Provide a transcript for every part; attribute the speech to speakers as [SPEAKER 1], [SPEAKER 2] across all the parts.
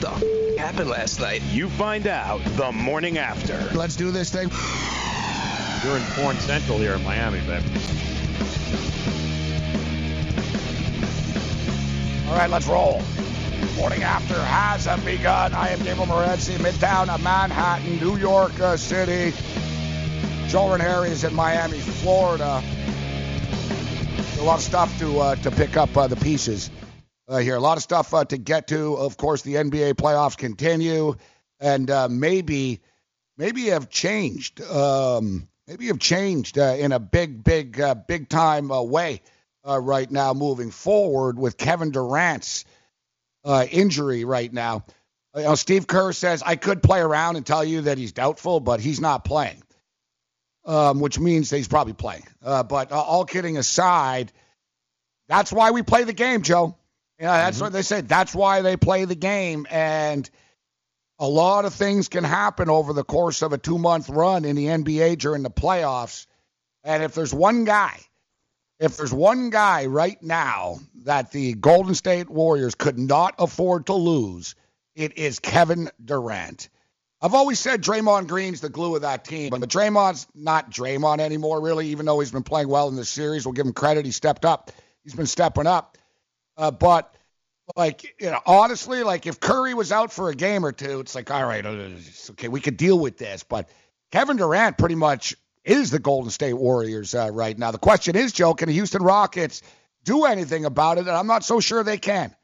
[SPEAKER 1] the f- happened last night?
[SPEAKER 2] You find out the morning after.
[SPEAKER 3] Let's do this thing.
[SPEAKER 4] You're in Porn Central here in Miami, babe.
[SPEAKER 3] All right, let's roll. Morning after has begun. I am Gabriel Morency, Midtown of Manhattan, New York uh, City. Joe Ranieri is in Miami, Florida. A lot of stuff to uh, to pick up uh, the pieces uh, here. A lot of stuff uh, to get to. Of course, the NBA playoffs continue, and uh, maybe maybe have changed. Um, maybe have changed uh, in a big, big, uh, big time uh, way right now, moving forward with Kevin Durant's injury right now. You know, Steve Kerr says I could play around and tell you that he's doubtful, but he's not playing, um, which means he's probably playing. But all kidding aside, that's why we play the game, Joe. Yeah, that's
[SPEAKER 4] Mm-hmm.
[SPEAKER 3] what they said. That's why they play the game, and a lot of things can happen over the course of a two-month run in the NBA during the playoffs. And if there's one guy, if there's one guy right now that the Golden State Warriors could not afford to lose, it is Kevin Durant. I've always said Draymond Green's the glue of that team, but Draymond's not Draymond anymore, really, even though he's been playing well in this series. We'll give him credit. He stepped up. He's been stepping up. Uh, but, like, you know, honestly, like if Curry was out for a game or two, it's like, all right, uh, okay, we could deal with this. But Kevin Durant pretty much is the Golden State Warriors uh, right now. The question is, Joe, can the Houston Rockets do anything about it? And I'm not so sure they can.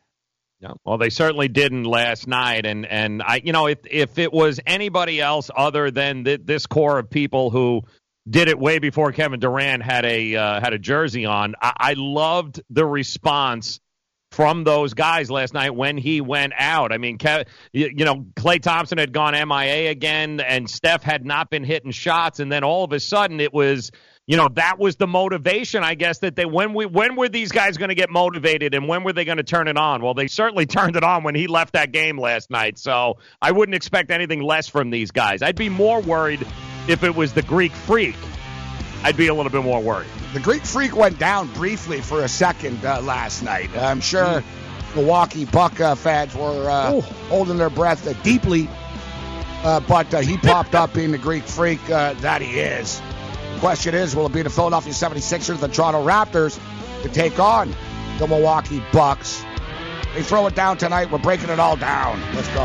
[SPEAKER 4] Yeah. Well, they certainly didn't last night, and and I, you know, if if it was anybody else other than th- this core of people who did it way before Kevin Durant had a uh, had a jersey on, I, I loved the response from those guys last night when he went out. I mean, Kev, you, you know, Klay Thompson had gone MIA again, and Steph had not been hitting shots, and then all of a sudden it was you know that was the motivation i guess that they when we when were these guys going to get motivated and when were they going to turn it on? Well they certainly turned it on when he left that game last night so i wouldn't expect anything less from these guys. I'd be more worried if it was the greek freak i'd be a little bit more worried
[SPEAKER 3] The Greek Freak went down briefly for a second uh, last night. I'm sure Milwaukee Buck uh, fans were uh, holding their breath uh, deeply, uh, but uh, he popped up being the Greek Freak uh, that he is. The question is, will it be the Philadelphia 76ers, the Toronto Raptors, to take on the Milwaukee Bucks? They throw it down tonight. We're breaking it all down. Let's go.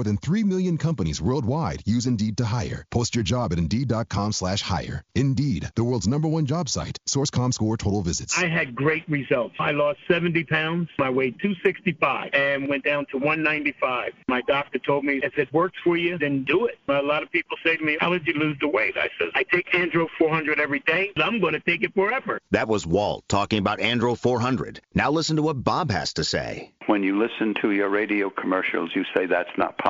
[SPEAKER 5] more than 3 million companies worldwide use Indeed to hire. Post your job at Indeed.com slash hire. Indeed, the world's number one job site. Source.com score total visits.
[SPEAKER 6] I had great results. I lost 70 pounds. I weighed 265 and went down to 195. My doctor told me, if it works for you, then do it. A lot of people say to me, how did you lose the weight? I said, I take Andro 400 every day. I'm going to take it forever.
[SPEAKER 7] That was Walt talking about Andro 400. Now listen to what Bob has to say.
[SPEAKER 8] When you listen to your radio commercials, you say that's not possible,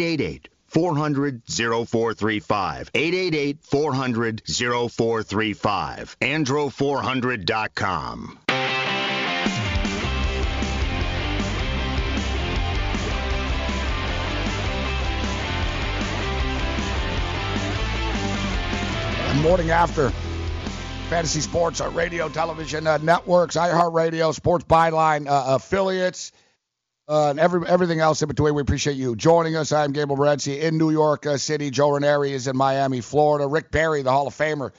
[SPEAKER 7] 888 400 0435. 888 400 0435. Andro400.com.
[SPEAKER 3] morning after fantasy sports uh, radio television uh, networks iheartradio sports byline uh, affiliates uh, and every, everything else in between we appreciate you joining us. I'm Gable Morency in new york uh, city. Joe ranieri is in miami florida. Rick barry the hall of famer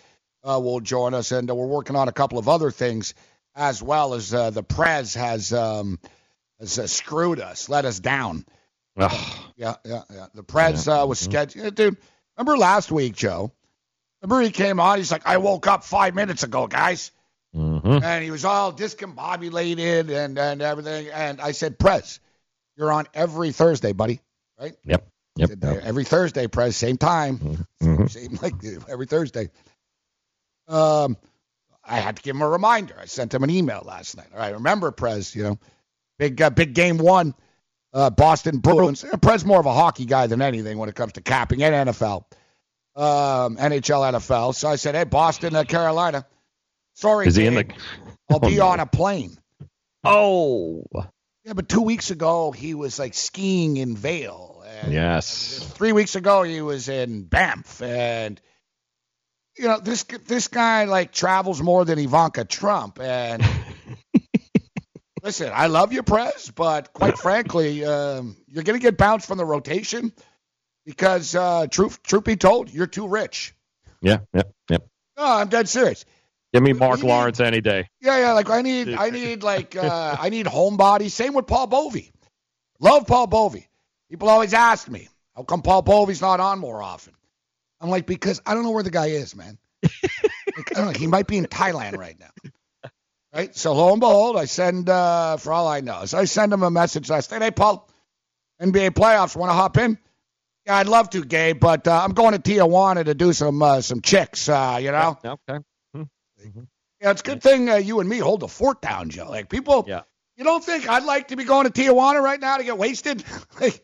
[SPEAKER 3] uh, will join us. And we're working on a couple of other things as well as the prez has, um, has screwed us let us down.
[SPEAKER 4] Ugh.
[SPEAKER 3] yeah yeah yeah. The prez was scheduled dude remember last week joe? Remember he came on, he's like, I woke up five minutes ago, guys.
[SPEAKER 4] Mm-hmm.
[SPEAKER 3] And he was all discombobulated and, and everything. And I said, Prez, you're on every Thursday, buddy. Right?
[SPEAKER 4] Yep. Yep.
[SPEAKER 3] Said, Every Thursday, Prez, same time.
[SPEAKER 4] Mhm.
[SPEAKER 3] Same like every Thursday. Um, I had to give him a reminder. I sent him an email last night. All right, remember, Prez, you know, big uh, big game one, uh, Boston Bruins. Prez more of a hockey guy than anything when it comes to capping and NFL um, NHL, NFL. So I said, hey, Boston, uh, Carolina. Sorry,
[SPEAKER 4] Is he in the?
[SPEAKER 3] I'll
[SPEAKER 4] Oh,
[SPEAKER 3] be
[SPEAKER 4] no.
[SPEAKER 3] on a plane.
[SPEAKER 4] Oh.
[SPEAKER 3] Yeah, but two weeks ago he was like skiing in Vail. And
[SPEAKER 4] Yes.
[SPEAKER 3] Three weeks ago he was in Banff, and you know this this guy like travels more than Ivanka Trump. And listen, I love you, Prez, but quite frankly, um, you're gonna get bounced from the rotation because uh, truth truth be told, you're too rich.
[SPEAKER 4] Yeah. Yep. Yep.
[SPEAKER 3] No, I'm dead serious.
[SPEAKER 4] Give me Mark
[SPEAKER 3] need-
[SPEAKER 4] Lawrence any day.
[SPEAKER 3] Yeah, yeah. Like I need, I need like, uh, I need homebody. Same with Paul Bovi. Love Paul Bovi. People always ask me, how come Paul Bovi's not on more often? I'm like, because I don't know where the guy is, man. like, I don't know. He might be in Thailand right now. Right. So lo and behold, I send, uh, for all I know, so I send him a message last night. Hey, Paul, NBA playoffs. Want to hop in? Yeah, I'd love to, Gabe, but uh, I'm going to Tijuana to do some uh, some chicks. Uh, you know.
[SPEAKER 4] Okay.
[SPEAKER 3] Yeah, it's a good thing uh, you and me hold the fort down, Joe. Like people,
[SPEAKER 4] Yeah.
[SPEAKER 3] you don't think I'd like to be going to Tijuana right now to get wasted? like,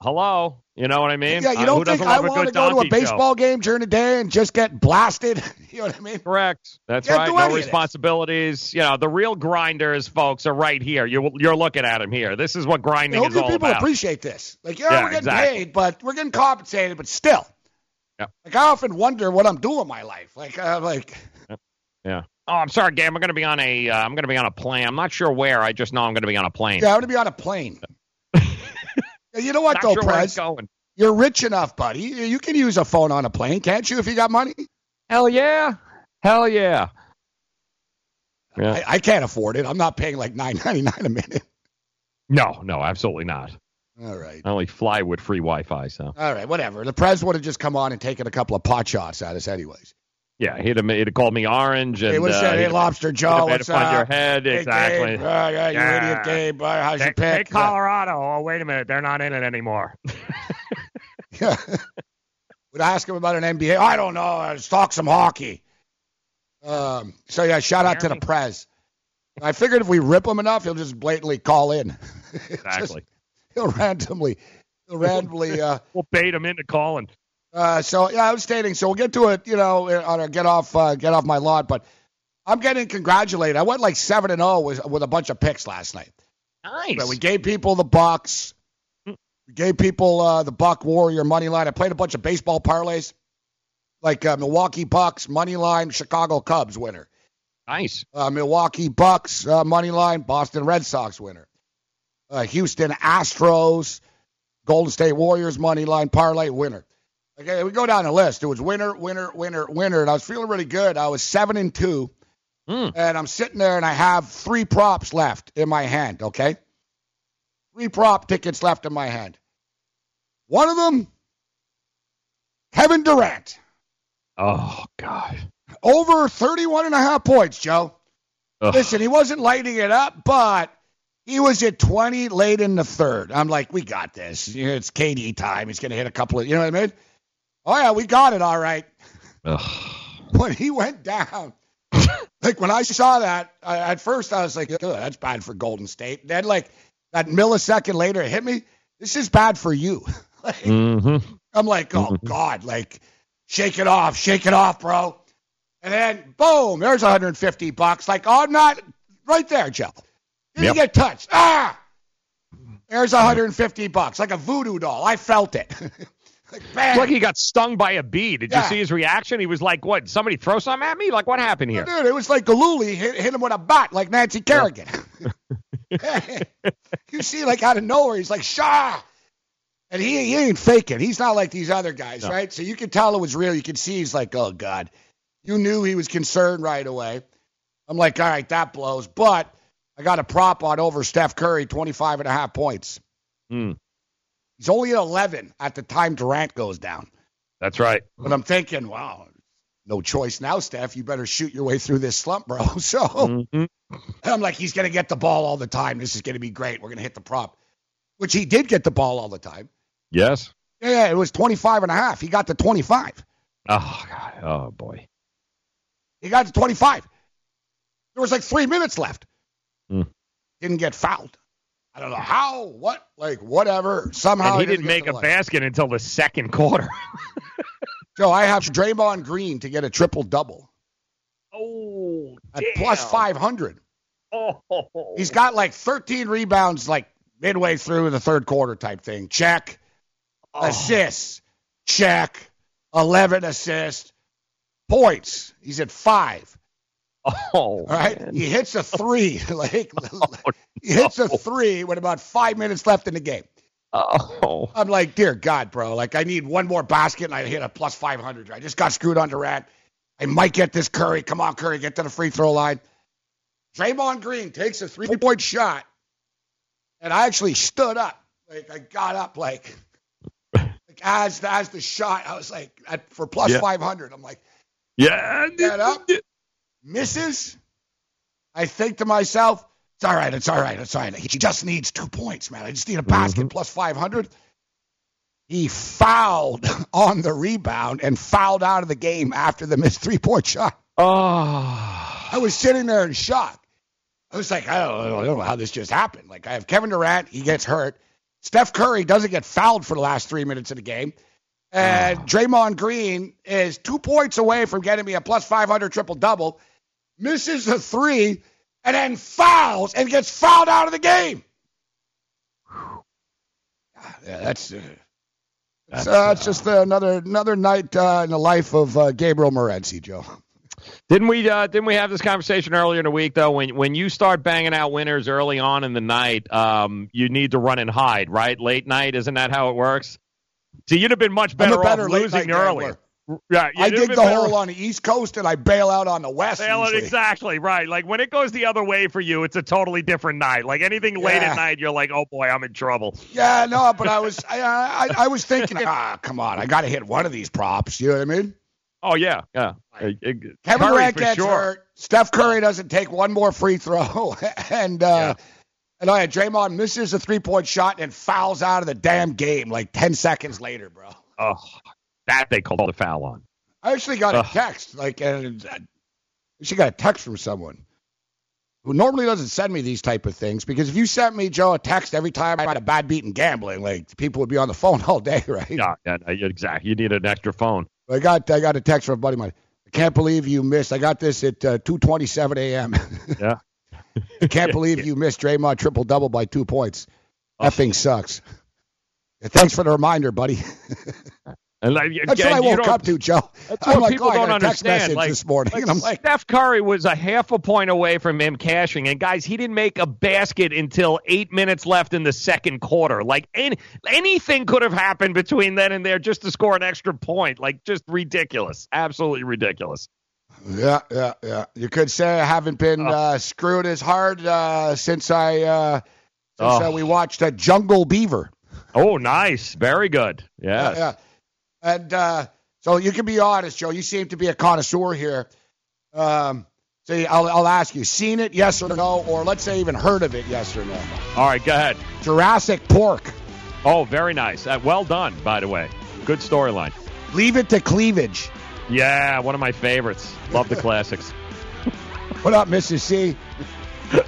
[SPEAKER 4] Hello. You know what I mean?
[SPEAKER 3] yeah, you
[SPEAKER 4] Uh,
[SPEAKER 3] don't
[SPEAKER 4] who
[SPEAKER 3] think I want to go to a
[SPEAKER 4] donkey show?
[SPEAKER 3] baseball game during the day and just get blasted? you know what I mean?
[SPEAKER 4] Correct. That's
[SPEAKER 3] Can't
[SPEAKER 4] right. No responsibilities. You know, the real grinders, folks, are right here. You're you're looking at them here. This is what grinding is
[SPEAKER 3] Hopefully
[SPEAKER 4] all
[SPEAKER 3] people
[SPEAKER 4] about.
[SPEAKER 3] appreciate this. Like, yeah,
[SPEAKER 4] Yeah,
[SPEAKER 3] we're getting
[SPEAKER 4] exactly.
[SPEAKER 3] paid, but we're getting compensated, but still.
[SPEAKER 4] Yep.
[SPEAKER 3] Like, I often wonder what I'm doing in my life. Like, uh, like,
[SPEAKER 4] yeah. Oh, I'm sorry, Gabe. I'm going to be on a. Uh, I'm going to be on a plane. I'm not sure where. I just know I'm going to be on a plane.
[SPEAKER 3] yeah, I'm gonna be on a plane. You know what,
[SPEAKER 4] Not
[SPEAKER 3] though,
[SPEAKER 4] sure where
[SPEAKER 3] Prez?
[SPEAKER 4] going.
[SPEAKER 3] You're rich enough, buddy. You can use a phone on a plane, can't you? If you got money.
[SPEAKER 4] Hell yeah. Hell yeah. Yeah.
[SPEAKER 3] I, I can't afford it. I'm not paying like nine ninety nine a minute.
[SPEAKER 4] No, no, absolutely not.
[SPEAKER 3] All right.
[SPEAKER 4] I only fly with free Wi-Fi, so
[SPEAKER 3] All right, whatever. The Prez would have just come on and taken a couple of pot shots at us, anyways.
[SPEAKER 4] Yeah, he'd have, he'd have called me orange and
[SPEAKER 3] He would have
[SPEAKER 4] uh,
[SPEAKER 3] said, "Hey, Lobster Joe, what's up?
[SPEAKER 4] your head
[SPEAKER 3] Hey,
[SPEAKER 4] exactly.
[SPEAKER 3] Gabe. Uh, yeah, you
[SPEAKER 4] Yeah.
[SPEAKER 3] idiot, Gabe. Uh, how's your
[SPEAKER 4] Take,
[SPEAKER 3] pick?
[SPEAKER 4] take Colorado. Oh, wait a minute, they're not in it anymore.
[SPEAKER 3] Yeah. would ask him about an NBA. I don't know. Let's talk some hockey. Um, so yeah, shout out to the. Prez. I figured if we rip him enough, he'll just blatantly call in. Just-
[SPEAKER 4] Exactly.
[SPEAKER 3] he'll randomly, he'll randomly. Uh,
[SPEAKER 4] we'll bait him into calling.
[SPEAKER 3] Uh, so yeah, I was stating. So we'll get to it, you know, on a get off, uh, get off my lot. But I'm getting congratulated. I went like seven and zero with with a bunch of picks last night.
[SPEAKER 4] Nice.
[SPEAKER 3] But we gave people the Bucks. We gave people uh, the Buck Warrior money line. I played a bunch of baseball parlays, like uh, Milwaukee Bucks money line, Chicago Cubs winner.
[SPEAKER 4] Nice.
[SPEAKER 3] Uh, Milwaukee Bucks uh, money line, Boston Red Sox winner. Uh, Houston Astros, Golden State Warriors money line parlay winner. Okay, we go down the list. It was winner, winner, winner, winner, and I was feeling really good. I was seven and two,
[SPEAKER 4] Mm.
[SPEAKER 3] and I'm sitting there and I have three props left in my hand. Okay, three prop tickets left in my hand. One of them, Kevin Durant,
[SPEAKER 4] Oh God.
[SPEAKER 3] over 31 and a half points, Joe.
[SPEAKER 4] Ugh.
[SPEAKER 3] Listen, he wasn't lighting it up, but he was at 20 late in the third. I'm like, we got this. You know, it's KD time. He's going to hit a couple of, you know what I mean? Oh, yeah, we got it all right.
[SPEAKER 4] Ugh.
[SPEAKER 3] When he went down, like when I saw that, I, at first I was like, that's bad for Golden State. Then, like, that millisecond later, it hit me. This is bad for you. like,
[SPEAKER 4] hmm
[SPEAKER 3] I'm like, oh, God, like, shake it off, shake it off, bro. And then, boom, there's 150 bucks. Like, oh, I'm not right there, Joe. Didn't
[SPEAKER 4] Yep.
[SPEAKER 3] get touched. Ah! There's 150 bucks, like a voodoo doll. I felt it. Like.
[SPEAKER 4] It's like he got stung by a bee. Did
[SPEAKER 3] Yeah.
[SPEAKER 4] you see his reaction? He was like, "What? Somebody throw something at me? Like, what happened here?"
[SPEAKER 3] Dude, it was like Gillooly hit, hit him with a bat, like Nancy Kerrigan. you see, like out of nowhere, he's like, Shaw. And he, he ain't faking. He's not like these other guys,
[SPEAKER 4] No.
[SPEAKER 3] right? So you can tell it was real. You can see he's like, oh, God. You knew he was concerned right away. I'm like, all right, that blows. But I got a prop on over Steph Curry, 25 and a half points.
[SPEAKER 4] Hmm.
[SPEAKER 3] He's only at 11 at the time Durant goes down.
[SPEAKER 4] That's right.
[SPEAKER 3] But I'm thinking, wow, no choice now, Steph. You better shoot your way through this slump, bro. So
[SPEAKER 4] Mhm.
[SPEAKER 3] I'm like, he's going to get the ball all the time. This is going to be great. We're going to hit the prop, which he did get the ball all the time.
[SPEAKER 4] Yes.
[SPEAKER 3] Yeah, it was 25 and a half. He got to 25.
[SPEAKER 4] Oh God. Oh boy.
[SPEAKER 3] He got to 25. There was like three minutes left.
[SPEAKER 4] Hmm.
[SPEAKER 3] Didn't get fouled. I don't know how, what, like whatever. Somehow
[SPEAKER 4] and he didn't make a
[SPEAKER 3] line.
[SPEAKER 4] basket until the second quarter.
[SPEAKER 3] Joe, I have Draymond Green to get a triple double
[SPEAKER 4] oh.
[SPEAKER 3] at plus 500.
[SPEAKER 4] Oh.
[SPEAKER 3] He's got like 13 rebounds, like midway through the third quarter type thing. Check.
[SPEAKER 4] Oh.
[SPEAKER 3] Assists. Check. 11 assists. Points. He's at five.
[SPEAKER 4] Oh.
[SPEAKER 3] Right.
[SPEAKER 4] man.
[SPEAKER 3] He hits a three. like
[SPEAKER 4] Oh,
[SPEAKER 3] he hits a three with about five minutes left in the game.
[SPEAKER 4] Oh.
[SPEAKER 3] I'm like, dear God, bro. Like I need one more basket and I hit a plus 500. I just got screwed on Durant. I might get this Curry. Come on, Curry, get to the free throw line. Draymond Green takes a three point shot, and I actually stood up. Like I got up, like, like as as the shot, I was like, at, for plus
[SPEAKER 4] Yeah.
[SPEAKER 3] 500. I'm like,
[SPEAKER 4] Yeah.
[SPEAKER 3] Get up. Misses. I think to myself, it's all right, it's all right, it's all right. He just needs two points, man. I just need a basket mm-hmm. plus 500. He fouled on the rebound and fouled out of the game after the missed three point shot.
[SPEAKER 4] Oh.
[SPEAKER 3] I was sitting there in shock. I was like, I don't, I don't know how this just happened. Like, I have Kevin Durant, he gets hurt. Steph Curry doesn't get fouled for the last three minutes of the game. And ah. Draymond Green is two points away from getting me a plus 500 triple double, misses the three, and then fouls and gets fouled out of the game. Yeah, that's. Uh, it's, uh, it's just another another night uh, in the life of uh, Gabriel Morency, Joe.
[SPEAKER 4] Didn't we uh, didn't we have this conversation earlier in the week though? When when you start banging out winners early on in the night, um, you need to run and hide, right? Late night, isn't that how it works? So you'd have been much better,
[SPEAKER 3] better
[SPEAKER 4] off losing earlier. Yeah,
[SPEAKER 3] I dig the
[SPEAKER 4] better
[SPEAKER 3] hole on the East Coast and I bail out on the West.
[SPEAKER 4] Bail it, exactly right. Like when it goes the other way for you, it's a totally different night. Like anything late at night, you're like, oh boy, I'm in trouble.
[SPEAKER 3] Yeah, no, but I was I, I, I was thinking, ah, come on, I got to hit one of these props. You know what I mean?
[SPEAKER 4] Oh yeah, yeah. Uh,
[SPEAKER 3] Kevin
[SPEAKER 4] Curry
[SPEAKER 3] Durant gets
[SPEAKER 4] sure.
[SPEAKER 3] hurt. Steph Curry doesn't take one more free throw, and uh, and I had Draymond misses a three point shot and fouls out of the damn game like ten seconds later, bro.
[SPEAKER 4] Oh, that they called a foul on.
[SPEAKER 3] I actually got a text, like, and I actually got a text from someone who normally doesn't send me these type of things because if you sent me Joe a text every time I had a bad beat in gambling, like people would be on the phone all day, right?
[SPEAKER 4] Yeah, yeah, yeah, exactly. You need an extra phone.
[SPEAKER 3] I got I got a text from a buddy of mine. I can't believe you missed. I got this at uh, 2:27 a.m.
[SPEAKER 4] Yeah.
[SPEAKER 3] I can't believe you missed Draymond triple double by two points.
[SPEAKER 4] Oh.
[SPEAKER 3] Effing sucks. Thanks for the reminder, buddy.
[SPEAKER 4] And like,
[SPEAKER 3] That's
[SPEAKER 4] again,
[SPEAKER 3] what I woke up to, Joe.
[SPEAKER 4] That's
[SPEAKER 3] I'm
[SPEAKER 4] what
[SPEAKER 3] like,
[SPEAKER 4] people
[SPEAKER 3] oh, I
[SPEAKER 4] don't
[SPEAKER 3] a
[SPEAKER 4] understand.
[SPEAKER 3] message
[SPEAKER 4] Like,
[SPEAKER 3] this morning,
[SPEAKER 4] like
[SPEAKER 3] I'm like,
[SPEAKER 4] Steph Curry was a half a point away from him cashing, and guys, he didn't make a basket until eight minutes left in the second quarter. Like any, anything could have happened between then and there just to score an extra point. Like just ridiculous, absolutely ridiculous.
[SPEAKER 3] Yeah, yeah, yeah. You could say I haven't been uh, screwed as hard uh, since I uh, since
[SPEAKER 4] Oh.
[SPEAKER 3] we watched uh, Jungle Beaver.
[SPEAKER 4] Oh, nice, very good. Yes.
[SPEAKER 3] Yeah, yeah. And uh, so you can be honest, Joe. You seem to be a connoisseur here. Um, so I'll, I'll ask you: seen it, yes or no, or let's say even heard of it, yes or no?
[SPEAKER 4] All right, go ahead.
[SPEAKER 3] Jurassic Pork.
[SPEAKER 4] Oh, very nice. Uh, well done, by the way. Good storyline.
[SPEAKER 3] Leave it to cleavage.
[SPEAKER 4] Yeah, one of my favorites. Love the classics.
[SPEAKER 3] What up, Mrs. C?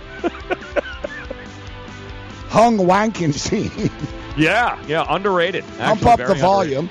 [SPEAKER 3] Hung wanking scene.
[SPEAKER 4] Yeah, yeah, underrated.
[SPEAKER 3] Pump up the
[SPEAKER 4] very
[SPEAKER 3] volume.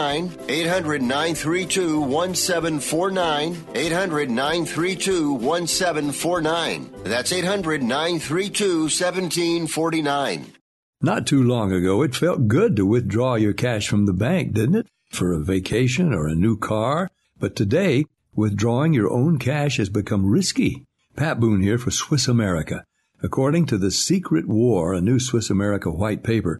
[SPEAKER 9] 800 932 1749. 800 932 1749. That's 800 932 1749.
[SPEAKER 10] Not too long ago, it felt good to withdraw your cash from the bank, didn't it? For a vacation or a new car. But today, withdrawing your own cash has become risky. Pat Boone here for Swiss America. According to The Secret War, a new Swiss America white paper,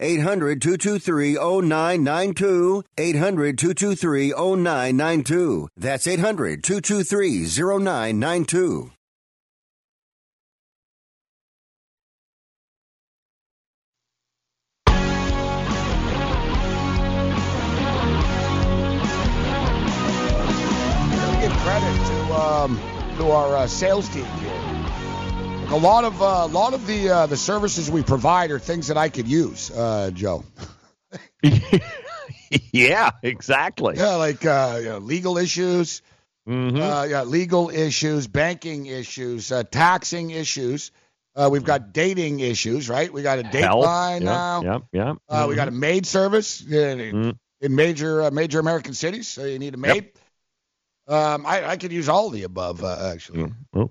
[SPEAKER 9] 800 223 0992. 800 223 0992. That's 800 223 0992.
[SPEAKER 3] give credit to um, to our uh, sales team here. A lot of uh, a lot of the uh, the services we provide are things that I could use, uh, Joe.
[SPEAKER 4] yeah, exactly.
[SPEAKER 3] Yeah, like uh, you know, legal issues,
[SPEAKER 4] Mm-hmm.
[SPEAKER 3] uh, yeah, legal issues, banking issues, uh, taxing issues. Uh, we've got dating issues, right? We got a date
[SPEAKER 4] Health.
[SPEAKER 3] line
[SPEAKER 4] Yep,
[SPEAKER 3] now.
[SPEAKER 4] Yep, yep.
[SPEAKER 3] Uh, we got a maid service in,
[SPEAKER 4] Mm-hmm.
[SPEAKER 3] in major uh, major American cities. So you need a maid. Um, I, I could use all the above, uh, actually.
[SPEAKER 4] Oh.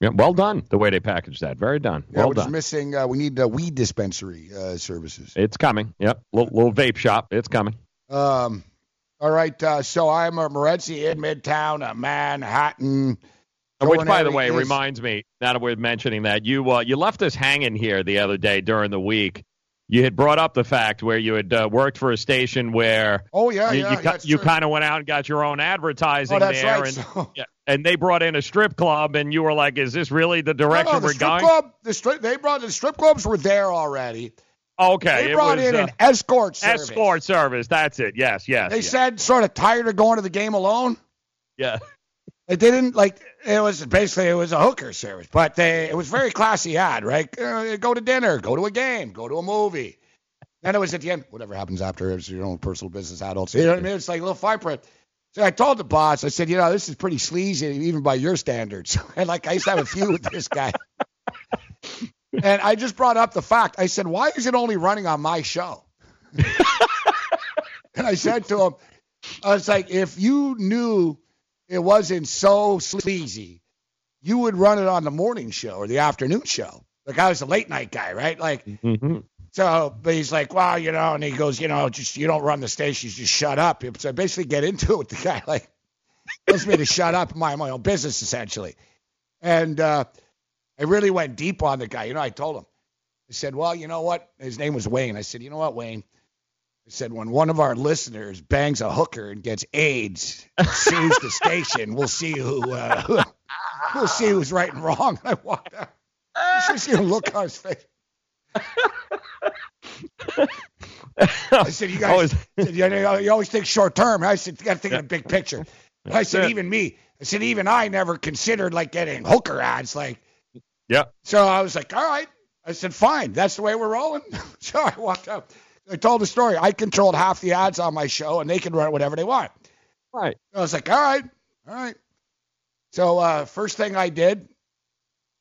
[SPEAKER 4] Yeah, well done. The way they packaged that, very done.
[SPEAKER 3] Yeah,
[SPEAKER 4] well done.
[SPEAKER 3] missing. Uh, we need uh, weed dispensary uh, services.
[SPEAKER 4] It's coming. Yep, little, little vape shop. It's coming.
[SPEAKER 3] Um, all right. Uh, so I'm a Morency in Midtown, uh, Manhattan.
[SPEAKER 4] Which, by the way,
[SPEAKER 3] is-
[SPEAKER 4] reminds me. Now that we're mentioning that, you uh, you left us hanging here the other day during the week. You had brought up the fact where you had uh, worked for a station where
[SPEAKER 3] Oh yeah,
[SPEAKER 4] you,
[SPEAKER 3] yeah,
[SPEAKER 4] you,
[SPEAKER 3] yeah,
[SPEAKER 4] you kind of went out and got your own advertising
[SPEAKER 3] Oh,
[SPEAKER 4] there,
[SPEAKER 3] right.
[SPEAKER 4] and
[SPEAKER 3] So-
[SPEAKER 4] yeah, and they brought in a strip club, and you were like, "Is this really the direction
[SPEAKER 3] no, the
[SPEAKER 4] we're
[SPEAKER 3] strip
[SPEAKER 4] going?"
[SPEAKER 3] club. The strip. They brought the strip clubs were there already.
[SPEAKER 4] Okay,
[SPEAKER 3] They brought
[SPEAKER 4] was,
[SPEAKER 3] in
[SPEAKER 4] uh,
[SPEAKER 3] an escort service.
[SPEAKER 4] escort service. That's it. Yes, yes.
[SPEAKER 3] They
[SPEAKER 4] yes.
[SPEAKER 3] said sort of tired of going to the game alone.
[SPEAKER 4] yeah.
[SPEAKER 3] They didn't like it was basically it was a hooker service, but they it was very classy ad, right? Uh, go to dinner, go to a game, go to a movie. And it was at the end, whatever happens after it's your own personal business, adults. You know what I mean? It's like a little fine print. So I told the boss, I said, you know, this is pretty sleazy even by your standards. And like I used to have a feud with this guy. and I just brought up the fact. I said, why is it only running on my show? and I said to him, I was like, if you knew it wasn't so sleazy, you would run it on the morning show or the afternoon show. Like I was a late night guy, right? Like
[SPEAKER 4] Mm-hmm.
[SPEAKER 3] so, but he's like, well, you know, and he goes, you know, just you don't run the station, just shut up. So I basically get into it with the guy, like, tells me to shut up, mind my own business, essentially. And uh, I really went deep on the guy. You know, I told him, I said, well, you know what? His name was Wayne. I said, you know what, Wayne? Said, when one of our listeners bangs a hooker and gets AIDS, sues the station, we'll see who, uh, we'll see who's right and wrong. I walked out. You should see the look on his face. I said, you guys, I said, you, know, you always think short term. I said, you got to think of the big picture. I said, even me. I said, even I never considered like getting hooker ads. Like,
[SPEAKER 4] Yeah.
[SPEAKER 3] so I was like, all right. I said, fine. That's the way we're rolling. so I walked out. I told the story. I controlled half the ads on my show, and they can run whatever they want.
[SPEAKER 4] Right.
[SPEAKER 3] I was like, all right, all right. So uh, first thing I did,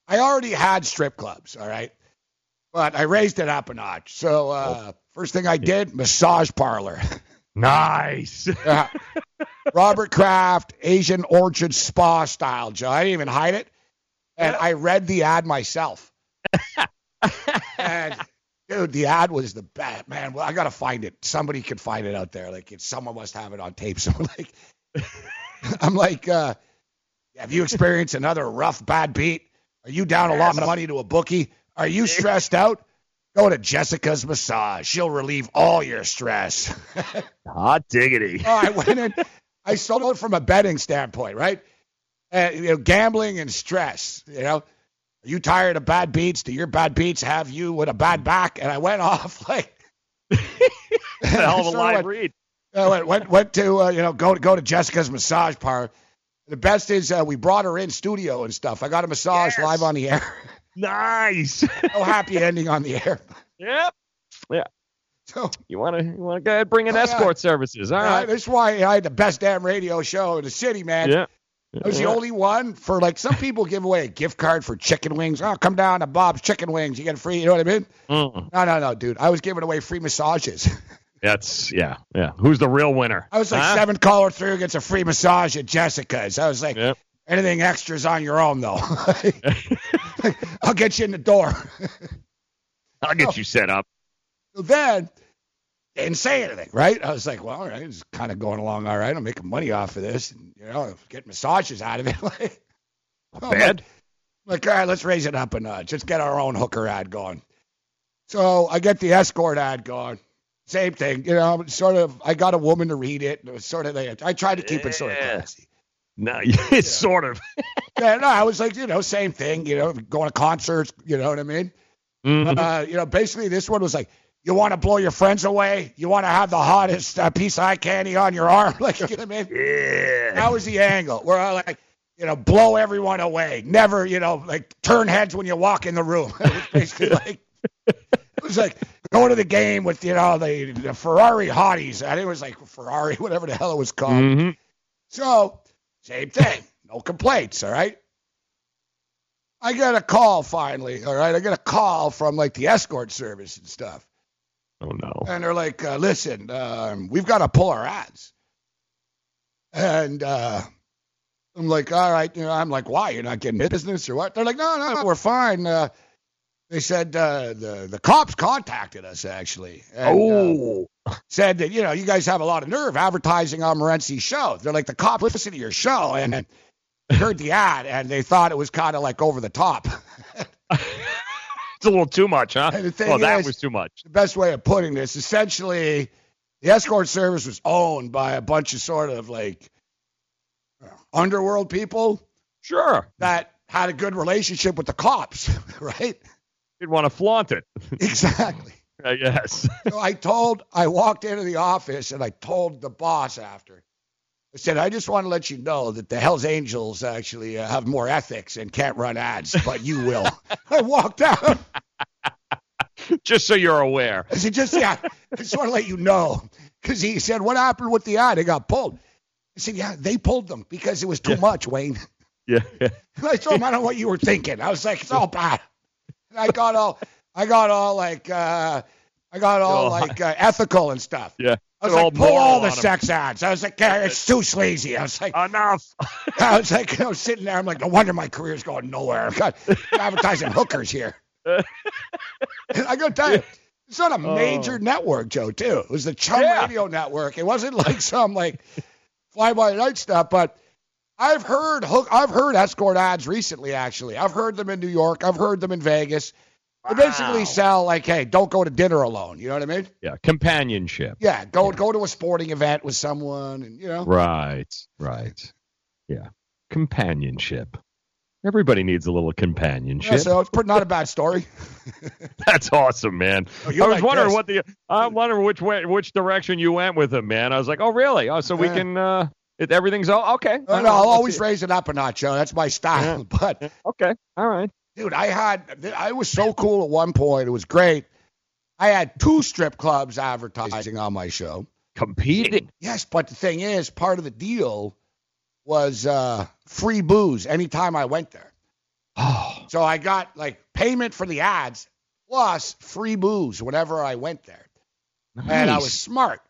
[SPEAKER 3] I already had strip clubs, all right, but I raised it up a notch. So uh, first thing I did, massage parlor.
[SPEAKER 4] Nice.
[SPEAKER 3] Yeah. Robert Kraft, Asian Orchard Spa style, Joe. I didn't even hide it. And I read the ad myself. and dude, the ad was the best. Man, well, I gotta find it. Somebody could find it out there. Like it's someone must have it on tape. So like I'm like, uh, have you experienced another rough bad beat? Are you down a lot of money to a bookie? Are you stressed out? Go to Jessica's massage. She'll relieve all your stress.
[SPEAKER 4] Hot diggity.
[SPEAKER 3] Oh, I went in. I sold it from a betting standpoint, right? Uh, you know, gambling and stress. You know, are you tired of bad beats? Do your bad beats have you with a bad back? And I went off like
[SPEAKER 4] Hell of a live
[SPEAKER 3] went-
[SPEAKER 4] read.
[SPEAKER 3] I went went, went to uh, you know go to go to Jessica's massage parlor. The best is uh, we brought her in studio and stuff. I got a massage live on the air.
[SPEAKER 4] Nice.
[SPEAKER 3] no happy ending on the air.
[SPEAKER 4] Yep. Yeah.
[SPEAKER 3] So
[SPEAKER 4] you want to you want to go ahead bring in
[SPEAKER 3] Oh, yeah.
[SPEAKER 4] escort services? All
[SPEAKER 3] Uh,
[SPEAKER 4] right.
[SPEAKER 3] that's why I had the best damn radio show in the city, man.
[SPEAKER 4] Yeah.
[SPEAKER 3] I was the only one for like some people give away a gift card for chicken wings. Oh, come down to Bob's Chicken Wings, you get free. You know what I mean?
[SPEAKER 4] Mm.
[SPEAKER 3] No, no, no, dude. I was giving away free massages.
[SPEAKER 4] That's yeah, yeah. Who's the real winner?
[SPEAKER 3] I was like
[SPEAKER 4] Huh?
[SPEAKER 3] seven caller through gets a free massage at Jessica's. I was like,
[SPEAKER 4] Yep.
[SPEAKER 3] anything extras on your own though. I'll get you in the door.
[SPEAKER 4] I'll get you set up.
[SPEAKER 3] So then didn't say anything, right? I was like, well, all right, it's kind of going along all right. I'm making money off of this, and, you know, get massages out of it. like, I'm
[SPEAKER 4] Bad.
[SPEAKER 3] Like, like, all right, let's raise it up a notch. Let's get our own hooker ad going. So I get the escort ad going. Same thing, you know. Sort of, I got a woman to read it. And It was sort of, I tried to keep it sort of classy.
[SPEAKER 4] No, it's sort of.
[SPEAKER 3] Yeah, no, I was like, you know, same thing. You know, going to concerts. You know what I mean?
[SPEAKER 4] Mhm.
[SPEAKER 3] Uh, you know, basically, this one was like, you want to blow your friends away? You want to have the hottest uh, piece of eye candy on your arm? Like, you know what I mean?
[SPEAKER 4] Yeah.
[SPEAKER 3] That was the angle where I like, you know, blow everyone away. Never, you know, like turn heads when you walk in the room. It was basically like, it was like going to the game with, you know, the, the Ferrari hotties. I think it was like Ferrari, whatever the hell it was called.
[SPEAKER 4] Mhm.
[SPEAKER 3] So, same thing. No complaints, all right? I got a call finally, all right? I got a call from like the escort service and stuff.
[SPEAKER 4] Oh no.
[SPEAKER 3] And they're like, uh, listen, um, we've got to pull our ads. And uh, I'm like, all right, you know, I'm like, why? You're not getting business or what? They're like, no, no, we're fine. Uh, they said uh, the the cops contacted us actually. And,
[SPEAKER 4] oh.
[SPEAKER 3] Uh, said that you know you guys have a lot of nerve advertising on Morency's show. They're like the cops listen to your show and, and heard the ad and they thought it was kind of like over the top.
[SPEAKER 4] a little too much, huh? Well, that
[SPEAKER 3] is,
[SPEAKER 4] was too much.
[SPEAKER 3] The best way of putting this, essentially, the escort service was owned by a bunch of sort of like underworld people.
[SPEAKER 4] Sure.
[SPEAKER 3] That had a good relationship with the cops, right?
[SPEAKER 4] You'd want to flaunt it.
[SPEAKER 3] exactly.
[SPEAKER 4] Yes.
[SPEAKER 3] so I told, I walked into the office and I told the boss after. I said, I just want to let you know that the Hells Angels actually uh, have more ethics and can't run ads, but you will. I walked out.
[SPEAKER 4] just so you're aware.
[SPEAKER 3] I said, just, yeah, I just want to let you know. Because he said, what happened with the ad? It got pulled. I said, yeah, they pulled them because it was too yeah. much, Wayne.
[SPEAKER 4] Yeah.
[SPEAKER 3] I told him, I don't know what you were thinking. I was like, it's all bad. And I got all, I got all like, uh, I got all oh, like uh, ethical and stuff.
[SPEAKER 4] Yeah.
[SPEAKER 3] I was like, pull all the sex ads. I was like, it's too sleazy. I was like,
[SPEAKER 4] enough.
[SPEAKER 3] I was like, I was sitting there. I'm like, no wonder my career's going nowhere. I've got advertising hookers here. I got to tell you, it's not a major oh. network, Joe. Too. It was the Chum yeah. Radio Network. It wasn't like some like fly by night stuff, but I've heard hook. I've heard escort ads recently. Actually, I've heard them in New York. I've heard them in Vegas. Wow. Basically sell like, hey, don't go to dinner alone. You know what I mean?
[SPEAKER 4] Yeah, companionship.
[SPEAKER 3] Yeah, go yeah. go to a sporting event with someone, and you know.
[SPEAKER 4] Right, right. Yeah, companionship. Everybody needs a little companionship. Yeah,
[SPEAKER 3] so it's not a bad story.
[SPEAKER 4] That's awesome, man. Oh, I was like wondering this. what the I'm wondering which way which direction you went with him, man. I was like, oh really? Oh, so we can uh it, everything's all okay.
[SPEAKER 3] No, no, I'll always raise it up a notch, Joe. That's my style. Yeah. But
[SPEAKER 4] okay, all right,
[SPEAKER 3] dude. I had I was so cool at one point. It was great. I had two strip clubs advertising on my show.
[SPEAKER 4] Competing.
[SPEAKER 3] Yes, but the thing is, part of the deal was uh, free booze anytime I went there.
[SPEAKER 4] Oh.
[SPEAKER 3] So I got like payment for the ads plus free booze whenever I went there.
[SPEAKER 4] Nice.
[SPEAKER 3] And I was smart.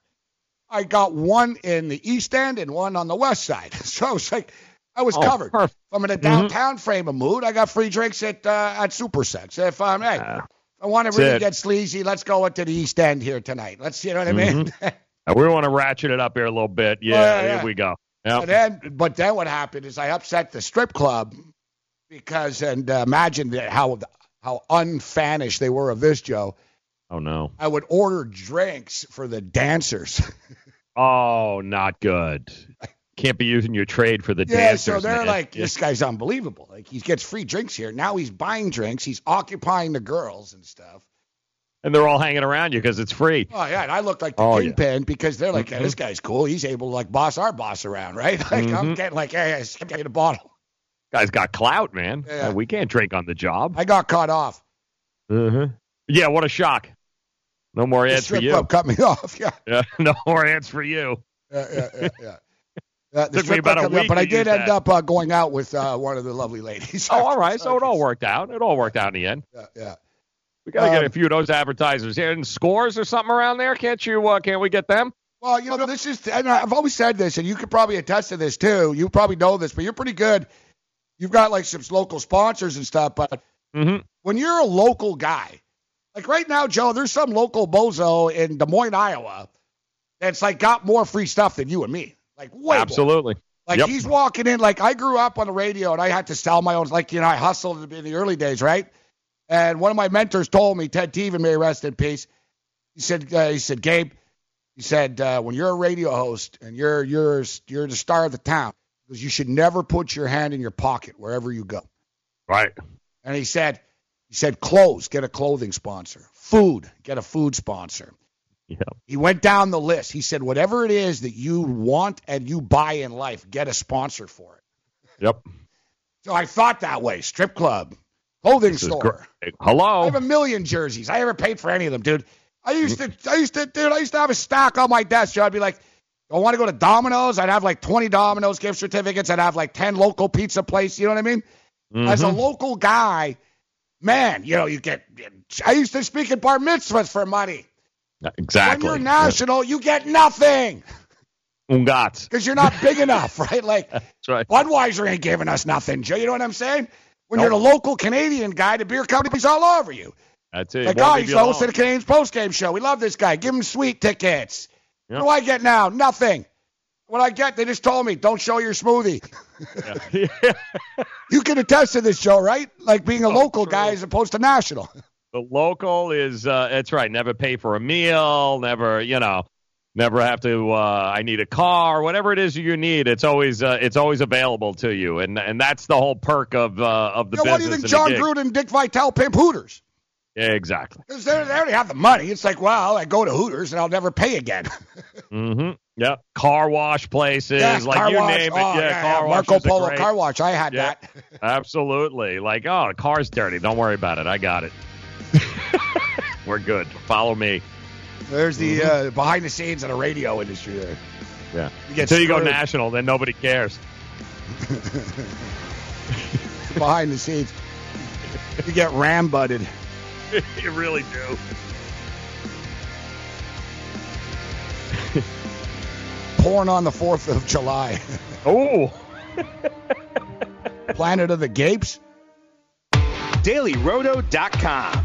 [SPEAKER 3] I got one in the East End and one on the West Side. So I was like, I was
[SPEAKER 4] oh,
[SPEAKER 3] covered.
[SPEAKER 4] Perfect.
[SPEAKER 3] If I'm in a downtown mm-hmm. frame of mood, I got free drinks at uh, at Super Sexe. If I'm, hey, uh, I want to really it. get sleazy, let's go into the East End here tonight. Let's, you know what I mean?
[SPEAKER 4] Mm-hmm. we want to ratchet it up here a little bit. Yeah, oh, yeah, yeah. here we go. Yep.
[SPEAKER 3] then, but then what happened is I upset the strip club because, and uh, imagine how how unfanish they were of this, Joe.
[SPEAKER 4] Oh no!
[SPEAKER 3] I would order drinks for the dancers.
[SPEAKER 4] oh, not good. Can't be using your trade for the
[SPEAKER 3] yeah,
[SPEAKER 4] dancers.
[SPEAKER 3] so they're
[SPEAKER 4] man.
[SPEAKER 3] like, this guy's unbelievable. Like he gets free drinks here. Now he's buying drinks. He's occupying the girls and stuff.
[SPEAKER 4] And they're all hanging around you because it's free.
[SPEAKER 3] Oh yeah, and I look like the
[SPEAKER 4] oh,
[SPEAKER 3] kingpin
[SPEAKER 4] yeah.
[SPEAKER 3] because they're like,
[SPEAKER 4] mm-hmm.
[SPEAKER 3] hey, this guy's cool. He's able to like boss our boss around, right? Like
[SPEAKER 4] mm-hmm.
[SPEAKER 3] I'm getting like, hey, I'm getting a bottle.
[SPEAKER 4] Guy's got clout, man.
[SPEAKER 3] Yeah.
[SPEAKER 4] We can't drink on the job.
[SPEAKER 3] I got caught off.
[SPEAKER 4] Mm-hmm. Yeah, what a shock. No more ads for you.
[SPEAKER 3] Club cut me off. Yeah.
[SPEAKER 4] Yeah. No more ads for you.
[SPEAKER 3] Yeah, yeah, yeah. yeah. Uh,
[SPEAKER 4] Took me about a week,
[SPEAKER 3] up, but I did end
[SPEAKER 4] that.
[SPEAKER 3] up uh, going out with uh, one of the lovely ladies.
[SPEAKER 4] oh, all right. So it all worked out. It all worked out in the end.
[SPEAKER 3] Yeah, yeah.
[SPEAKER 4] We got to
[SPEAKER 3] Um,
[SPEAKER 4] get a few of those advertisers here. And scores or something around there? Can't you? Uh, can't we get them?
[SPEAKER 3] Well, you know, this is, and I've always said this, and you could probably attest to this too. You probably know this, but you're pretty good. You've got like some local sponsors and stuff, but
[SPEAKER 4] Mm-hmm.
[SPEAKER 3] when you're a local guy, like right now, Joe, there's some local bozo in Des Moines, Iowa, that's like got more free stuff than you and me. Like way more.
[SPEAKER 4] Absolutely.
[SPEAKER 3] Like
[SPEAKER 4] Yep.
[SPEAKER 3] he's walking in. Like I grew up on the radio, and I had to sell my own. Like you know, I hustled in the early days, right? And one of my mentors told me, Ted Tevan, may rest in peace. He said, uh, he said, Gabe, he said, uh, when you're a radio host and you're you're you're the star of the town, because you should never put your hand in your pocket wherever you go.
[SPEAKER 4] Right.
[SPEAKER 3] And he said, he said, clothes, get a clothing sponsor. Food, get a food sponsor.
[SPEAKER 4] Yeah.
[SPEAKER 3] He went down the list. He said, whatever it is that you want and you buy in life, get a sponsor for it.
[SPEAKER 4] Yep.
[SPEAKER 3] So I thought that way. Strip club, clothing
[SPEAKER 4] This
[SPEAKER 3] store.
[SPEAKER 4] Hello.
[SPEAKER 3] I have a million jerseys. I never paid for any of them, dude. I used to, I used to, dude. I used to have a stack on my desk. Joe. I'd be like, I want to go to Domino's. I'd have like 20 Domino's gift certificates. I'd have like 10 local pizza places. You know what I mean? As a
[SPEAKER 4] Mhm.
[SPEAKER 3] local guy, man, you know, you get. I used to speak at bar mitzvahs for money.
[SPEAKER 4] Exactly.
[SPEAKER 3] When you're national, you get nothing.
[SPEAKER 4] Ungats.
[SPEAKER 3] Because you're not big enough, right? Like
[SPEAKER 4] That's right.
[SPEAKER 3] Budweiser ain't giving us nothing, Joe. You know what I'm saying? When you're the local Canadian guy, the beer company's all over you.
[SPEAKER 4] That's it.
[SPEAKER 3] Like, oh, he's the host of the Canadiens post-game show. We love this guy. Give him sweet tickets.
[SPEAKER 4] Yep.
[SPEAKER 3] What do I get now? Nothing. What I get, they just told me, don't show your smoothie. you can attest to this, Joe, right? Like being a local guy as opposed to national.
[SPEAKER 4] The local is uh, that's right. Never pay for a meal. Never, you know, never have to. Uh, I need a car. Whatever it is you need, it's always uh, it's always available to you, and and that's the whole perk of uh, of the
[SPEAKER 3] know, what do you think
[SPEAKER 4] Jon.
[SPEAKER 3] Gruden and Dick Vitale pimp Hooters?
[SPEAKER 4] Yeah, exactly.
[SPEAKER 3] Because they they already have the money. It's like, well, I go to Hooters and I'll never pay again.
[SPEAKER 4] Mm-hmm. Yep. Car wash places,
[SPEAKER 3] Yeah,
[SPEAKER 4] like you
[SPEAKER 3] wash.
[SPEAKER 4] name it.
[SPEAKER 3] Oh,
[SPEAKER 4] yeah,
[SPEAKER 3] yeah,
[SPEAKER 4] car
[SPEAKER 3] yeah. Marco Polo
[SPEAKER 4] great-
[SPEAKER 3] car wash. I had
[SPEAKER 4] Yeah.
[SPEAKER 3] that.
[SPEAKER 4] Absolutely. Like, oh, the car's dirty. Don't worry about it. I got it. We're good. Follow me.
[SPEAKER 3] There's the
[SPEAKER 4] Mm-hmm.
[SPEAKER 3] uh, behind the scenes of the radio industry there.
[SPEAKER 4] Yeah.
[SPEAKER 3] You get
[SPEAKER 4] Until you go national, then nobody cares.
[SPEAKER 3] behind the scenes. You get ram butted.
[SPEAKER 4] you really do.
[SPEAKER 3] Porn on the 4th of July.
[SPEAKER 4] Oh.
[SPEAKER 3] Planet of the Gapes.
[SPEAKER 2] DailyRoto.com.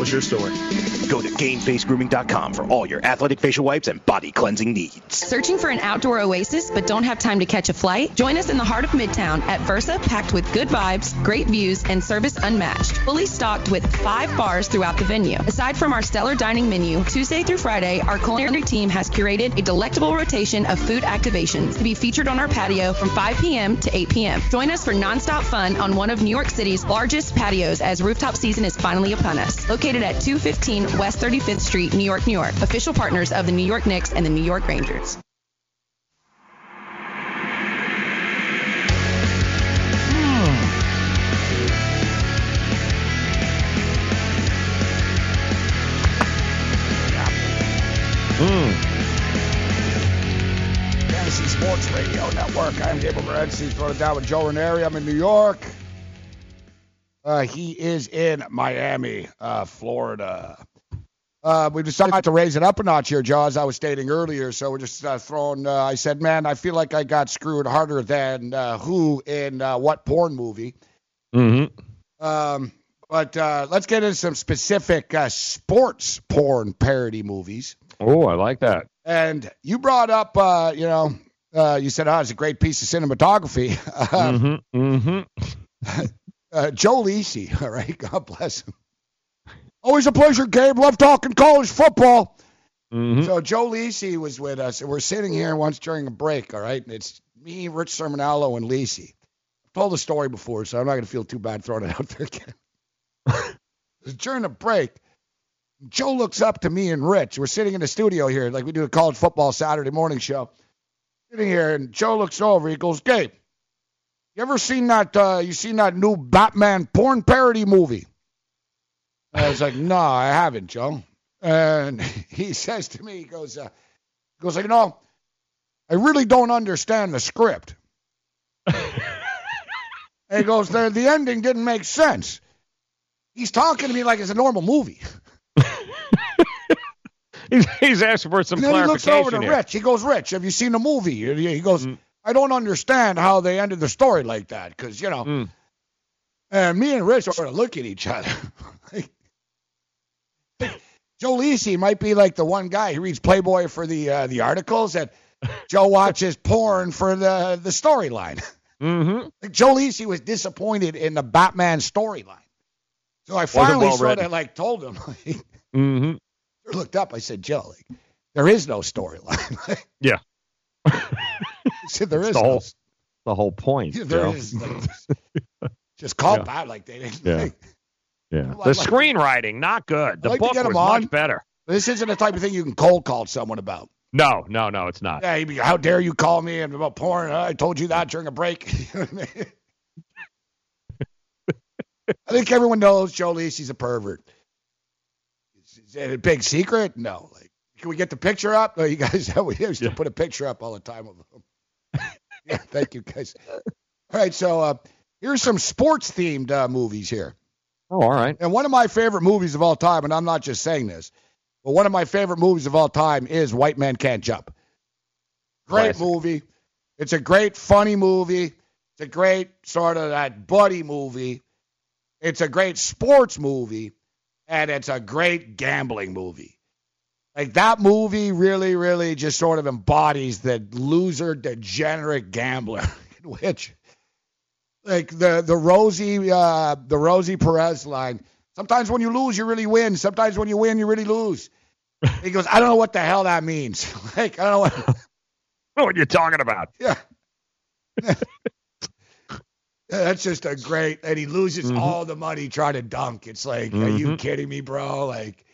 [SPEAKER 11] What's your story?
[SPEAKER 2] Go to GameFaceGrooming.com for all your athletic facial wipes and body cleansing needs.
[SPEAKER 12] Searching for an outdoor oasis but don't have time to catch a flight? Join us in the heart of Midtown at Versa, packed with good vibes, great views, and service unmatched. Fully stocked with five bars throughout the venue. Aside from our stellar dining menu, Tuesday through Friday, our culinary team has curated a delectable rotation of food activations to be featured on our patio from 5 p.m. to 8 p.m. Join us for nonstop fun on one of New York City's largest patios as rooftop season is finally upon us. Located at 215 West 35th Street, New York, New York. Official partners of the New York Knicks and the New York Rangers. Hmm. Hmm.
[SPEAKER 3] Fantasy Sports Radio Network. I'm Gabriel Morency. Throwing it down with Joe Ranieri. I'm in New York. Uh, he is in Miami, uh, Florida. Uh, we decided to raise it up a notch here, Joe, as I was stating earlier. So we're just uh, throwing. Uh, I said, man, I feel like I got screwed harder than uh, who in uh, what porn movie.
[SPEAKER 4] Mm-hmm.
[SPEAKER 3] Um, But uh, let's get into some specific uh, sports porn parody movies.
[SPEAKER 4] Oh, I like that.
[SPEAKER 3] And you brought up, uh, you know, uh, you said, oh, it's a great piece of cinematography. Um,
[SPEAKER 4] Mm-hmm. Mm-hmm.
[SPEAKER 3] uh, Joe Lisi, all right, God bless him. Always a pleasure, Gabe. Love talking college football.
[SPEAKER 4] Mm-hmm.
[SPEAKER 3] So Joe Lisi was with us, and we're sitting here once during a break, all right? And it's me, Rich Sermonello, and Lisi. I've told the story before, so I'm not going to feel too bad throwing it out there again. During the break, Joe looks up to me and Rich. We're sitting in the studio here, like we do a college football Saturday morning show. Sitting here, and Joe looks over. He goes, Gabe, you ever seen that? Uh, you seen that new Batman porn parody movie? I was like, no, I haven't, Joe. And he says to me, he goes, uh, he goes like, no, I really don't understand the script. and he goes, the, the ending didn't make sense. He's talking to me like it's a normal movie.
[SPEAKER 4] He's, he's asking for some
[SPEAKER 3] And then he looks over to
[SPEAKER 4] here.
[SPEAKER 3] Rich. He goes, Rich, have you seen the movie? He goes, I don't understand how they ended the story like that because, you know. And me and Rich sort of look at each other. Joe Lisi might be like the one guy who reads Playboy for the uh, the articles that Joe watches porn for the the storyline.
[SPEAKER 4] Mm-hmm.
[SPEAKER 3] Like Joe Lisi was disappointed in the Batman storyline. So I finally sort of like told him, like,
[SPEAKER 4] Mm-hmm.
[SPEAKER 3] Looked up. I said, Joe, like, there is no storyline.
[SPEAKER 4] Yeah.
[SPEAKER 3] There is
[SPEAKER 4] the
[SPEAKER 3] no
[SPEAKER 4] whole, the whole point.
[SPEAKER 3] Yeah, there is, like, just call
[SPEAKER 4] Yeah.
[SPEAKER 3] back like they didn't.
[SPEAKER 4] Yeah.
[SPEAKER 3] like-
[SPEAKER 4] Yeah. The
[SPEAKER 3] like-
[SPEAKER 4] screenwriting, not good. The
[SPEAKER 3] like
[SPEAKER 4] book was
[SPEAKER 3] on.
[SPEAKER 4] much better.
[SPEAKER 3] This isn't the type of thing you can cold call someone about.
[SPEAKER 4] No, no, no, it's not.
[SPEAKER 3] Yeah, be, how dare you call me and about porn? I told you that during a break. You know I mean? I think everyone knows Joe Lisi's a pervert. Is, it a big secret? No. Like, can we get the picture up? No, you guys, we used to put a picture up all the time of him. Yeah, thank you guys. All right, so uh, here's some sports themed uh, movies here.
[SPEAKER 4] Oh, all right.
[SPEAKER 3] And one of my favorite movies of all time, and I'm not just saying this, but one of my favorite movies of all time is White Man Can't Jump. Great
[SPEAKER 4] Classic.
[SPEAKER 3] movie. It's a great funny movie. It's a great sort of that buddy movie. It's a great sports movie, and it's a great gambling movie. Like that movie really, really just sort of embodies the loser, degenerate gambler, in which like the the Rosie uh, the Rosie Perez line. Sometimes when you lose, you really win. Sometimes when you win, you really lose. He goes, I don't know what the hell that means. like I don't know what.
[SPEAKER 4] I know what you're talking about.
[SPEAKER 3] Yeah. Yeah, That's just a great, and he loses
[SPEAKER 4] Mhm.
[SPEAKER 3] all the money trying to dunk. It's like, are you
[SPEAKER 4] Mhm.
[SPEAKER 3] kidding me, bro? Like,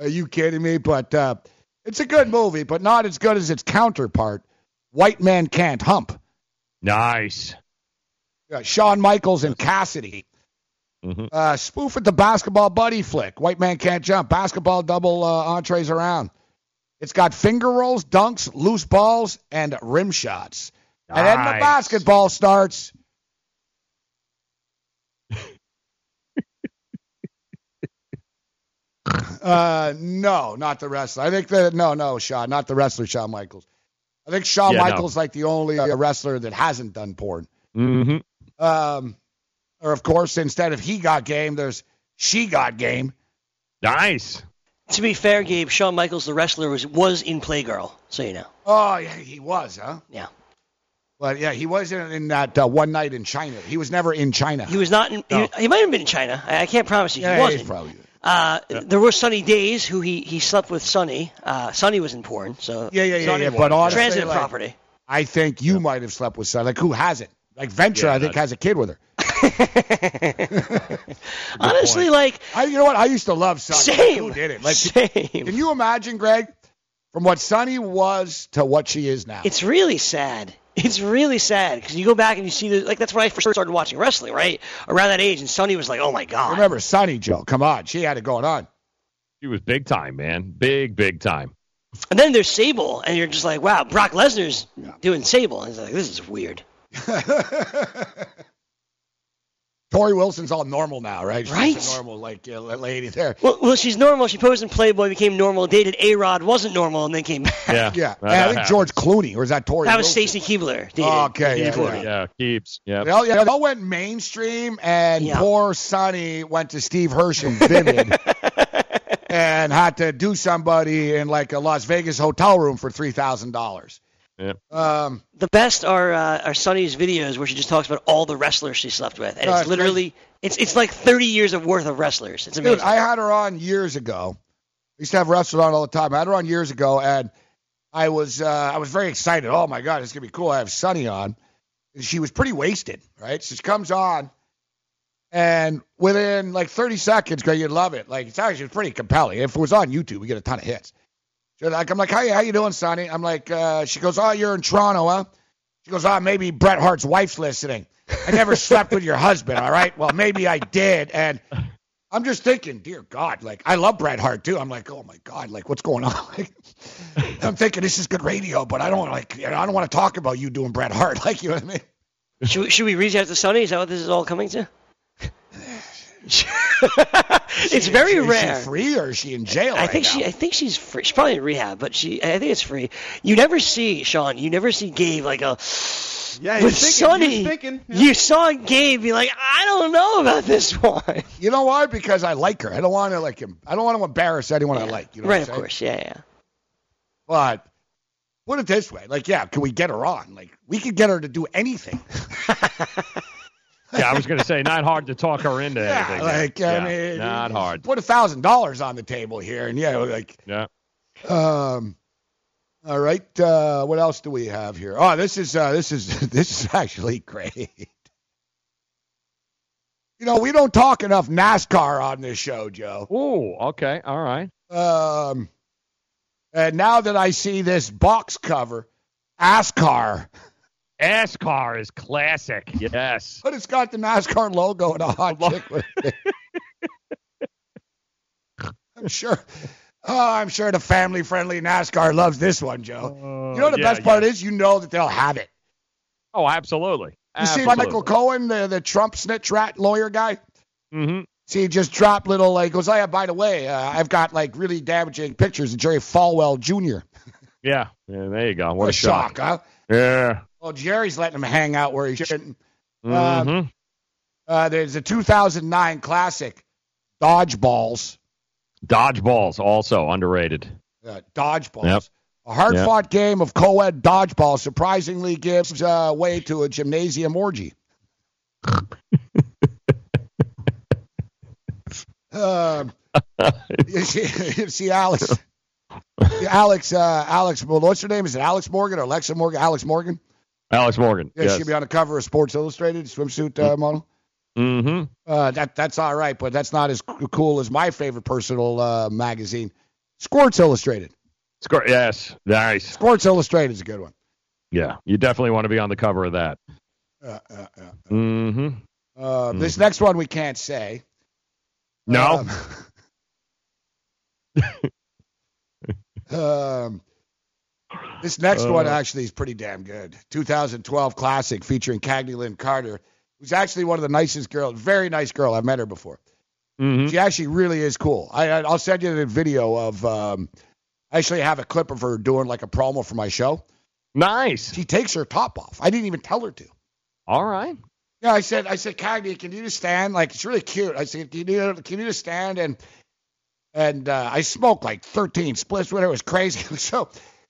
[SPEAKER 3] are you kidding me? But uh, it's a good movie, but not as good as its counterpart, White Man Can't Hump.
[SPEAKER 4] Nice.
[SPEAKER 3] Yeah, Shawn Michaels and Cassidy.
[SPEAKER 4] Mhm.
[SPEAKER 3] Uh, spoof at the basketball buddy flick. White man can't jump. Basketball double uh, entrees around. It's got finger rolls, dunks, loose balls, and rim shots. And then the basketball starts. Uh, no, not the wrestler. I think that no, no, Shawn, not the wrestler, Shawn Michaels. I think Shawn
[SPEAKER 4] Yeah, no.
[SPEAKER 3] Michaels like the only uh, wrestler that hasn't done porn.
[SPEAKER 4] Mm-hmm.
[SPEAKER 3] Um, or of course, instead of he got game, there's she got game.
[SPEAKER 4] Nice.
[SPEAKER 13] To be fair, Gabe, Shawn Michaels, the wrestler, was was in Playgirl, so you know.
[SPEAKER 3] Oh, yeah, he was, huh?
[SPEAKER 13] Yeah.
[SPEAKER 3] But yeah, he wasn't in that uh, one night in China. He was never in China.
[SPEAKER 13] He was not in. He, he might have been in China. I, I can't promise you.
[SPEAKER 3] Yeah,
[SPEAKER 13] he
[SPEAKER 3] he's
[SPEAKER 13] wasn't.
[SPEAKER 3] probably.
[SPEAKER 13] Uh, There were Sunny Days who he, he slept with Sunny. Uh, Sunny was in porn, so
[SPEAKER 3] Yeah, yeah, yeah,
[SPEAKER 13] Sunny
[SPEAKER 3] yeah. But honestly,
[SPEAKER 13] transitive
[SPEAKER 3] like,
[SPEAKER 13] property.
[SPEAKER 3] I think you might have slept with some. Like who hasn't? Like Venture,
[SPEAKER 4] Yeah,
[SPEAKER 3] I think has a kid with her.
[SPEAKER 13] Honestly, like
[SPEAKER 3] I, you know what? I used to love Sunny. Like,
[SPEAKER 13] Same.
[SPEAKER 3] who did it? Like,
[SPEAKER 13] Same.
[SPEAKER 3] Can you imagine, Greg, from what Sunny was to what she is now?
[SPEAKER 13] It's really sad. It's really sad because you go back and you see the like that's when I first started watching wrestling, right? Around that age, and Sunny was like, "Oh my god!"
[SPEAKER 3] Remember Sunny Joe? Come on, she had it going on.
[SPEAKER 4] She was big time, man. Big, big time.
[SPEAKER 13] And then there's Sable, and you're just like, "Wow, Brock Lesnar's doing Sable." And it's like, "This is weird."
[SPEAKER 3] Torrie Wilson's all normal now, right? She's
[SPEAKER 13] Right.
[SPEAKER 3] a normal like uh, lady there.
[SPEAKER 13] Well, well, she's normal. She posed in Playboy, became normal, dated A Rod, wasn't normal, and then came back.
[SPEAKER 4] Yeah.
[SPEAKER 3] Yeah,
[SPEAKER 4] That
[SPEAKER 3] and I think
[SPEAKER 4] happens.
[SPEAKER 3] George Clooney, or is that Tori?
[SPEAKER 13] That was
[SPEAKER 3] Wilson?
[SPEAKER 13] Stacy Keibler. dated
[SPEAKER 3] Okay, yeah,
[SPEAKER 13] Keibler.
[SPEAKER 3] yeah.
[SPEAKER 4] Yeah, keeps. Yeah.
[SPEAKER 3] Well, yeah, they all went mainstream, and
[SPEAKER 13] Yeah.
[SPEAKER 3] poor Sunny went to Steve Hirsch and Vivid, and had to do somebody in like a Las Vegas hotel room for three thousand dollars.
[SPEAKER 4] Yeah.
[SPEAKER 3] Um,
[SPEAKER 13] The best are uh, are Sunny's videos where she just talks about all the wrestlers she slept with, and
[SPEAKER 3] No,
[SPEAKER 13] it's
[SPEAKER 3] it's
[SPEAKER 13] literally it's it's like 30 years of worth of wrestlers. It's amazing.
[SPEAKER 3] Dude, I had her on years ago. I used to have wrestlers on all the time. I had her on years ago, and I was uh, I was very excited. Oh my god, it's gonna be cool. I have Sunny on. And She was pretty wasted, right? So she comes on, and within like 30 seconds, girl, you'd love it. Like it's actually pretty compelling. If it was on YouTube, we get a ton of hits. So like I'm like, how you how you doing, Sunny? I'm like, uh, she goes, oh, you're in Toronto, huh? She goes, oh, maybe Bret Hart's wife's listening. I never slept with your husband, all right? Well, maybe I did, and I'm just thinking, dear God, like I love Bret Hart too. I'm like, oh my God, like what's going on? Like, I'm thinking this is good radio, but I don't like, you know, I don't want to talk about you doing Bret Hart, like you know what I mean?
[SPEAKER 13] Should we, should we reach out to Sunny? Is that what this is all coming to? it's very
[SPEAKER 3] she,
[SPEAKER 13] rare.
[SPEAKER 3] Is she free or is she in jail?
[SPEAKER 13] I
[SPEAKER 3] right
[SPEAKER 13] think
[SPEAKER 3] now?
[SPEAKER 13] she. I think she's free. She's probably in rehab, but she. I think it's free. You never see Sean. You never see Gabe like a.
[SPEAKER 14] Yeah,
[SPEAKER 13] with
[SPEAKER 14] he's thinking, Sunny. yeah.
[SPEAKER 13] You saw Gabe be like, I don't know about this one.
[SPEAKER 3] You know why? Because I like her. I don't want to like him. I don't want to embarrass anyone I like. You know
[SPEAKER 13] right,
[SPEAKER 3] what
[SPEAKER 13] of course. Yeah, yeah.
[SPEAKER 3] But put it this way, like, yeah, can we get her on? Like, we could get her to do anything.
[SPEAKER 4] Yeah, I was going to say, not hard to talk her into
[SPEAKER 3] Yeah,
[SPEAKER 4] anything.
[SPEAKER 3] like
[SPEAKER 4] yeah,
[SPEAKER 3] I mean,
[SPEAKER 4] not hard.
[SPEAKER 3] Put a thousand dollars on the table here, and yeah, like,
[SPEAKER 4] Yeah.
[SPEAKER 3] um, all right. Uh, what else do we have here? Oh, this is uh, this is this is actually great. You know, we don't talk enough NASCAR on this show, Joe.
[SPEAKER 4] Oh, okay, all right.
[SPEAKER 3] Um, and now that I see this box cover, ASCAR,
[SPEAKER 4] ASCAR is classic. Yes.
[SPEAKER 3] but it's got the NASCAR logo and a hot chick with it. I'm sure. Oh, I'm sure the family-friendly NASCAR loves this one, Joe. you know the
[SPEAKER 4] yeah,
[SPEAKER 3] best part is you know that they'll have it.
[SPEAKER 4] Oh, absolutely.
[SPEAKER 3] You see Michael Cohen, the the Trump snitch rat lawyer guy.
[SPEAKER 4] Mm-hmm.
[SPEAKER 3] See, he just dropped little like goes. Oh yeah, by the way, uh, I've got like really damaging pictures of Jerry Falwell Jr.
[SPEAKER 4] Yeah. yeah. There you go. What,
[SPEAKER 3] What
[SPEAKER 4] a
[SPEAKER 3] a shock, huh?
[SPEAKER 4] Yeah.
[SPEAKER 3] Well, Jerry's letting him hang out where he shouldn't. Um, uh, there's a 2009 classic, Dodgeballs.
[SPEAKER 4] Dodgeballs also underrated.
[SPEAKER 3] Uh, dodgeballs.
[SPEAKER 4] Yep.
[SPEAKER 3] A hard-fought game of co-ed dodgeball surprisingly gives uh, way to a gymnasium orgy. um, you see, you see Alex, Alex, uh, Alex. Well, what's her name? Is it Alex Morgan or Alexa Morgan? Alex Morgan.
[SPEAKER 4] Alex Morgan.
[SPEAKER 3] Yeah,
[SPEAKER 4] yes.
[SPEAKER 3] she'll be on the cover of Sports Illustrated swimsuit uh, model.
[SPEAKER 4] Mm-hmm.
[SPEAKER 3] Uh, that that's all right, but that's not as cool as my favorite personal uh, magazine, Sports Illustrated.
[SPEAKER 4] Score. Yes. Nice.
[SPEAKER 3] Sports Illustrated is a good one.
[SPEAKER 4] Yeah. You definitely want to be on the cover of that.
[SPEAKER 3] Uh, uh, uh,
[SPEAKER 4] Mm-hmm.
[SPEAKER 3] uh, This next one we can't say.
[SPEAKER 4] No.
[SPEAKER 3] Um, um, this next one
[SPEAKER 4] Uh.
[SPEAKER 3] actually is pretty damn good. 2012 classic featuring Cagney Linn Carter, who's actually one of the nicest girls, very nice girl. I've met her before.
[SPEAKER 4] Mhm.
[SPEAKER 3] She actually really is cool. I, I- I'll send you the video of. Um, I actually have a clip of her doing like a promo for my show.
[SPEAKER 4] Nice.
[SPEAKER 3] She takes her top off. I didn't even tell her to.
[SPEAKER 4] All right.
[SPEAKER 3] Yeah, I said, I said, Cagney, can you just stand? Like, it's really cute. I said, can you, can you just stand? And and uh, I smoked like 13 splits when it was crazy. so,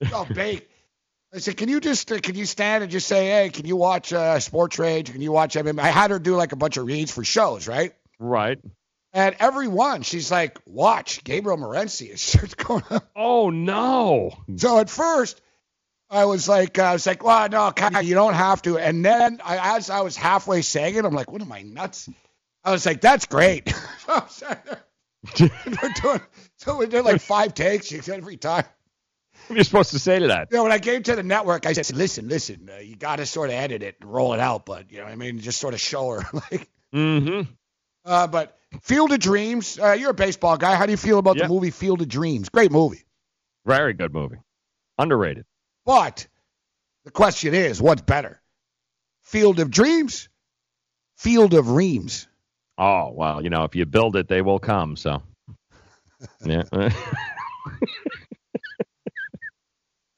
[SPEAKER 3] so baked. I said, can you just, uh, can you stand and just say, hey, can you watch uh, Sports Rage? Can you watch MMA? I had her do like a bunch of reads for shows, right?
[SPEAKER 4] Right.
[SPEAKER 3] And every one, she's like, watch Gabriel Morency. It starts going on.
[SPEAKER 4] Oh no.
[SPEAKER 3] So at first, I was like, I was like, well, no, you don't have to. And then I, as I was halfway saying it, I'm like, what am I nuts? I was like, that's great. we're doing, so we did like five takes every time.
[SPEAKER 4] What are you supposed to say to that?
[SPEAKER 3] You know, when I came to the network, I said, listen, listen, uh, you got to sort of edit it and roll it out, but you know what I mean? Just sort of show her. like,
[SPEAKER 4] Mm-hmm.
[SPEAKER 3] uh, but Field of Dreams, uh, you're a baseball guy. How do you feel about
[SPEAKER 4] Yeah.
[SPEAKER 3] the movie Field of Dreams? Great movie.
[SPEAKER 4] Very good movie. Underrated.
[SPEAKER 3] But the question is, what's better? Field of Dreams, Field of Reams.
[SPEAKER 4] Oh well, you know, if you build it, they will come. So, yeah.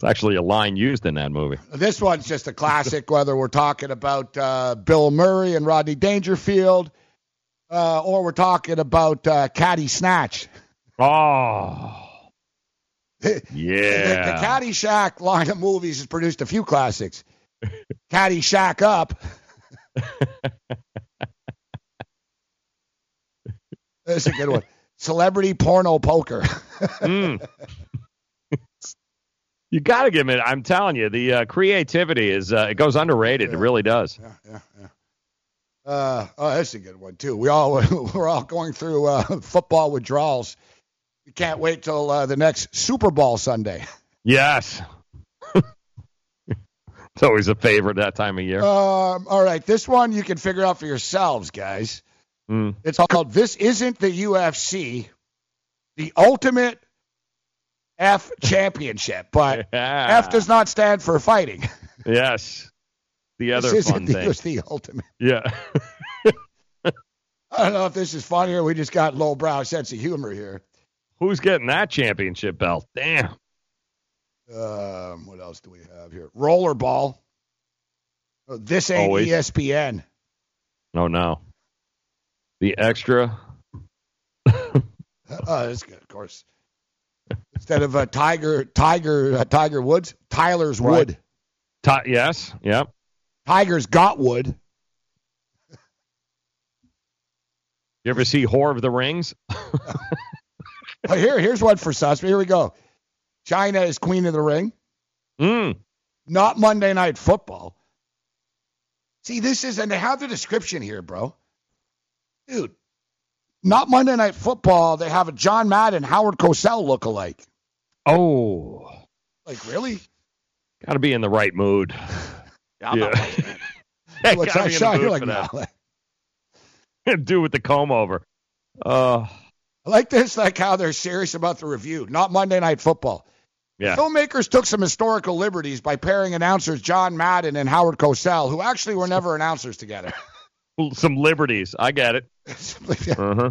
[SPEAKER 4] it's actually a line used in that movie.
[SPEAKER 3] This one's just a classic, whether we're talking about uh, Bill Murray and Rodney Dangerfield, uh, or we're talking about uh, Caddy Snatch.
[SPEAKER 4] Oh.
[SPEAKER 3] The,
[SPEAKER 4] Yeah.
[SPEAKER 3] the Caddy Shack line of movies has produced a few classics. Caddy Shack Up. That's a good one. Celebrity porno poker.
[SPEAKER 4] Mm. You got to give it. I'm telling you, the uh, creativity is uh, it goes underrated. It really does. Yeah, yeah, yeah.
[SPEAKER 3] Uh, oh, that's a good one too. We all we're all going through uh, football withdrawals. We can't wait till uh, the next Super Bowl Sunday.
[SPEAKER 4] Yes. it's always a favorite that time of year.
[SPEAKER 3] Um, all right, this one you can figure out for yourselves, guys.
[SPEAKER 4] Mm.
[SPEAKER 3] It's called "This Isn't the UFC," the ultimate F championship, but F does not stand for fighting.
[SPEAKER 4] Yes. The other
[SPEAKER 3] this
[SPEAKER 4] fun thing.
[SPEAKER 3] it's the ultimate.
[SPEAKER 4] Yeah.
[SPEAKER 3] I don't know if this is funny or we just got lowbrow sense of humor here.
[SPEAKER 4] Who's getting that championship belt? Damn.
[SPEAKER 3] Um, what else do we have here? Rollerball. Oh, this ain't
[SPEAKER 4] Always.
[SPEAKER 3] ESPN.
[SPEAKER 4] Oh no. The extra.
[SPEAKER 3] Oh, that's good, of course. Instead of uh, Tiger, Tiger, uh, Tiger Woods, Tyler's
[SPEAKER 4] Right.
[SPEAKER 3] Wood.
[SPEAKER 4] Ti- yes. Yep.
[SPEAKER 3] Tiger's got wood.
[SPEAKER 4] You ever see Whore of the Rings?
[SPEAKER 3] Oh, here, here's one for sus. Here we go. China is queen of the ring.
[SPEAKER 4] Mm.
[SPEAKER 3] Not Monday Night Football. See, this is, and they have the description here, bro. Dude, not Monday Night Football. They have a John Madden, Howard Cosell look-alike.
[SPEAKER 4] Oh.
[SPEAKER 3] Like, really?
[SPEAKER 4] Got to be in the right mood.
[SPEAKER 3] Yeah,
[SPEAKER 4] Yeah,
[SPEAKER 3] What's that shot? You're like, no.
[SPEAKER 4] Do with the comb over. Uh,
[SPEAKER 3] I like this, like how they're serious about the review. Not Monday Night Football.
[SPEAKER 4] yeah.
[SPEAKER 3] Filmmakers took some historical liberties by pairing announcers John Madden and Howard Cosell, who actually were never announcers together.
[SPEAKER 4] Some liberties. I get it. Uh-huh.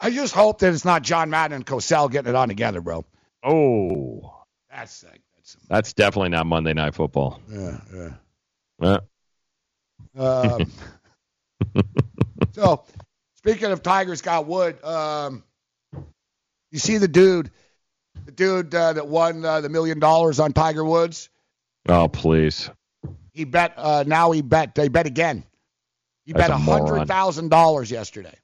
[SPEAKER 3] I just hope that it's not John Madden and Cosell getting it on together, bro.
[SPEAKER 4] Oh.
[SPEAKER 3] That's like,
[SPEAKER 4] That's definitely not Monday Night Football.
[SPEAKER 3] yeah, yeah.
[SPEAKER 4] Uh,
[SPEAKER 3] Um, so, speaking of Tigers got wood, um, you see the dude, the dude uh, that won uh, the million dollars on Tiger Woods.
[SPEAKER 4] oh, please.
[SPEAKER 3] He bet. Uh, now he bet. He bet again. He
[SPEAKER 4] That's
[SPEAKER 3] bet
[SPEAKER 4] a
[SPEAKER 3] hundred thousand dollars yesterday.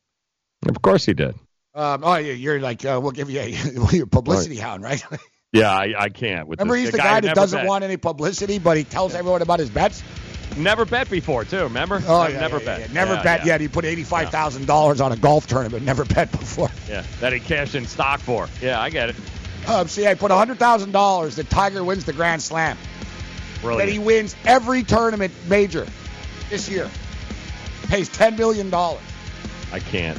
[SPEAKER 4] Of course he did.
[SPEAKER 3] Um, oh, yeah, you're like, uh, we'll give you a, you're a publicity hound, right?
[SPEAKER 4] Yeah, I, I can't. With
[SPEAKER 3] Remember,
[SPEAKER 4] this,
[SPEAKER 3] he's the guy,
[SPEAKER 4] who
[SPEAKER 3] that doesn't
[SPEAKER 4] bet.
[SPEAKER 3] want any publicity, but he tells everyone about his bets.
[SPEAKER 4] Never bet before, too. Remember?
[SPEAKER 3] Oh, yeah,
[SPEAKER 4] never
[SPEAKER 3] yeah,
[SPEAKER 4] bet.
[SPEAKER 3] yeah. Never
[SPEAKER 4] Yeah,
[SPEAKER 3] bet
[SPEAKER 4] yeah.
[SPEAKER 3] yet. He put eighty-five thousand dollars on a golf tournament. Never bet before.
[SPEAKER 4] Yeah, that he cashed in stock for. Yeah, I get it.
[SPEAKER 3] Um, see, I put hundred thousand dollars that Tiger wins the Grand Slam.
[SPEAKER 4] Brilliant.
[SPEAKER 3] That he wins every tournament major this year. Pays ten million dollars.
[SPEAKER 4] I can't.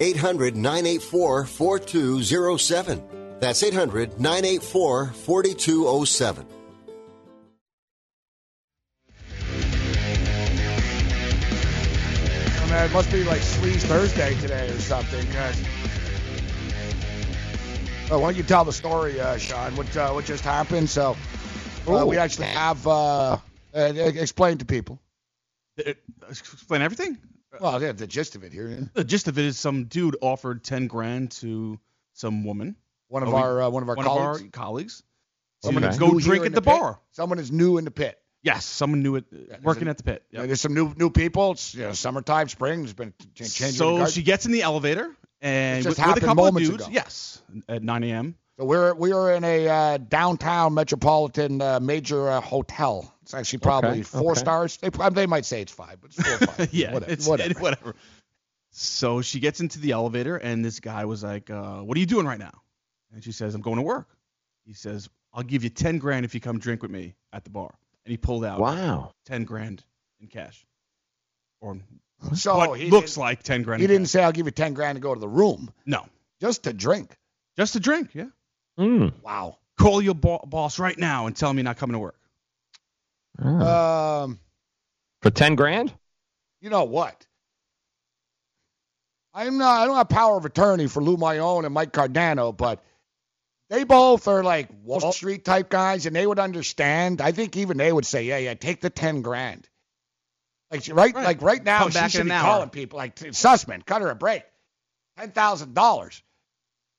[SPEAKER 9] 800 984 4207. That's 800 984 4207.
[SPEAKER 3] I it must be like Sleaze Thursday today or something. 'cause- Uh, why don't you tell the story, uh, Sean? What uh, what just happened? So uh, we actually have uh, uh, explain to people.
[SPEAKER 15] explain everything?
[SPEAKER 3] Well, yeah, the gist of it here. yeah.
[SPEAKER 15] The gist of it is some dude offered ten grand to some woman.
[SPEAKER 3] One of
[SPEAKER 15] Oh,
[SPEAKER 3] our uh, one of our
[SPEAKER 15] one
[SPEAKER 3] colleagues.
[SPEAKER 15] Of our colleagues.
[SPEAKER 3] Someone
[SPEAKER 15] to go
[SPEAKER 3] new
[SPEAKER 15] drink at
[SPEAKER 3] in
[SPEAKER 15] the, bar.
[SPEAKER 3] Someone is new in the pit.
[SPEAKER 15] Yes, someone knew it. working
[SPEAKER 3] there's
[SPEAKER 15] at the pit.
[SPEAKER 3] Yeah, there's some new new people. It's you know, summertime, spring. There's been changing.
[SPEAKER 15] So she gets in the elevator and with, with a couple of dudes.
[SPEAKER 3] ago.
[SPEAKER 15] Yes, at 9 a.m.
[SPEAKER 3] So we're we are in a uh, downtown metropolitan uh, major uh, hotel. It's actually probably
[SPEAKER 15] Okay,
[SPEAKER 3] four
[SPEAKER 15] okay.
[SPEAKER 3] stars. They, they might say it's five, but it's four five.
[SPEAKER 15] yeah,
[SPEAKER 3] whatever.
[SPEAKER 15] it's
[SPEAKER 3] whatever.
[SPEAKER 15] whatever. So she gets into the elevator, and this guy was like, uh, "What are you doing right now?" And she says, "I'm going to work." He says, "I'll give you ten grand if you come drink with me at the bar." And he pulled out
[SPEAKER 4] Wow.
[SPEAKER 15] ten grand in cash, or
[SPEAKER 3] So
[SPEAKER 15] what
[SPEAKER 3] he
[SPEAKER 15] looks like ten grand.
[SPEAKER 3] He
[SPEAKER 15] in
[SPEAKER 3] didn't
[SPEAKER 15] cash.
[SPEAKER 3] say I'll give you ten grand to go to the room.
[SPEAKER 15] No,
[SPEAKER 3] just to drink.
[SPEAKER 15] just to drink. Yeah.
[SPEAKER 3] Wow.
[SPEAKER 15] Call your bo- boss right now and tell him you're not coming to work.
[SPEAKER 3] Um,
[SPEAKER 4] For ten grand?
[SPEAKER 3] you know what? I'm not. I don't have power of attorney for Lou Mayone and Mike Cardano, but they both are like Wall Street type guys, and they would understand. I think even they would say, "Yeah, yeah, take the ten grand." Like she- right, like right now,
[SPEAKER 15] Come
[SPEAKER 3] she
[SPEAKER 15] back
[SPEAKER 3] should be
[SPEAKER 15] hour.
[SPEAKER 3] calling people like Sussman, cut her a break, ten thousand dollars,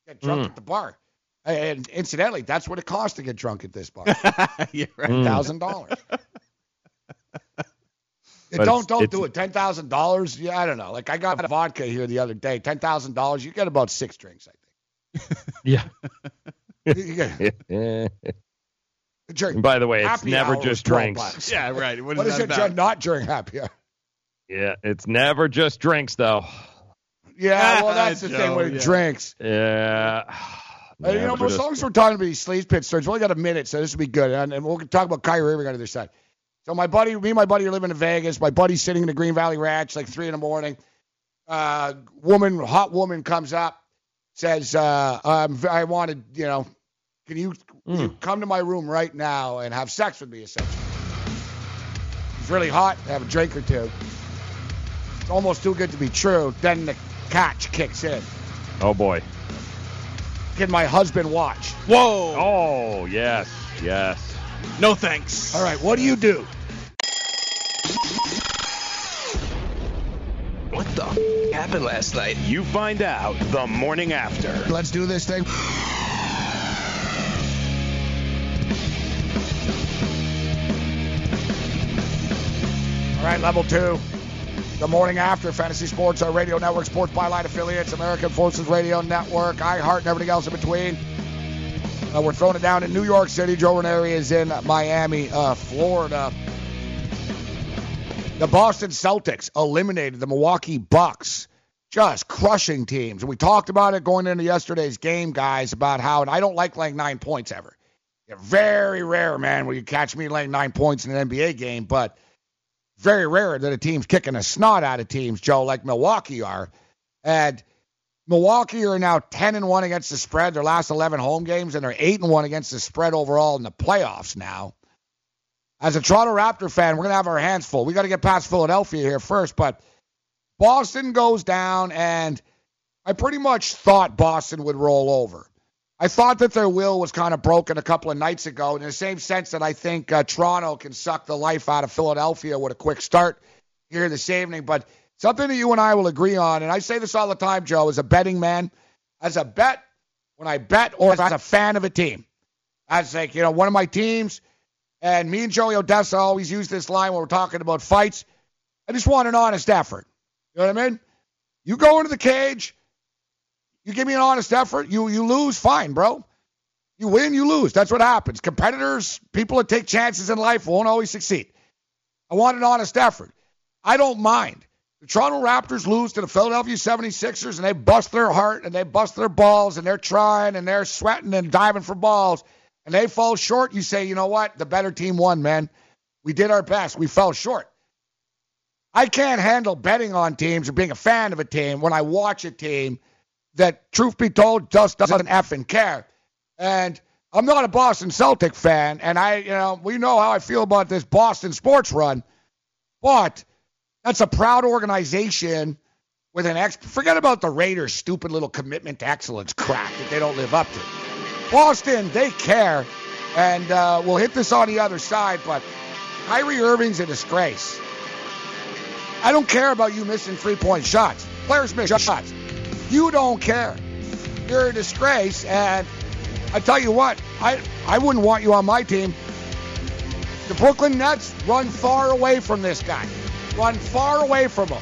[SPEAKER 3] get drunk
[SPEAKER 15] Mm.
[SPEAKER 3] at the bar. And incidentally, that's what it costs to get drunk at this bar.
[SPEAKER 15] yeah,
[SPEAKER 3] Ten thousand dollars.
[SPEAKER 4] But
[SPEAKER 3] don't don't
[SPEAKER 4] it's-
[SPEAKER 3] do it. Ten thousand dollars? Yeah, I don't know. Like I got a vodka here the other day. Ten thousand dollars, you get about six drinks. I think. yeah. get a drink.
[SPEAKER 4] And by the way, it's
[SPEAKER 3] Happy
[SPEAKER 4] never
[SPEAKER 3] hour
[SPEAKER 4] just drinks.
[SPEAKER 3] bucks.
[SPEAKER 15] Yeah, right. What is
[SPEAKER 3] What is
[SPEAKER 15] that
[SPEAKER 3] it
[SPEAKER 15] about?
[SPEAKER 3] Not during happy hour?
[SPEAKER 4] Yeah, it's never just drinks though.
[SPEAKER 3] Yeah, well that's the thing with
[SPEAKER 15] yeah.
[SPEAKER 3] drinks.
[SPEAKER 4] Yeah.
[SPEAKER 3] Uh, you know, long as we're talking about these sleaze pit stories, we only got a minute, so this will be good. And, and we'll talk about Kyrie Irving on the other side. So my buddy, me and my buddy are living in Vegas. My buddy's sitting in the Green Valley Ranch like three in the morning. Uh, woman, hot woman comes up, says, uh, um, "I wanted, you know, can you, can
[SPEAKER 4] Hmm.
[SPEAKER 3] you come to my room right now and have sex with me?" Essentially, it's really hot. Have a drink or two. It's almost too good to be true. Then the catch kicks in.
[SPEAKER 4] Oh boy.
[SPEAKER 3] Can my husband watch?
[SPEAKER 15] Whoa.
[SPEAKER 4] Oh yes, yes.
[SPEAKER 15] No thanks.
[SPEAKER 3] All right, what do you do?
[SPEAKER 2] What the f- happened last night? You find out the morning after.
[SPEAKER 3] Let's do this thing. All right, level two. The morning after Fantasy Sports, our radio network, Sports Byline affiliates, American Forces Radio Network, iHeart, and everything else in between. Uh, we're throwing it down in New York City. Joe Ranieri is in Miami, uh, Florida. The Boston Celtics eliminated the Milwaukee Bucks, just crushing teams. And we talked about it going into yesterday's game, guys, about how, and I don't like laying nine points ever. Yeah, very rare, man, where you catch me laying nine points in an NBA game, but very rare that a team's kicking a snot out of teams, Joe, like Milwaukee are. And Milwaukee are now 10 and 1 against the spread, their last 11 home games, and they're 8 and 1 against the spread overall in the playoffs now. As a Toronto Raptor fan, we're going to have our hands full. We got to get past Philadelphia here first, but Boston goes down, and I pretty much thought Boston would roll over. I thought that their will was kind of broken a couple of nights ago, in the same sense that I think uh, Toronto can suck the life out of Philadelphia with a quick start here this evening. But something that you and I will agree on, and I say this all the time, Joe, as a betting man, as a bet, when I bet or as a fan of a team, as like, you know, one of my teams, and me and Joey Odessa always use this line when we're talking about fights. I just want an honest effort. You know what I mean? You go into the cage, you give me an honest effort, you you lose, fine, bro. You win, you lose. That's what happens. Competitors, people that take chances in life won't always succeed. I want an honest effort. I don't mind. The Toronto Raptors lose to the Philadelphia 76ers and they bust their heart and they bust their balls and they're trying and they're sweating and diving for balls and they fall short. You say, you know what? The better team won, man. We did our best. We fell short. I can't handle betting on teams or being a fan of a team when I watch a team that, truth be told, just doesn't effing care. And I'm not a Boston Celtic fan, and I, you know, we know how I feel about this Boston sports run, but that's a proud organization with an ex. Forget about the Raiders' stupid little commitment to excellence crap that they don't live up to. Boston, they care, and uh, we'll hit this on the other side, but Kyrie Irving's a disgrace. I don't care about you missing three point shots. Players miss shots. You don't care. You're a disgrace, and I tell you what, I, I wouldn't want you on my team. The Brooklyn Nets run far away from this guy. Run far away from him.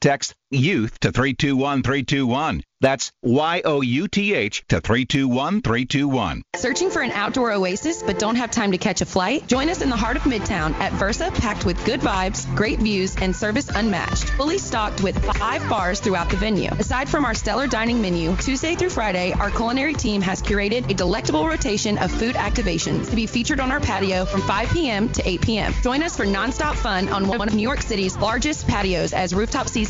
[SPEAKER 16] text YOUTH to 321321. That's Y O U T H to 321321.
[SPEAKER 12] Searching for an outdoor oasis but don't have time to catch a flight? Join us in the heart of Midtown at Versa, packed with good vibes, great views, and service unmatched. Fully stocked with five bars throughout the venue. Aside from our stellar dining menu, Tuesday through Friday, our culinary team has curated a delectable rotation of food activations to be featured on our patio from 5 p.m. to 8 p.m. Join us for nonstop fun on one of New York City's largest patios as rooftop season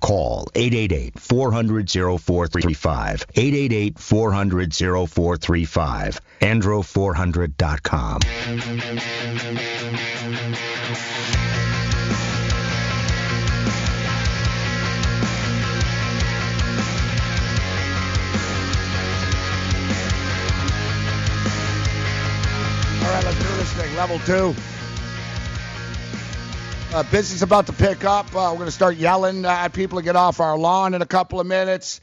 [SPEAKER 7] call 888-400-0435. 888-400-0435. Andro400.com.
[SPEAKER 3] All right, let's do this thing. Level two. Uh, business about to pick up. Uh, we're going to start yelling at people to get off our lawn in a couple of minutes.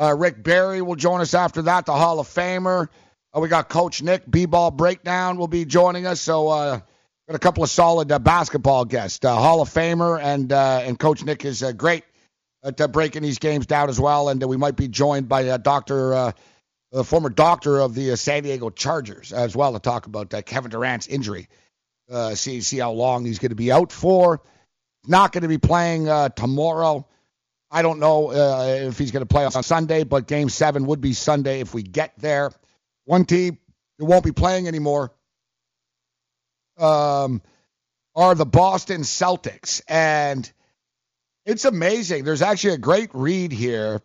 [SPEAKER 3] Uh, Rick Barry will join us after that, the Hall of Famer. Uh, we got Coach Nick, B-Ball Breakdown, will be joining us. So, uh, got a couple of solid uh, basketball guests. Uh, Hall of Famer and and Coach Nick is great at breaking these games down as well. And we might be joined by Dr. Uh, the former doctor of the San Diego Chargers as well to talk about Kevin Durant's injury. Uh, see see how long he's going to be out for. Not going to be playing uh, tomorrow. I don't know uh, if he's going to play on Sunday, but Game Seven would be Sunday if we get there. One team that won't be playing anymore um, are the Boston Celtics, and it's amazing. There's actually a great read here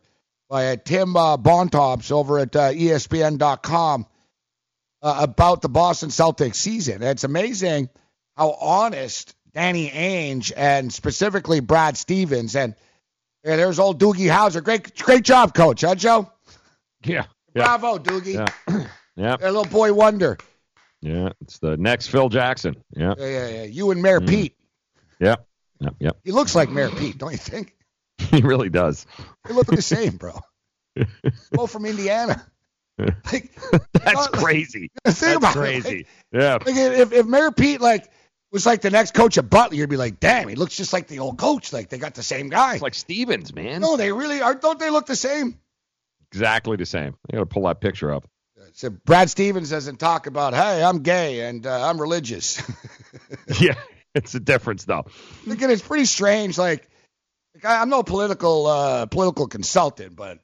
[SPEAKER 3] by uh, Tim uh, Bontemps over at uh, ESPN.com uh, about the Boston Celtics season. It's amazing how honest Danny Ainge and specifically Brad Stevens and yeah, there's old Doogie Howser. Great, great job, Coach. Huh, Joe?
[SPEAKER 4] Yeah.
[SPEAKER 3] Bravo, Doogie.
[SPEAKER 4] Yeah. Yeah.
[SPEAKER 3] A little boy wonder.
[SPEAKER 4] Yeah. It's the next Phil Jackson. Yeah.
[SPEAKER 3] Yeah, yeah, yeah. You and Mayor
[SPEAKER 4] Mm.
[SPEAKER 3] Pete.
[SPEAKER 4] Yeah. Yep. Yep.
[SPEAKER 3] He looks like Mayor Pete, don't you think?
[SPEAKER 4] He really does.
[SPEAKER 3] They look the same, bro. Both from Indiana.
[SPEAKER 4] That's crazy.
[SPEAKER 3] Think
[SPEAKER 4] That's
[SPEAKER 3] about it,
[SPEAKER 4] crazy. Yeah.
[SPEAKER 3] Like if, if Mayor Pete like was like the next coach of Butler, you'd be like, damn, he looks just like the old coach. Like they got the same guy.
[SPEAKER 4] It's like Stevens, man.
[SPEAKER 3] No, they really are. Don't they look the same?
[SPEAKER 4] Exactly the same. I gotta pull that picture up.
[SPEAKER 3] So Brad Stevens doesn't talk about, hey, I'm gay and uh, I'm religious.
[SPEAKER 4] yeah. It's a difference though.
[SPEAKER 3] Again, it's pretty strange. Like, like I, I'm no political uh, political consultant, but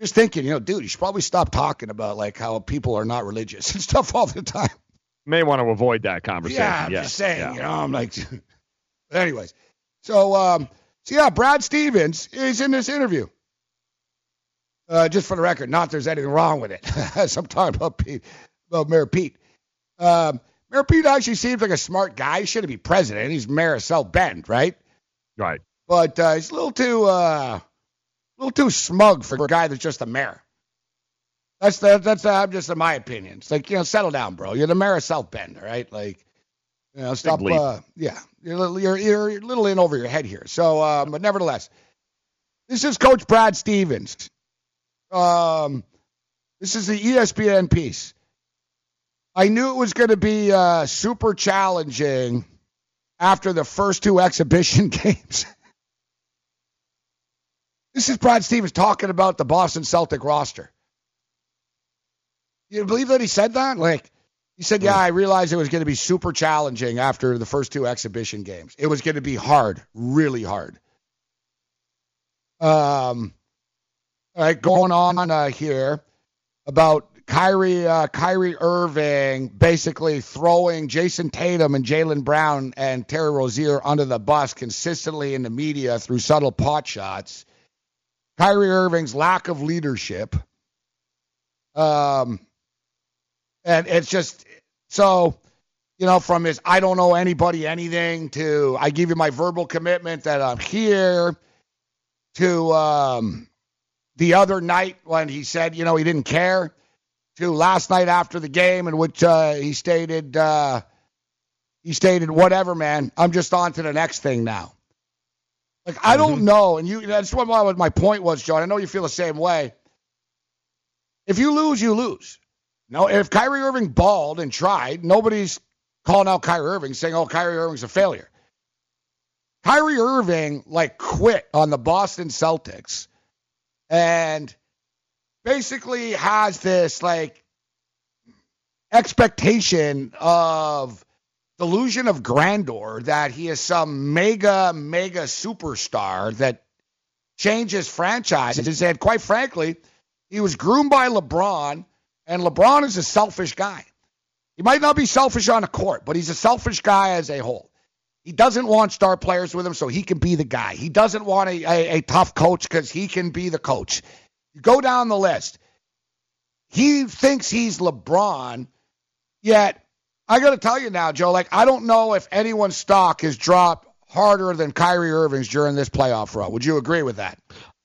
[SPEAKER 3] just thinking, you know, dude, you should probably stop talking about like how people are not religious and stuff all the time.
[SPEAKER 4] May want to avoid that conversation.
[SPEAKER 3] Yeah, I'm just saying,
[SPEAKER 4] Yeah.
[SPEAKER 3] you know, I'm like, anyways. So, um, so yeah, Brad Stevens is in this interview. Uh, just for the record, not there's anything wrong with it. As I'm talking about Pete, about Mayor Pete. Um, Mayor Pete actually seems like a smart guy. He shouldn't be president. He's mayor of South Bend, right?
[SPEAKER 4] Right.
[SPEAKER 3] But uh, he's a little too, uh, a little too smug for a guy that's just a mayor. That's the, that's uh, just in my opinion. It's like you know, settle down, bro. You're the mayor of South Bend, all right? Like, you know, stop. Uh, yeah, you're, a little- you're you're a little in over your head here. So, uh, but nevertheless, this is Coach Brad Stevens. Um, this is the ESPN piece. I knew it was going to be uh, super challenging after the first two exhibition games. This is Brad Stevens talking about the Boston Celtic roster. You believe that he said that? Like, he said, "Yeah, I realized it was going to be super challenging after the first two exhibition games. It was going to be hard, really hard." Um, all right, going on uh, here about Kyrie, uh, Kyrie Irving basically throwing Jayson Tatum and Jaylen Brown and Terry Rozier under the bus consistently in the media through subtle pot shots. Kyrie Irving's lack of leadership. Um, and it's just so, you know, from his I don't know anybody anything to I give you my verbal commitment that I'm here to um, the other night when he said, you know, he didn't care to last night after the game in which uh, he stated, uh, he stated, "Whatever, man. I'm just on to the next thing now." Like I
[SPEAKER 4] Mm-hmm.
[SPEAKER 3] don't know, and you that's what my, what my point was, John. I know you feel the same way. If you lose, you lose. No, if Kyrie Irving balled and tried, nobody's calling out Kyrie Irving saying, "Oh, Kyrie Irving's a failure." Kyrie Irving like quit on the Boston Celtics and basically has this like expectation of delusion of grandeur that he is some mega mega superstar that changes franchises and quite frankly he was groomed by LeBron and LeBron is a selfish guy. He might not be selfish on the court, but he's a selfish guy as a whole. He doesn't want star players with him so he can be the guy. He doesn't want a, a, a tough coach because he can be the coach. You go down the list. He thinks he's LeBron, yet I got to tell you now, Joe, like I don't know if anyone's stock has dropped harder than Kyrie Irving's during this playoff run. Would you agree with that?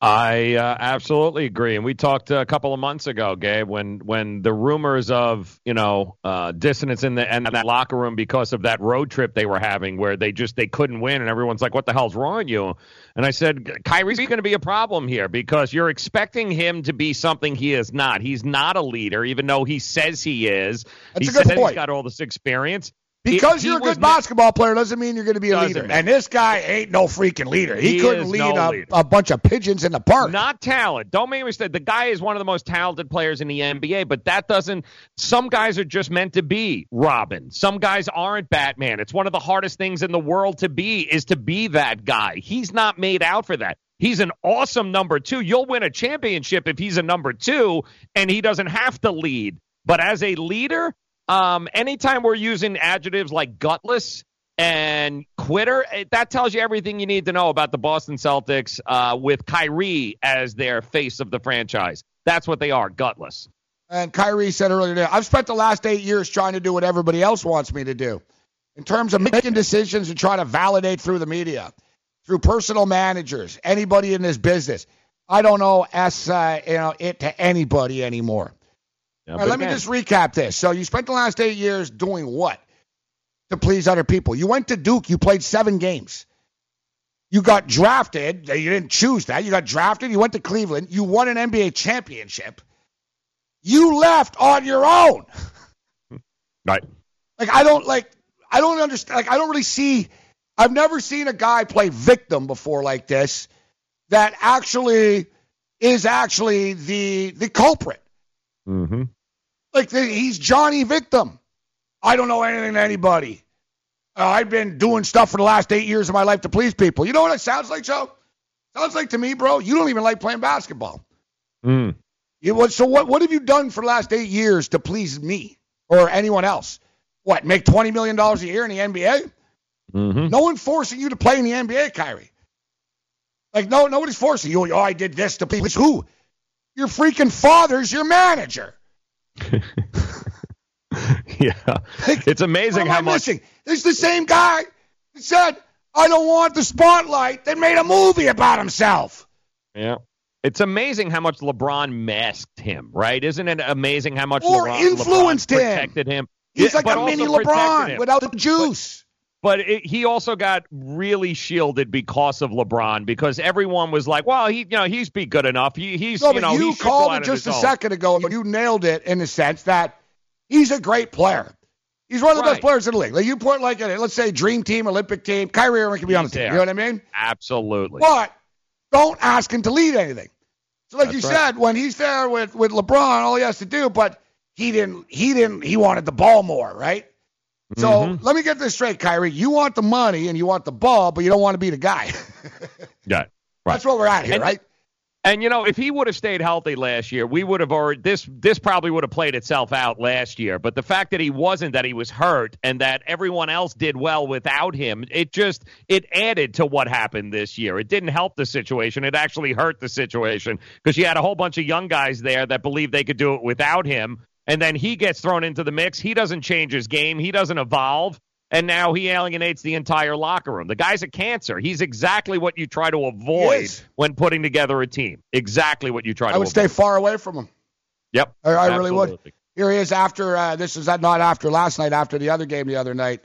[SPEAKER 4] I uh, absolutely agree, and we talked a couple of months ago, Gabe, when when the rumors of you know uh, dissonance in the in that locker room because of that road trip they were having, where they just they couldn't win, and everyone's like, "What the hell's wrong with you?" And I said, Kyrie's going to be a problem here because you're expecting him to be something he is not. He's not a leader, even though he says he is.
[SPEAKER 3] That's
[SPEAKER 4] he says
[SPEAKER 3] point.
[SPEAKER 4] he's got all this experience.
[SPEAKER 3] Because you're a good basketball player doesn't mean you're going to be a leader. And this guy ain't no freaking leader. He,
[SPEAKER 4] He
[SPEAKER 3] couldn't lead
[SPEAKER 4] no
[SPEAKER 3] a, a bunch of pigeons in the park.
[SPEAKER 4] Not talent. Don't make me mistake. The guy is one of the most talented players in the NBA, but that doesn't. Some guys are just meant to be Robin. Some guys aren't Batman. It's one of the hardest things in the world to be is to be that guy. He's not made out for that. He's an awesome number two. You'll win a championship if he's a number two and he doesn't have to lead. But as a leader, um, anytime we're using adjectives like gutless and quitter, eh, that tells you everything you need to know about the Boston Celtics uh, with Kyrie as their face of the franchise. That's what they are, gutless.
[SPEAKER 3] And Kyrie said earlier today, I've spent the last eight years trying to do what everybody else wants me to do. In terms of making decisions and trying to validate through the media, through personal managers, anybody in this business. I don't know S uh, you know it to anybody anymore.
[SPEAKER 4] Yeah,
[SPEAKER 3] right, let me just recap this. So you spent the last eight years doing what to please other people? You went to Duke. You played seven games. You got drafted. You didn't choose that. You got drafted. You went to Cleveland. You won an NBA championship. You left on your own.
[SPEAKER 4] Right.
[SPEAKER 3] Like I don't like I don't understand like I don't really see I've never seen a guy play victim before like this that actually is actually the the culprit.
[SPEAKER 4] Mm-hmm.
[SPEAKER 3] Like he's Johnny Victim. I don't know anything to anybody. Uh, I've been doing stuff for the last eight years of my life to please people. You know what it sounds like, Joe? Sounds like to me, bro. You don't even like playing basketball.
[SPEAKER 4] Mm.
[SPEAKER 3] You, what, so what? What have you done for the last eight years to please me or anyone else? What? Make twenty million dollars a year in the NBA?
[SPEAKER 4] Mm-hmm.
[SPEAKER 3] No one forcing you to play in the NBA, Kyrie. Like no, nobody's forcing you. Oh, I did this to please who? Your freaking father's your manager.
[SPEAKER 4] Yeah. It's amazing how much.
[SPEAKER 3] missing? This is the same guy that said, "I don't want the spotlight." That made a movie about himself.
[SPEAKER 4] Yeah. It's amazing how much LeBron masked him, right? Isn't it amazing how much
[SPEAKER 3] Or
[SPEAKER 4] LeBron,
[SPEAKER 3] influenced
[SPEAKER 4] LeBron
[SPEAKER 3] him.
[SPEAKER 4] protected him?
[SPEAKER 3] He's
[SPEAKER 4] Yeah,
[SPEAKER 3] like a mini LeBron without the juice.
[SPEAKER 4] But it, he also got really shielded because of LeBron, because everyone was like, "Well, he, you know, he's be good enough. He, he's,
[SPEAKER 3] No,
[SPEAKER 4] you
[SPEAKER 3] but
[SPEAKER 4] know,
[SPEAKER 3] you called it just a
[SPEAKER 4] own."
[SPEAKER 3] second ago. and You nailed it in the sense that he's a great player. He's one of the
[SPEAKER 4] Right.
[SPEAKER 3] best players in the league. Like you put like a, let's say dream team, Olympic team, Kyrie Irving can be on the
[SPEAKER 4] He's
[SPEAKER 3] team.
[SPEAKER 4] there.
[SPEAKER 3] You know what I mean?
[SPEAKER 4] Absolutely.
[SPEAKER 3] But don't ask him to lead anything. So like
[SPEAKER 4] That's
[SPEAKER 3] you
[SPEAKER 4] right.
[SPEAKER 3] said, when he's there with with LeBron, all he has to do, but he didn't. He didn't. He wanted the ball more, right? So
[SPEAKER 4] Mm-hmm.
[SPEAKER 3] let me get this straight, Kyrie. You want the money and you want the ball, but you don't want to be the guy.
[SPEAKER 4] Yeah. Right.
[SPEAKER 3] That's what we're at here,
[SPEAKER 4] And-
[SPEAKER 3] right?
[SPEAKER 4] And you know, if he would have stayed healthy last year, we would have already this this probably would have played itself out last year. But the fact that he wasn't, that he was hurt, and that everyone else did well without him, it just it added to what happened this year. It didn't help the situation; it actually hurt the situation because you had a whole bunch of young guys there that believed they could do it without him, and then he gets thrown into the mix. He doesn't change his game. He doesn't evolve. And now he alienates the entire locker room. The guy's a cancer. He's exactly what you try to avoid when putting together a team. Exactly what you try
[SPEAKER 3] I
[SPEAKER 4] to I
[SPEAKER 3] would
[SPEAKER 4] avoid.
[SPEAKER 3] stay far away from him.
[SPEAKER 4] Yep.
[SPEAKER 3] I, I really would. Here he is after uh, this is not after last night, after the other game the other night.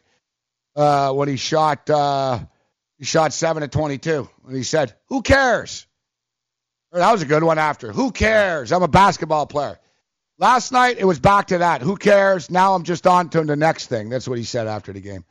[SPEAKER 3] uh, when he shot uh, he shot seven at 22. And he said, "Who cares?" That was a good one. After, who cares? I'm a basketball player. Last night it was back to that. Who cares? Now I'm just on to the next thing. That's what he said after the game.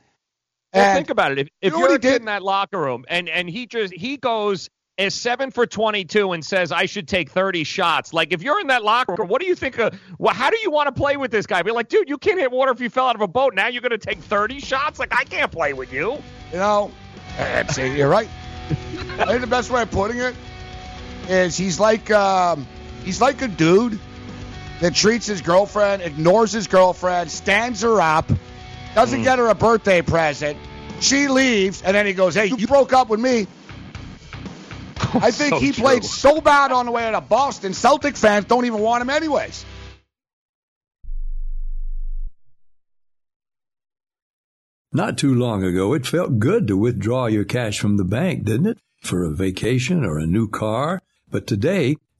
[SPEAKER 4] Well, think about it. If, if
[SPEAKER 3] you know
[SPEAKER 4] you
[SPEAKER 3] what
[SPEAKER 4] are a kid in that locker room and and he just he goes is seven for 22 and says I should take 30 shots. Like if you're in that locker room, what do you think? Of, well, how do you want to play with this guy? Be like, dude, you can't hit water if you fell out of a boat. Now you're going to take 30 shots? Like I can't play with you.
[SPEAKER 3] You know, it. You're right. I think the best way of putting it is he's like um, he's like a dude that treats his girlfriend, ignores his girlfriend, stands her up, doesn't mm. get her a birthday present. She leaves, and then he goes, "Hey, you broke up with me." I think
[SPEAKER 4] So
[SPEAKER 3] he
[SPEAKER 4] true.
[SPEAKER 3] played so bad on the way to Boston. Celtic fans don't even want him anyways.
[SPEAKER 10] Not too long ago, it felt good to withdraw your cash from the bank, didn't it? For a vacation or a new car. But today,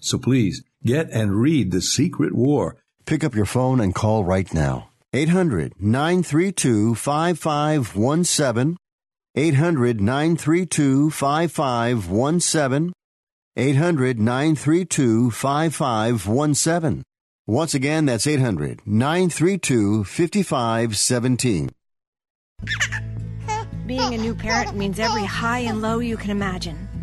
[SPEAKER 10] So please get and read The Secret War.
[SPEAKER 9] Pick up your phone and call right now. 800 932 5517. 800 932 5517. 800 932 5517. Once again, that's 800 932 5517.
[SPEAKER 17] Being a new parent means every high and low you can imagine.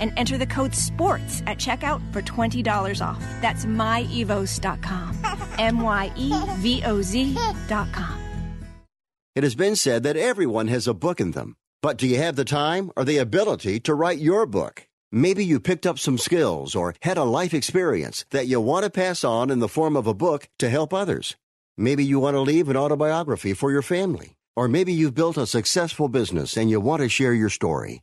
[SPEAKER 17] and enter the code SPORTS at checkout for $20 off. That's myevoz.com. M Y E V O Z.com.
[SPEAKER 9] It has been said that everyone has a book in them. But do you have the time or the ability to write your book? Maybe you picked up some skills or had a life experience that you want to pass on in the form of a book to help others. Maybe you want to leave an autobiography for your family. Or maybe you've built a successful business and you want to share your story.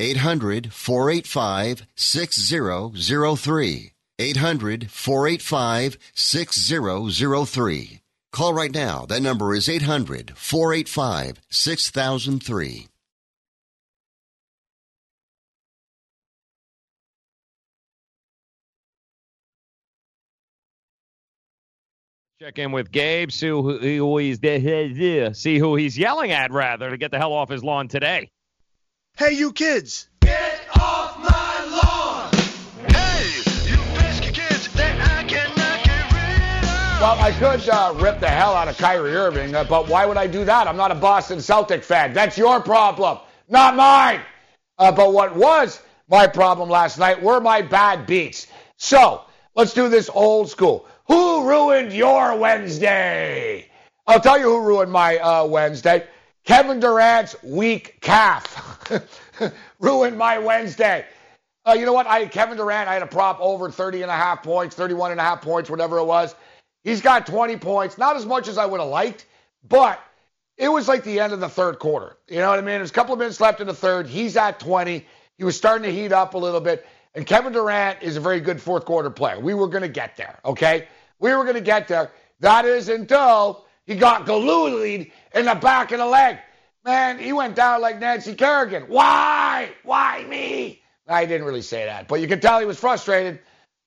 [SPEAKER 9] 800 485 6003. 800 485 6003. Call right now. That number is 800 485 6003.
[SPEAKER 4] Check in with Gabe, see who, he's see who he's yelling at rather to get the hell off his lawn today.
[SPEAKER 18] Hey, you kids!
[SPEAKER 2] Get
[SPEAKER 3] off my lawn! Hey, you pesky kids that I cannot get rid of! Well, I could uh, rip the hell out of Kyrie Irving, uh, but why would I do that? I'm not a Boston Celtic fan. That's your problem, not mine. Uh, but what was my problem last night were my bad beats. So let's do this old school. Who ruined your Wednesday? I'll tell you who ruined my uh, Wednesday. Kevin Durant's weak calf ruined my Wednesday. Uh, you know what? I Kevin Durant. I had a prop over 30 and a half points, 31 and a half points, whatever it was. He's got 20 points, not as much as I would have liked, but it was like the end of the third quarter. You know what I mean? There's a couple of minutes left in the third. He's at 20. He was starting to heat up a little bit. And Kevin Durant is a very good fourth quarter player. We were going to get there, okay? We were going to get there. That is until he got Gilloolied in the back of the leg. Man, he went down like Nancy Kerrigan. Why? Why me? I didn't really say that, but you can tell he was frustrated.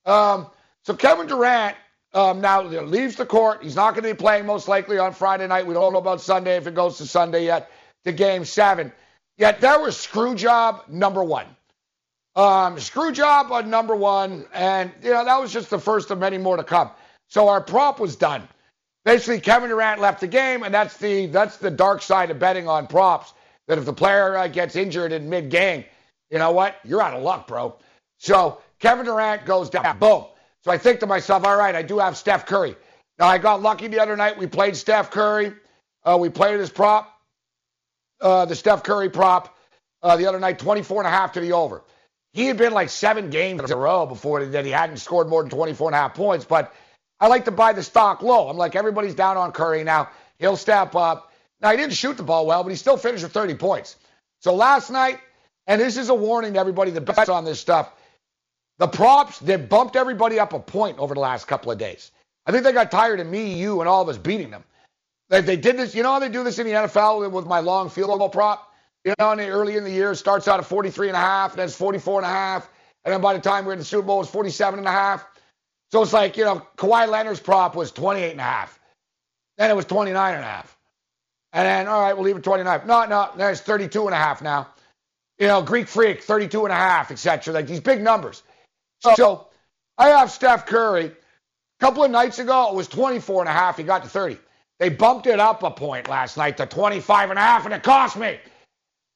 [SPEAKER 3] Um, so Kevin Durant um, now leaves the court. He's not going to be playing most likely on Friday night. We don't know about Sunday if it goes to Sunday yet to Game Seven. Yet there was screw job number one. Um, screw job on number one, and you know that was just the first of many more to come. So our prop was done. Basically, Kevin Durant left the game, and that's the that's the dark side of betting on props. That if the player uh, gets injured in mid game, you know what? You're out of luck, bro. So Kevin Durant goes down. Boom. So I think to myself, all right, I do have Steph Curry. Now I got lucky the other night. We played Steph Curry. Uh, we played his prop, uh, the Steph Curry prop, uh, the other night, 24 and a half to the over. He had been like seven games in a row before that he hadn't scored more than 24 and a half points. But I like to buy the stock low. I'm like, everybody's down on Curry now. He'll step up. Now, he didn't shoot the ball well, but he still finished with 30 points. So last night, and this is a warning to everybody that bets on this stuff, the props, they bumped everybody up a point over the last couple of days. I think they got tired of me, you, and all of us beating them. They, they did this, you know how they do this in the NFL with my long field goal prop? You know, in the, early in the year, it starts out at 43 and a half, and then it's 44 and a half, and then by the time we're in the Super Bowl, it's 47 and a half. So it's like, you know, Kawhi Leonard's prop was 28 and a half. Then it was 29 and a half. And then, all right, we'll leave it 29. No, no, there's 32 and a half now. You know, Greek Freak, 32 and a half, etc. Like these big numbers. So I have Steph Curry. A couple of nights ago, it was 24 and a half. He got to 30. They bumped it up a point last night to 25 and a half, and it cost me.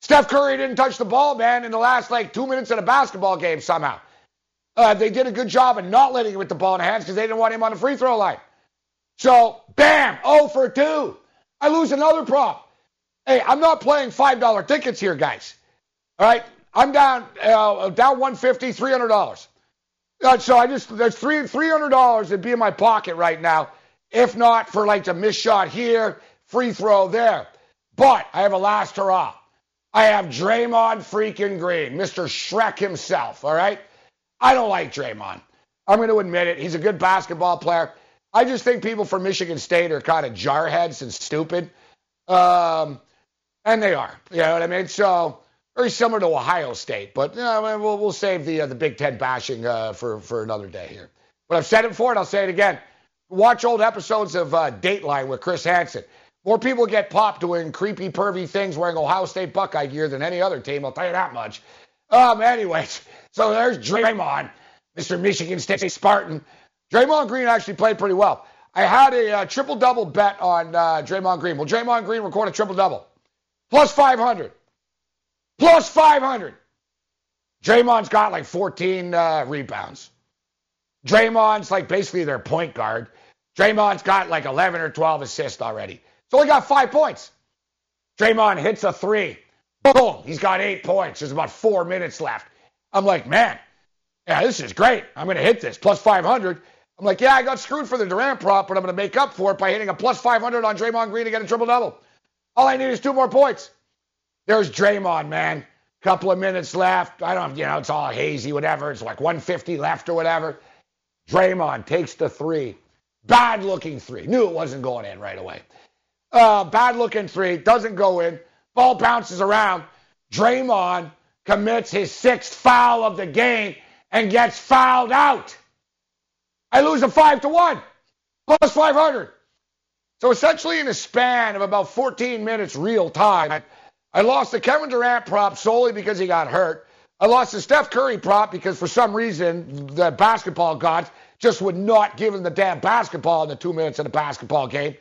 [SPEAKER 3] Steph Curry didn't touch the ball, man, in the last like two minutes of the basketball game somehow. Uh, they did a good job of not letting him with the ball in the hands because they didn't want him on the free throw line. So, bam, 0 for 2. I lose another prop. Hey, I'm not playing $5 tickets here, guys. All right? I'm down uh, down 150 $300. Uh, so I just, there's three, $300 that'd be in my pocket right now. If not for like a missed shot here, free throw there. But I have a last hurrah. I have Draymond freaking Green, Mr. Shrek himself, all right? I don't like Draymond. I'm going to admit it. He's a good basketball player. I just think people from Michigan State are kind of jarheads and stupid. Um, and they are. You know what I mean? So very similar to Ohio State, but you know, we'll, we'll save the uh, the Big Ten bashing uh, for for another day here. But I've said it before, and I'll say it again. Watch old episodes of uh, Dateline with Chris Hansen. More people get popped doing creepy, pervy things wearing Ohio State Buckeye gear than any other team. I'll tell you that much. Um, anyways, so there's Draymond, Mr. Michigan State Spartan. Draymond Green actually played pretty well. I had a uh, triple double bet on uh, Draymond Green. Will Draymond Green record a triple double? Plus 500. Plus 500. Draymond's got like 14 uh, rebounds. Draymond's like basically their point guard. Draymond's got like 11 or 12 assists already. So he got five points. Draymond hits a three. Boom. He's got eight points. There's about four minutes left. I'm like, man, yeah, this is great. I'm going to hit this plus 500. I'm like, yeah, I got screwed for the Durant prop, but I'm going to make up for it by hitting a plus 500 on Draymond Green to get a triple double. All I need is two more points. There's Draymond, man. Couple of minutes left. I don't, you know, it's all hazy, whatever. It's like 150 left or whatever. Draymond takes the three. Bad looking three. Knew it wasn't going in right away. Uh, bad looking three. Doesn't go in. Ball bounces around. Draymond commits his sixth foul of the game and gets fouled out. I lose a five to one, plus 500. So essentially, in a span of about 14 minutes real time, I, lost the Kevin Durant prop solely because he got hurt. I lost the Steph Curry prop because for some reason the basketball gods just would not give him the damn basketball in the two minutes of the basketball game.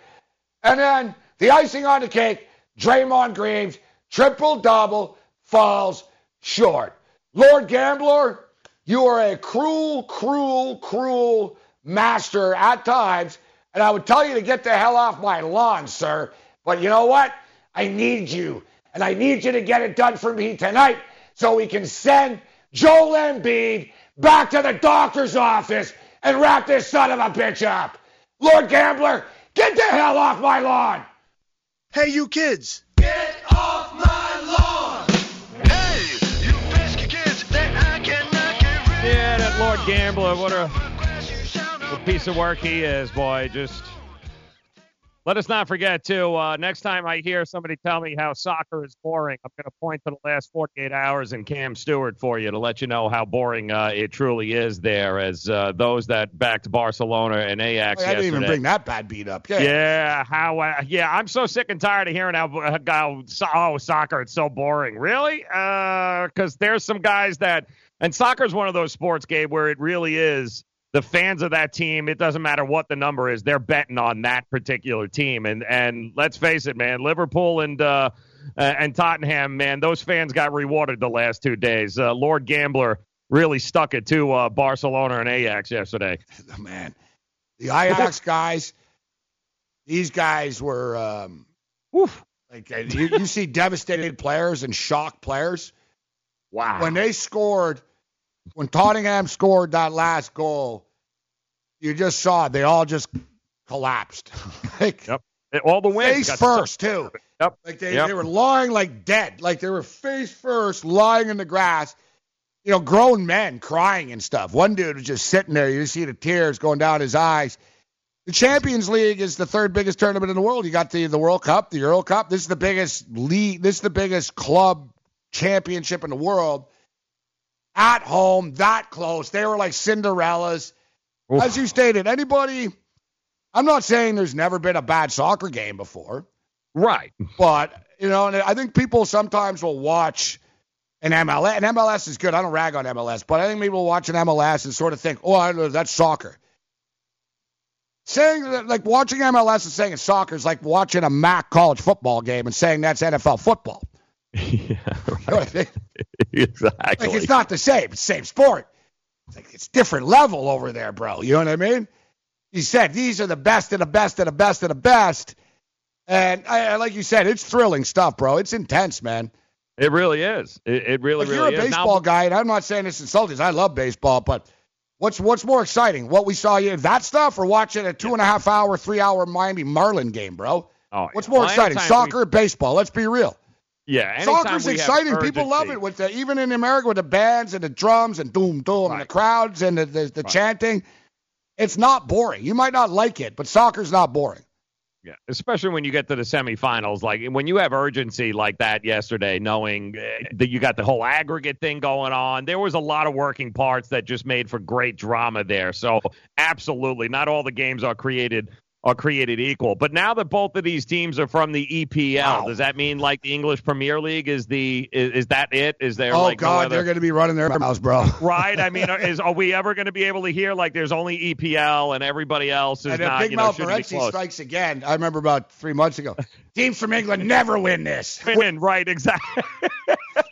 [SPEAKER 3] And then the icing on the cake, Draymond Green's triple double falls short. Lord Gambler, you are a cruel, cruel, cruel master at times, and I would tell you to get the hell off my lawn, sir. But you know what? I need you, and I need you to get it done for me tonight so we can send Joel Embiid back to the doctor's office and wrap this son of a bitch up. Lord Gambler, get the hell off my lawn.
[SPEAKER 18] Hey, you kids.
[SPEAKER 4] Get that Gambler, what a, what a piece of work he is, boy. Just let us not forget, too, uh, next time I hear somebody tell me how soccer is boring, I'm going to point to the last 48 hours in Cam Stewart for you to let you know how boring uh, it truly is there, as uh, those that backed Barcelona and Ajax
[SPEAKER 3] I didn't even bring that bad beat up. Yeah.
[SPEAKER 4] Yeah, how? Uh, yeah, I'm so sick and tired of hearing how, how oh soccer it's so boring. Really? Because there's some guys that and soccer is one of those sports, Gabe, where it really is the fans of that team. It doesn't matter what the number is; they're betting on that particular team. And and let's face it, man, Liverpool and. uh uh, and Tottenham, man, those fans got rewarded the last two days. Uh, Lord Gambler really stuck it to uh, Barcelona and Ajax yesterday.
[SPEAKER 3] Man, the Ajax guys, these guys were um, like uh, you, you see devastated players and shocked players.
[SPEAKER 4] Wow.
[SPEAKER 3] When they scored, when Tottenham scored that last goal, you just saw it. They all just collapsed. like,
[SPEAKER 4] yep. All the wins
[SPEAKER 3] face first too.
[SPEAKER 4] Yep.
[SPEAKER 3] Like they,
[SPEAKER 4] Yep.
[SPEAKER 3] they were lying like dead. Like they were face first, lying in the grass. You know, grown men crying and stuff. One dude was just sitting there. You see the tears going down his eyes. The Champions League is the third biggest tournament in the world. You got the the World Cup, the Euro Cup. This is the biggest league. This is the biggest club championship in the world. At home, that close. They were like Cinderellas. As you stated, anybody. I'm not saying there's never been a bad soccer game before.
[SPEAKER 4] Right.
[SPEAKER 3] But, you know, and I think people sometimes will watch an MLS. And MLS is good. I don't rag on MLS, but I think people will watch an MLS and sort of think, oh, I know, that's soccer. Saying that, like watching MLS and saying it's soccer is like watching a MAC college football game and saying that's NFL football.
[SPEAKER 4] yeah,
[SPEAKER 3] You know I mean?
[SPEAKER 4] exactly.
[SPEAKER 3] Like it's not the same. It's the same sport. It's like it's different level over there, bro. You know what I mean? You said these are the best of the best of the best of the best. And I, I- like you said, it's thrilling stuff, bro. It's intense, man.
[SPEAKER 4] It really is. It, it really,
[SPEAKER 3] Like
[SPEAKER 4] really
[SPEAKER 3] you're a
[SPEAKER 4] is. Now-
[SPEAKER 3] baseball guy, and I'm not saying this insulting. I love baseball, but what's what's more exciting? What we saw you that stuff, or watching a two and a half hour, three hour Miami Marlin game, bro?
[SPEAKER 4] Oh,
[SPEAKER 3] What's
[SPEAKER 4] yeah.
[SPEAKER 3] more
[SPEAKER 4] Well,
[SPEAKER 3] exciting, soccer or baseball? Let's be real.
[SPEAKER 4] Yeah,
[SPEAKER 3] Soccer's exciting. People love it with the even in America with the bands and the drums and doom doom and the crowds and the the, the chanting. It's not boring. You might not like it, but soccer's not boring.
[SPEAKER 4] Yeah, especially when you get to the semifinals. Like when you have urgency like that yesterday, knowing uh, that you got the whole aggregate thing going on, there was a lot of working parts that just made for great drama there. So absolutely, not all the games are created are created equal. But now that both of these teams are from the EPL, does that mean like the English Premier League is the is, is that it? Is there
[SPEAKER 3] oh
[SPEAKER 4] like no
[SPEAKER 3] God,
[SPEAKER 4] other-
[SPEAKER 3] they're going to be running their mouths, bro.
[SPEAKER 4] right? I mean, is are we ever going to be able to hear like there's only EPL and everybody else is
[SPEAKER 3] And
[SPEAKER 4] not?
[SPEAKER 3] Big
[SPEAKER 4] you know,
[SPEAKER 3] Mouth
[SPEAKER 4] shouldn't be
[SPEAKER 3] Morency
[SPEAKER 4] close.
[SPEAKER 3] strikes again, I remember about three months ago. Teams from England never win this.
[SPEAKER 4] Win, right? Exactly.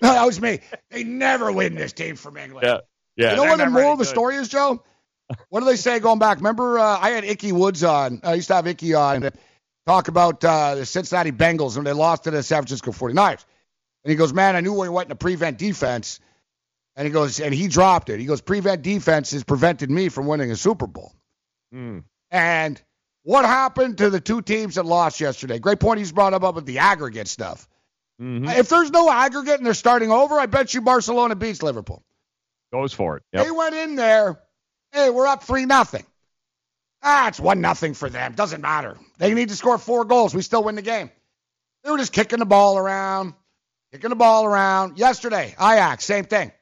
[SPEAKER 3] No, that was me. They never win this team from England.
[SPEAKER 4] Yeah, yeah.
[SPEAKER 3] you know what the moral of the
[SPEAKER 4] good.
[SPEAKER 3] story is, Joe? What do they say going back? Remember, uh, I had Ickey Woods on. I used to have Icky on talk about uh, the Cincinnati Bengals when they lost to the San Francisco 49ers. And he goes, man, I knew we went into prevent defense. And he goes, and he dropped it. He goes, prevent defense has prevented me from winning a Super Bowl.
[SPEAKER 4] Hmm.
[SPEAKER 3] And what happened to the two teams that lost yesterday? Great point he's brought up with the aggregate stuff.
[SPEAKER 4] Mm-hmm.
[SPEAKER 3] If there's no aggregate and they're starting over, I bet you Barcelona beats Liverpool.
[SPEAKER 4] Goes for it. Yep.
[SPEAKER 3] They went in there. Hey, we're up three nothing. Ah, it's one nothing for them. Doesn't matter. They need to score four goals. We still win the game. They were just kicking the ball around, kicking the ball around. Yesterday, Ajax, same thing.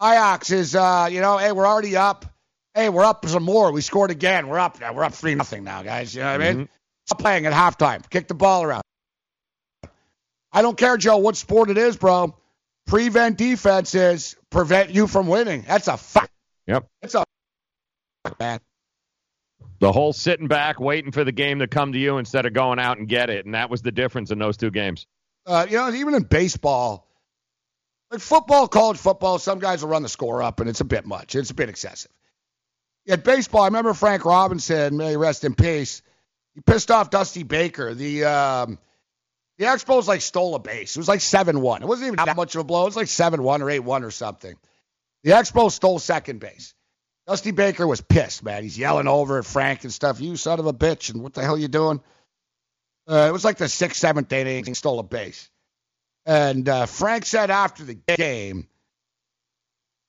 [SPEAKER 3] Ajax is, uh, you know, hey, we're already up. Hey, we're up some more. We scored again. We're up. now. We're up three nothing now, guys. You know what I mean? Stop playing at halftime. Kick the ball around. I don't care, Joe, what sport it is, bro. Prevent defense is prevent you from winning. That's a fact.
[SPEAKER 4] Yep.
[SPEAKER 3] That's a fact, man.
[SPEAKER 4] The whole sitting back, waiting for the game to come to you instead of going out and get it, and that was the difference in those two games.
[SPEAKER 3] Uh, you know, even in baseball, like football, college football, some guys will run the score up, and it's a bit much. It's a bit excessive. At baseball, I remember Frank Robinson, may he rest in peace. He pissed off Dusty Baker. The um, the Expos like stole a base. It was like seven one. It wasn't even that much of a blow. It was like seven one or eight one or something. The Expos stole second base. Dusty Baker was pissed, man. He's yelling over at Frank and stuff. You son of a bitch! And what the hell you doing? Uh, it was like the sixth, seventh inning. He stole a base. And uh, Frank said after the game,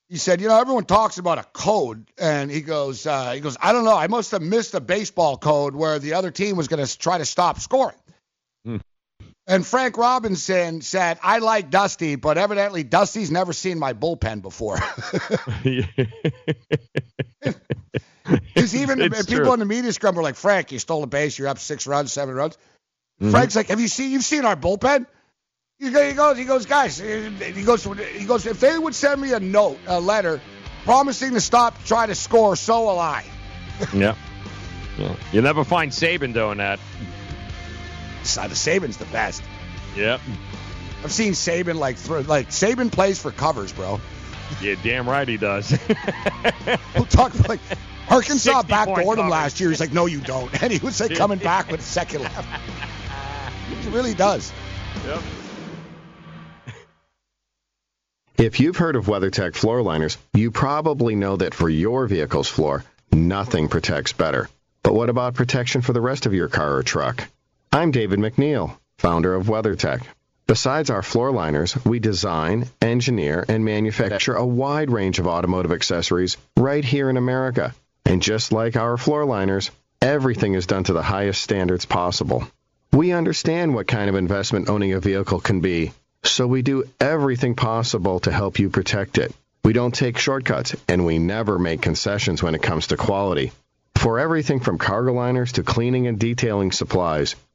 [SPEAKER 3] he said, you know, everyone talks about a code, and he goes, uh, he goes, I don't know, I must have missed a baseball code where the other team was going to try to stop scoring.
[SPEAKER 4] Hmm.
[SPEAKER 3] And Frank Robinson said, I like Dusty, but evidently Dusty's never seen my bullpen before. Because even
[SPEAKER 4] It's
[SPEAKER 3] people
[SPEAKER 4] true.
[SPEAKER 3] in the media scrum were like, Frank, you stole a base, you're up six runs, seven runs.
[SPEAKER 4] Mhm.
[SPEAKER 3] Frank's like, have you seen, you've seen our bullpen? He he goes, he goes, guys, he goes, he goes, if they would send me a note, a letter, promising to stop trying to score, so will I.
[SPEAKER 4] yeah. yeah. You never find Saban doing that.
[SPEAKER 3] So the Saban's the best.
[SPEAKER 4] Yep.
[SPEAKER 3] I've seen Saban like throw, like Saban plays for covers, bro.
[SPEAKER 4] Yeah, damn right he does.
[SPEAKER 3] We'll talk like Arkansas
[SPEAKER 4] 60
[SPEAKER 3] backdoored
[SPEAKER 4] point
[SPEAKER 3] him last year. He's like, no, you don't, and he was like coming back with a second left. He really does.
[SPEAKER 4] Yep.
[SPEAKER 19] If you've heard of WeatherTech floor liners, you probably know that for your vehicle's floor, nothing protects better. But what about protection for the rest of your car or truck? I'm David MacNeil, founder of WeatherTech. Besides our floor liners, we design, engineer, and manufacture a wide range of automotive accessories right here in America. And just like our floor liners, everything is done to the highest standards possible. We understand what kind of investment owning a vehicle can be, so we do everything possible to help you protect it. We don't take shortcuts, and we never make concessions when it comes to quality. For everything from cargo liners to cleaning and detailing supplies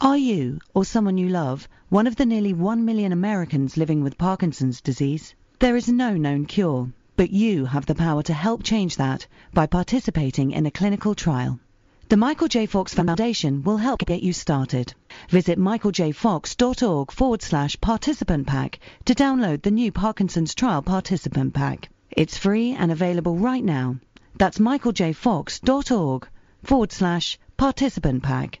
[SPEAKER 20] Are you, or someone you love, one of the nearly 1 million Americans living with Parkinson's disease? There is no known cure, but you have the power to help change that by participating in a clinical trial. The Michael J. Fox Foundation will help get you started. Visit michaeljfox.org forward slash participant pack to download the new Parkinson's Trial Participant Pack. It's free and available right now. That's michaeljfox.org forward slash participant pack.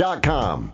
[SPEAKER 9] Dot com.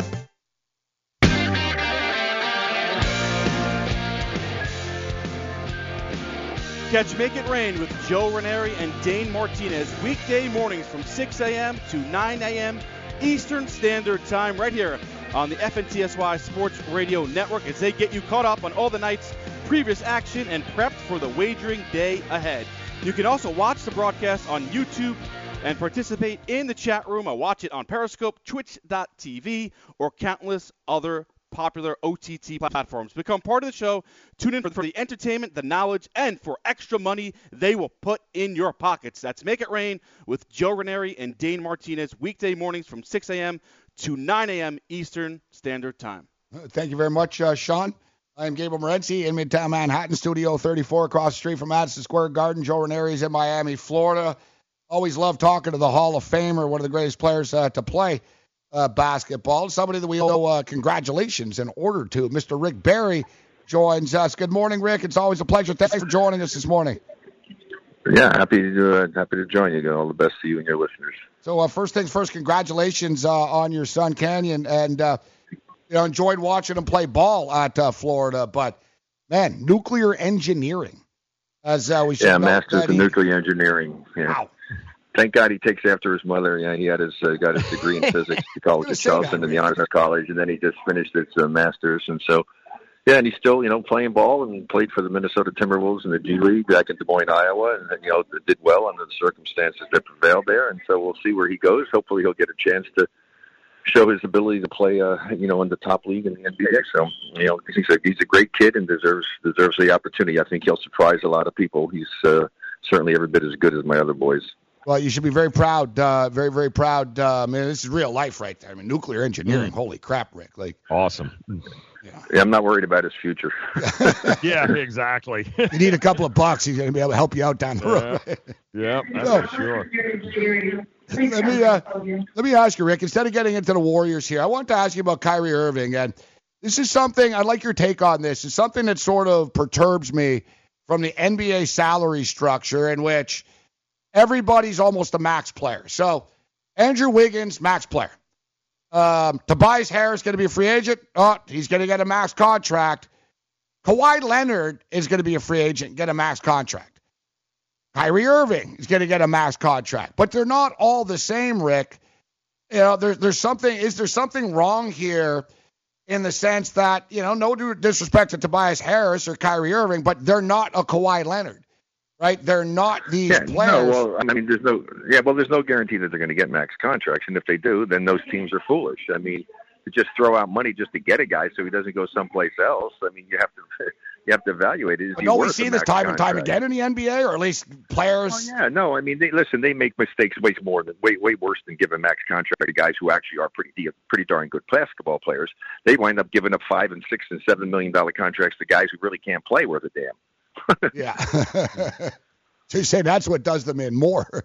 [SPEAKER 15] Catch Make It Rain with Joe Ranieri and Dane Martinez weekday mornings from 6 a.m. to 9 a.m. Eastern Standard Time right here on the FNTSY Sports Radio Network as they get you caught up on all the night's previous action and prepped for the wagering day ahead. You can also watch the broadcast on YouTube and participate in the chat room. I watch it on Periscope, Twitch.tv, or countless other popular OTT platforms. Become part of the show. Tune in for, the entertainment, the knowledge, and for extra money they will put in your pockets. That's Make It Rain with Joe Ranieri and Dane Martinez weekday mornings from 6 a.m. to 9 a.m. Eastern Standard Time.
[SPEAKER 3] Uh, Thank you very much, uh, Sean. I'm Gabriel Morency in Midtown Manhattan, Studio 34, across the street from Madison Square Garden. Joe Ranieri is in Miami, Florida. Always love talking to the Hall of Famer, one of the greatest players uh, to play uh, basketball. Somebody that we owe uh, congratulations in order to. Mr. Rick Barry joins us. Good morning, Rick. It's always a pleasure. Thanks for joining us this morning.
[SPEAKER 21] Yeah, happy to uh, happy to join you. All the best to you and your listeners.
[SPEAKER 3] So uh, first things first, congratulations uh, on your son Canyon, and uh, you know enjoyed watching him play ball at uh, Florida. But man, nuclear engineering, as uh, we should
[SPEAKER 21] yeah, masters in nuclear engineering. Yeah.
[SPEAKER 3] Wow.
[SPEAKER 21] Thank God he takes after his mother. Yeah, he had his uh, got his degree in physics at College of Charleston and the Honors College, and then he just finished his uh, masters. And so, yeah, and he's still you know playing ball and played for the Minnesota Timberwolves in the G League back in Des Moines, Iowa, and you know did well under the circumstances that prevailed there. And so we'll see where he goes. Hopefully, he'll get a chance to show his ability to play, uh, you know, in the top league in the NBA. So, you know, he's a he's a great kid and deserves deserves the opportunity. I think he'll surprise a lot of people. He's uh, certainly every bit as good as my other boys.
[SPEAKER 3] Well, you should be very proud, uh, very very proud. Uh, man, this is real life right there. I mean, nuclear engineering. Holy crap, Rick! Like
[SPEAKER 4] Awesome.
[SPEAKER 21] Yeah, I'm not worried about his future.
[SPEAKER 4] yeah, exactly.
[SPEAKER 3] you need a couple of bucks. He's going to be able to help you out down the road.
[SPEAKER 4] Yeah, that's
[SPEAKER 3] No.
[SPEAKER 4] for sure.
[SPEAKER 3] let me uh, let me ask you, Rick. Instead of getting into the Warriors here, I want to ask you about Kyrie Irving, and this is something I'd like your take on. This It's something that sort of perturbs me from the NBA salary structure, in which everybody's almost a max player. So Andrew Wiggins, max player. Um, Tobias Harris going to be a free agent. Oh, he's going to get a max contract. Kawhi Leonard is going to be a free agent, get a max contract. Kyrie Irving is going to get a max contract, but they're not all the same, Rick. You know, there's there's something. Is there something wrong here, in the sense that you know, no disrespect to Tobias Harris or Kyrie Irving, but they're not a Kawhi Leonard, right? They're not these
[SPEAKER 21] Yeah,
[SPEAKER 3] players.
[SPEAKER 21] no, well, I mean, there's no, yeah, well, there's no guarantee that they're going to get max contracts, and if they do, then those teams are foolish. I mean, to just throw out money just to get a guy so he doesn't go someplace else. I mean, you have to, you have to evaluate it.
[SPEAKER 3] Don't we see this time and time again in the NBA, or at least players?
[SPEAKER 21] Oh, yeah, no, I mean, they, listen, they make mistakes way more than way way worse than giving max contract to guys who actually are pretty de- pretty darn good basketball players. They wind up giving up five and six and seven million dollar contracts to guys who really can't play worth a damn.
[SPEAKER 3] Yeah. so you say that's what does them in more.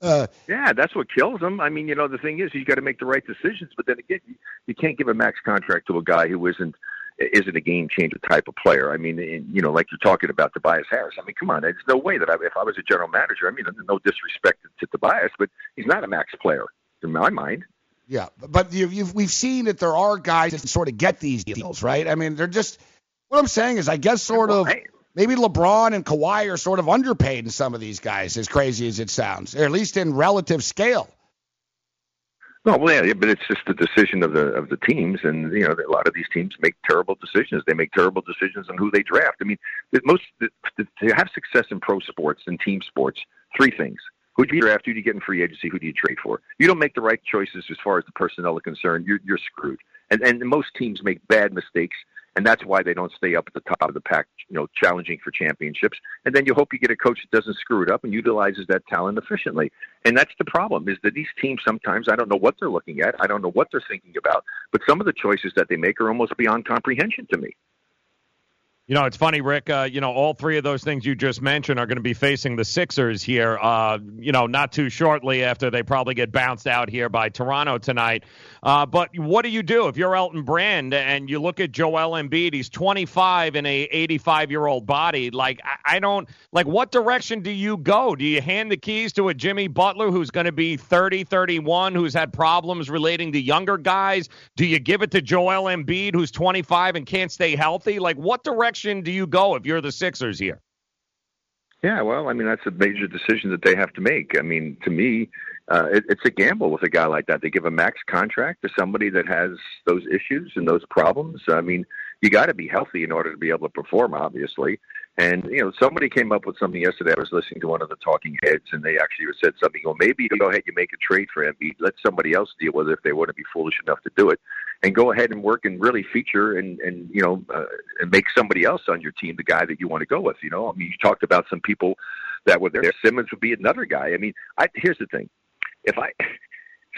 [SPEAKER 3] Uh,
[SPEAKER 21] Yeah, that's what kills them. I mean, you know, the thing is, you got to make the right decisions. But then again, you, you can't give a max contract to a guy who isn't isn't a game changer type of player. I mean, and, you know, like you're talking about Tobias Harris. I mean, come on, there's no way that I, if I was a general manager, I mean, no disrespect to Tobias, but he's not a max player in my mind.
[SPEAKER 3] Yeah, but you've, you've, we've seen that there are guys that sort of get these deals, right? I mean, they're just what I'm saying is, I guess, sort of maybe LeBron and Kawhi are sort of underpaid in some of these guys, as crazy as it sounds, or at least in relative scale.
[SPEAKER 21] No, well, yeah, but it's just the decision of the of the teams, and you know, a lot of these teams make terrible decisions. They make terrible decisions on who they draft. I mean, most to have success in pro sports and team sports, three things: who do you draft, who do you get in free agency, who do you trade for? You don't make the right choices as far as the personnel are concerned, you're you're screwed. And and most teams make bad mistakes, and that's why they don't stay up at the top of the pack, you know, challenging for championships. And then you hope you get a coach that doesn't screw it up and utilizes that talent efficiently. And that's the problem is that these teams sometimes I don't know what they're looking at, I don't know what they're thinking about, but some of the choices that they make are almost beyond comprehension to me.
[SPEAKER 4] You know, it's funny, Rick. Uh, you know, all three of those things you just mentioned are going to be facing the Sixers here. Uh, you know, not too shortly after they probably get bounced out here by Toronto tonight. Uh, but what do you do if you're Elton Brand and you look at Joel Embiid? He's 25 in a 85 year old body. Like, I, I don't like. What direction do you go? Do you hand the keys to a Jimmy Butler who's going to be 30, 31, who's had problems relating to younger guys? Do you give it to Joel Embiid who's 25 and can't stay healthy? Like, what direction do you go if you're the Sixers here?
[SPEAKER 21] Yeah, well, I mean that's a major decision that they have to make. I mean, to me, uh, it, it's a gamble with a guy like that. They give a max contract to somebody that has those issues and those problems. I mean, you got to be healthy in order to be able to perform, obviously. And you know, somebody came up with something yesterday. I was listening to one of the talking heads, and they actually said something. Well, maybe you go ahead, you make a trade for Embiid, let somebody else deal with it if they to be foolish enough to do it, and go ahead and work and really feature and and you know uh, and make somebody else on your team the guy that you want to go with. You know, I mean, you talked about some people that were there. Simmons would be another guy. I mean, I, here's the thing: if I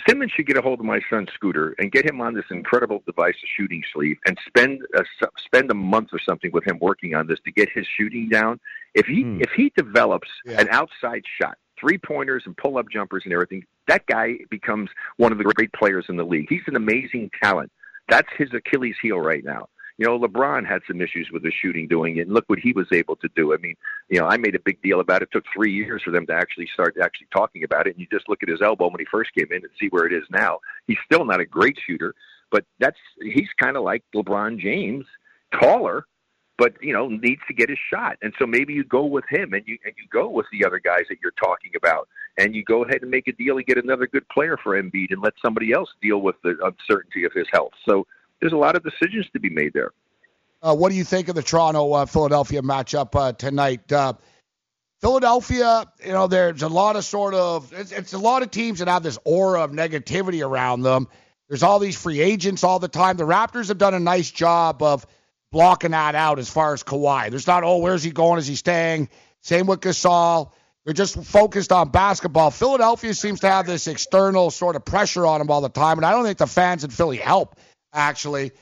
[SPEAKER 21] Simmons should get a hold of my son Scooter and get him on this incredible device, a shooting sleeve, and spend a, spend a month or something with him working on this to get his shooting down. If he if he develops an outside shot, three pointers and pull up jumpers and everything, that guy becomes one of the great players in the league. He's an amazing talent. That's his Achilles heel right now. You know, LeBron had some issues with his shooting doing it, and look what he was able to do. I mean, you know, I made a big deal about it. It took three years for them to actually start actually talking about it. And you just look at his elbow when he first came in and see where it is now. He's still not a great shooter, but that's he's kind of like LeBron James, taller, but you know needs to get his shot. And so maybe you go with him, and you and you go with the other guys that you're talking about, and you go ahead and make a deal and get another good player for Embiid, and let somebody else deal with the uncertainty of his health. So there's a lot of decisions to be made there.
[SPEAKER 3] Uh, what do you think of the Toronto uh, Philadelphia matchup uh, tonight? Uh, Philadelphia, you know, there's a lot of sort of it's, it's a lot of teams that have this aura of negativity around them. There's all these free agents all the time. The Raptors have done a nice job of blocking that out as far as Kawhi. There's not, oh, where's he going? Is he staying? Same with Gasol. They're just focused on basketball. Philadelphia seems to have this external sort of pressure on them all the time, and I don't think the fans in Philly help actually.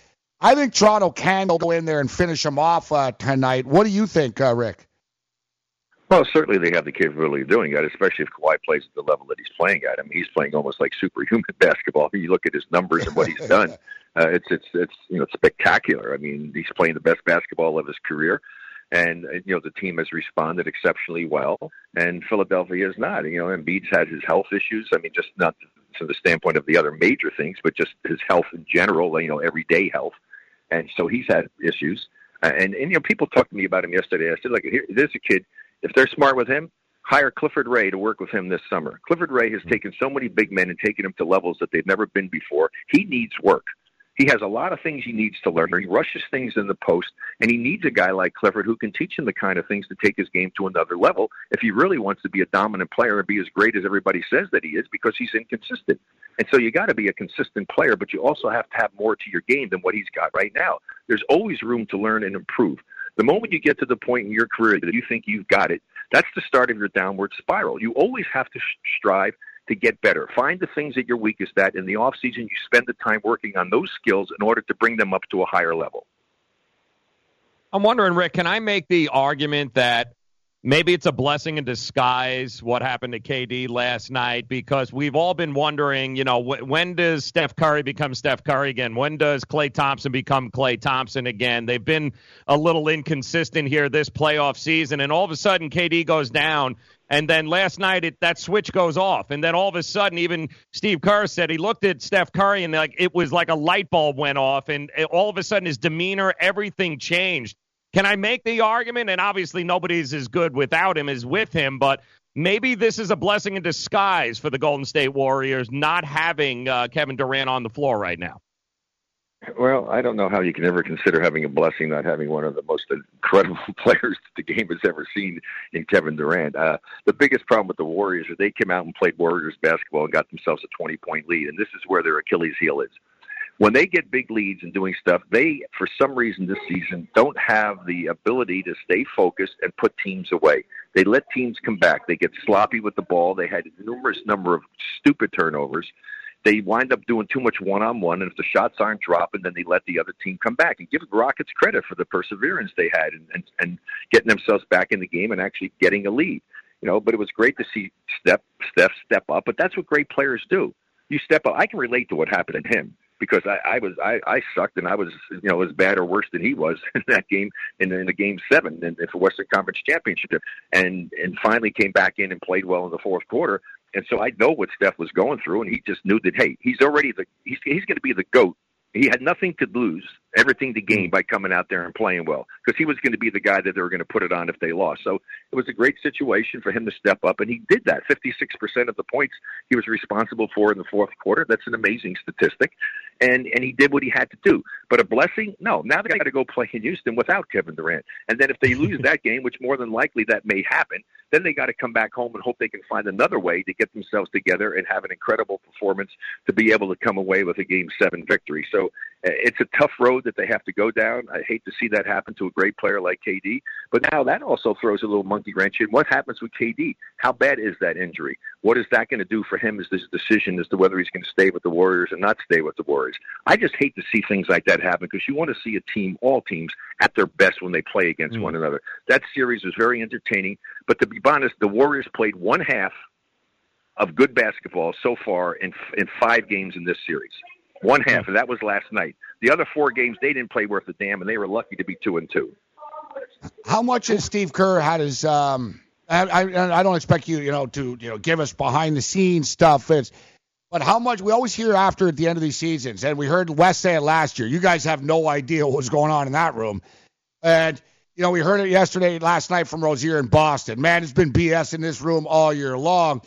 [SPEAKER 3] I think Toronto can go in there and finish them off uh, tonight. What do you think, uh, Rick?
[SPEAKER 21] Well, certainly they have the capability of doing that, especially if Kawhi plays at the level that he's playing at. I mean, he's playing almost like superhuman basketball. You look at his numbers and what he's done; uh, it's it's it's you know spectacular. I mean, he's playing the best basketball of his career, and uh, you know the team has responded exceptionally well, and Philadelphia is not. You know, Embiid's had his health issues. I mean, just not from the standpoint of the other major things, but just his health in general, you know, everyday health. And so he's had issues. And, and, you know, people talked to me about him yesterday. I said, like, here, there's a kid. If they're smart with him, hire Clifford Ray to work with him this summer. Clifford Ray has taken so many big men and taken them to levels that they've never been before. He needs work. He has a lot of things he needs to learn. He rushes things in the post, and he needs a guy like Clifford who can teach him the kind of things to take his game to another level if he really wants to be a dominant player and be as great as everybody says that he is because he's inconsistent. And so you got to be a consistent player, but you also have to have more to your game than what he's got right now. There's always room to learn and improve. The moment you get to the point in your career that you think you've got it, that's the start of your downward spiral. You always have to strive to get better. Find the things that you're weakest at. In the off season, you spend the time working on those skills in order to bring them up to a higher level.
[SPEAKER 4] I'm wondering, Rick, can I make the argument that maybe it's a blessing in disguise what happened to KD last night because we've all been wondering, you know, wh- when does Steph Curry become Steph Curry again? When does Klay Thompson become Klay Thompson again? They've been a little inconsistent here this playoff season, and all of a sudden KD goes down. And then last night, it, that switch goes off, and then all of a sudden, even Steve Kerr said he looked at Steph Curry and like it was like a light bulb went off, and all of a sudden his demeanor, everything changed. Can I make the argument? And obviously, nobody's as good without him as with him, but maybe this is a blessing in disguise for the Golden State Warriors not having uh, Kevin Durant on the floor right now.
[SPEAKER 21] Well, I don't know how you can ever consider having a blessing not having one of the most incredible players that the game has ever seen in Kevin Durant. Uh, the biggest problem with the Warriors is they came out and played Warriors basketball and got themselves a 20 point lead, and this is where their Achilles heel is when they get big leads and doing stuff, they, for some reason this season, don't have the ability to stay focused and put teams away. They let teams come back. They get sloppy with the ball. They had a numerous number of stupid turnovers. They wind up doing too much one-on-one, and if the shots aren't dropping, then they let the other team come back. And give the Rockets credit for the perseverance they had and, and, and getting themselves back in the game and actually getting a lead. You know, but it was great to see Steph, Steph step up. But that's what great players do. You step up. I can relate to what happened to him because I, I was I, I sucked and I was you know as bad or worse than he was in that game in, in the game seven in the Western Conference Championship and and finally came back in and played well in the fourth quarter and so I know what Steph was going through and he just knew that hey he's already the he's he's going to be the goat. He had nothing to lose, everything to gain hmm. by coming out there and playing well because he was going to be the guy that they were going to put it on if they lost. So it was a great situation for him to step up, and he did that. 56% of the points he was responsible for in the fourth quarter. That's an amazing statistic. And, and he did what he had to do. But a blessing? No. Now they got to go play in Houston without Kevin Durant. And then if they lose that game, which more than likely that may happen, then they got to come back home and hope they can find another way to get themselves together and have an incredible performance to be able to come away with a game seven victory. So eh, It's a tough road that they have to go down. I hate to see that happen to a great player like KD. But now that also throws a little monkey wrench in. What happens with KD? How bad is that injury? What is that going to do for him as this decision as to whether he's going to stay with the Warriors and not stay with the Warriors? I just hate to see things like that happen because you want to see a team, all teams, at their best when they play against mm. one another. That series was very entertaining. But to be honest, the Warriors played one half of good basketball so far in in five games in this series. One half, and that was last night. The other four games they didn't play worth a damn, and they were lucky to be two and two.
[SPEAKER 3] How much has Steve Kerr had his? Um, I, I, I don't expect you, you know, to you know give us behind the scenes stuff. It's, but how much we always hear after at the end of these seasons, and we heard Wes say it last year. You guys have no idea what was going on in that room, and you know we heard it yesterday, last night from Rozier in Boston. Man, it's been BS in this room all year long.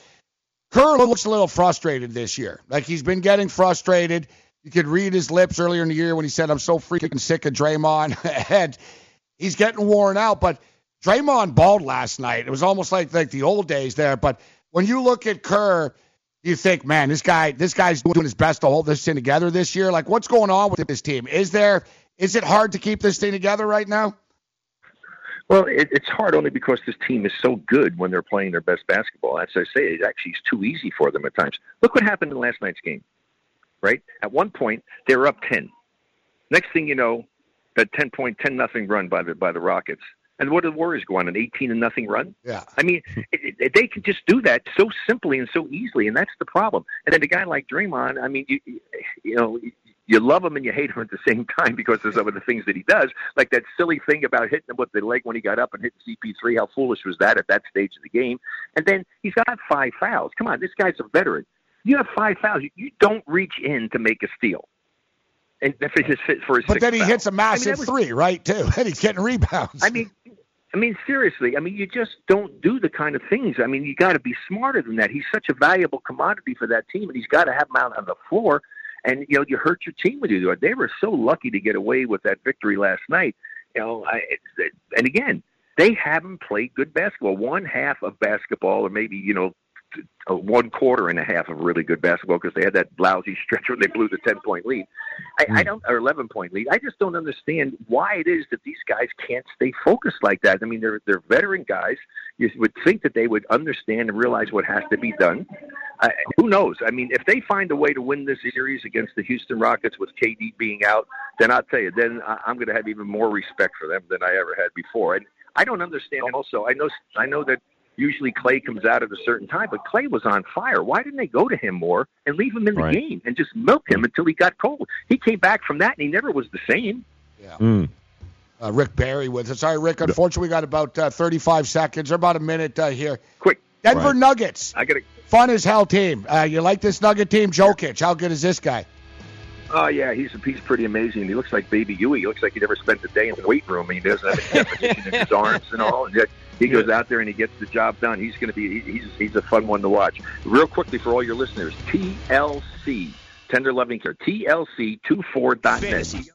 [SPEAKER 3] Kerr looks a little frustrated this year. Like he's been getting frustrated. You could read his lips earlier in the year when he said, I'm so freaking sick of Draymond. and he's getting worn out. But Draymond balled last night. It was almost like like the old days there. But when you look at Kerr, you think, man, this guy, this guy's doing his best to hold this thing together this year. Like, what's going on with this team? Is there, is it hard to keep this thing together right now?
[SPEAKER 21] Well, it, it's hard only because this team is so good when they're playing their best basketball. As I say, it actually is too easy for them at times. Look what happened in last night's game right? At one point, they were up 10. Next thing you know, that 10 point, 10 nothing run by the by the Rockets. And what did the Warriors go on an 18 and nothing run?
[SPEAKER 3] Yeah.
[SPEAKER 21] I mean, it, it, they can just do that so simply and so easily, and that's the problem. And then a guy like Draymond, I mean, you, you know, you love him and you hate him at the same time because of some of the things that he does, like that silly thing about hitting him with the leg when he got up and hit CP3. How foolish was that at that stage of the game? And then he's got five fouls. Come on, this guy's a veteran. You have five fouls. You don't reach in to make a steal. And if it's just fit for his
[SPEAKER 3] But then he
[SPEAKER 21] foul.
[SPEAKER 3] hits a massive I mean, was, three, right, too. And he's getting rebounds.
[SPEAKER 21] I mean, I mean, seriously. I mean, you just don't do the kind of things. I mean, you got to be smarter than that. He's such a valuable commodity for that team, and he's got to have him out on the floor. And you know, you hurt your team when you do it. They were so lucky to get away with that victory last night. You know, I, and again, they haven't played good basketball. One half of basketball, or maybe you know, a one quarter and a half of really good basketball because they had that lousy stretch when they blew the ten point lead. I. I don't or eleven point lead. I just don't understand why it is that these guys can't stay focused like that. I mean, they're they're veteran guys. You would think that they would understand and realize what has to be done. Uh, who knows? I mean, if they find a way to win this series against the Houston Rockets with KD being out, then I'll tell you, then I'm going to have even more respect for them than I ever had before. And I don't understand. Also, I know I know that usually Klay comes out at a certain time, but Klay was on fire. Why didn't they go to him more and leave him in the right. game and just milk him until he got cold? He came back from that and he never was the same.
[SPEAKER 3] Yeah. Mm. Uh, Rick Barry with us. Sorry, Rick. Unfortunately, we got about uh, 35 seconds or about a minute uh, here.
[SPEAKER 21] Quick.
[SPEAKER 3] Denver right. Nuggets.
[SPEAKER 21] I got
[SPEAKER 3] Fun as hell team. Uh, you like this Nugget team? Jokic. How good is this guy?
[SPEAKER 21] Oh yeah, he's he's pretty amazing. He looks like Baby Huey. He looks like he never spent a day in the weight room. He doesn't have any definition in his arms and all. And yet he goes out there and he gets the job done. He's going to be he's he's a fun one to watch. Real quickly for all your listeners, TLC Tender Loving Care TLC24.net.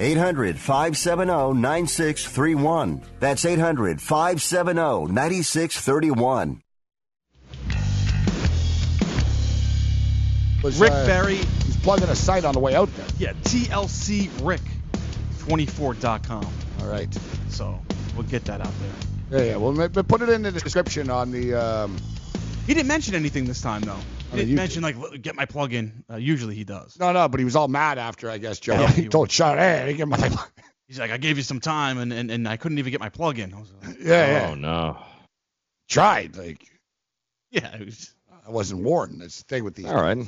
[SPEAKER 9] 800 570 9631. That's 800 570 9631.
[SPEAKER 15] Rick
[SPEAKER 3] uh,
[SPEAKER 15] Barry.
[SPEAKER 3] He's plugging a site on the way out there.
[SPEAKER 15] Yeah, TLCRick24.com.
[SPEAKER 3] All right.
[SPEAKER 15] So we'll get that out there.
[SPEAKER 3] Yeah, yeah. Well, ma- but put it in the description on the. Um,
[SPEAKER 15] He didn't mention anything this time, though. He didn't
[SPEAKER 3] the
[SPEAKER 15] mention, like, get my plug in. Uh, usually he does.
[SPEAKER 3] no, no, but he was all mad after, I guess, Joe.
[SPEAKER 15] Yeah,
[SPEAKER 3] he
[SPEAKER 15] he
[SPEAKER 3] told Sean, hey, I didn't get my. Plug."
[SPEAKER 15] He's like, I gave you some time, and, and, and I couldn't even get my plug in. I was like,
[SPEAKER 3] Yeah, yeah.
[SPEAKER 4] Oh no.
[SPEAKER 3] Tried. Like,
[SPEAKER 15] yeah, it was,
[SPEAKER 3] I wasn't warned. That's the thing with these.
[SPEAKER 4] All right.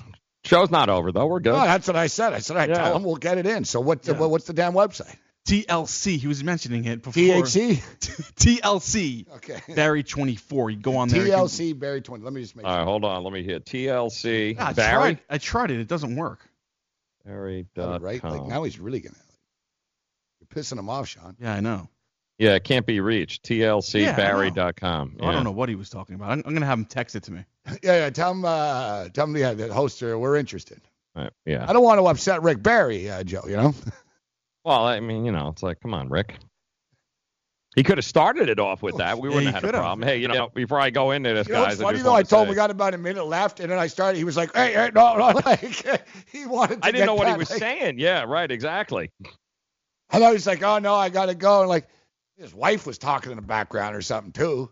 [SPEAKER 4] Show's not over though. We're good.
[SPEAKER 3] No, that's what I said. I said, I
[SPEAKER 4] Yeah.
[SPEAKER 3] tell him we'll get it in. So what? The,
[SPEAKER 15] Yeah.
[SPEAKER 3] what's the damn website?
[SPEAKER 15] TLC. He was mentioning it before.
[SPEAKER 3] THC.
[SPEAKER 15] TLC.
[SPEAKER 3] Okay.
[SPEAKER 15] Barry 24. You go on there. you can-
[SPEAKER 3] TLC Barry Twenty. Let me just make.
[SPEAKER 4] All right, hold on. Let me hit TLC.
[SPEAKER 15] Yeah, I
[SPEAKER 4] Barry.
[SPEAKER 15] tried. I tried it. It doesn't work.
[SPEAKER 4] Barry.
[SPEAKER 3] sure. Right. Like now he's really gonna. You're pissing him off, Sean.
[SPEAKER 15] Yeah, I know.
[SPEAKER 4] Yeah, it can't be reached.
[SPEAKER 15] Yeah, I
[SPEAKER 4] TLCBarry.com.
[SPEAKER 15] I don't know what he was talking about. I'm, I'm gonna have him text it to me.
[SPEAKER 3] Yeah, yeah. Tell him. Uh, tell him the, the host. Uh, we're interested.
[SPEAKER 4] Right, yeah.
[SPEAKER 3] I don't want to upset Rick Barry, uh, Joe. You know.
[SPEAKER 4] Well, I mean, you know, it's like, come on, Rick. He could have started it off with that. We wouldn't
[SPEAKER 3] he
[SPEAKER 4] have had a problem. Hey, you know, before I go into this,
[SPEAKER 3] You know
[SPEAKER 4] guys,
[SPEAKER 3] what's
[SPEAKER 4] I
[SPEAKER 3] funny
[SPEAKER 4] just
[SPEAKER 3] though? I
[SPEAKER 4] wanna
[SPEAKER 3] told him we got about a minute left, and then I started. He was like, "Hey, hey no, no!" Like he wanted. To
[SPEAKER 4] I didn't know what he was
[SPEAKER 3] like-
[SPEAKER 4] saying. Yeah, right, exactly.
[SPEAKER 3] I thought he was like, "Oh no, I gotta go," and like his wife was talking in the background or something too.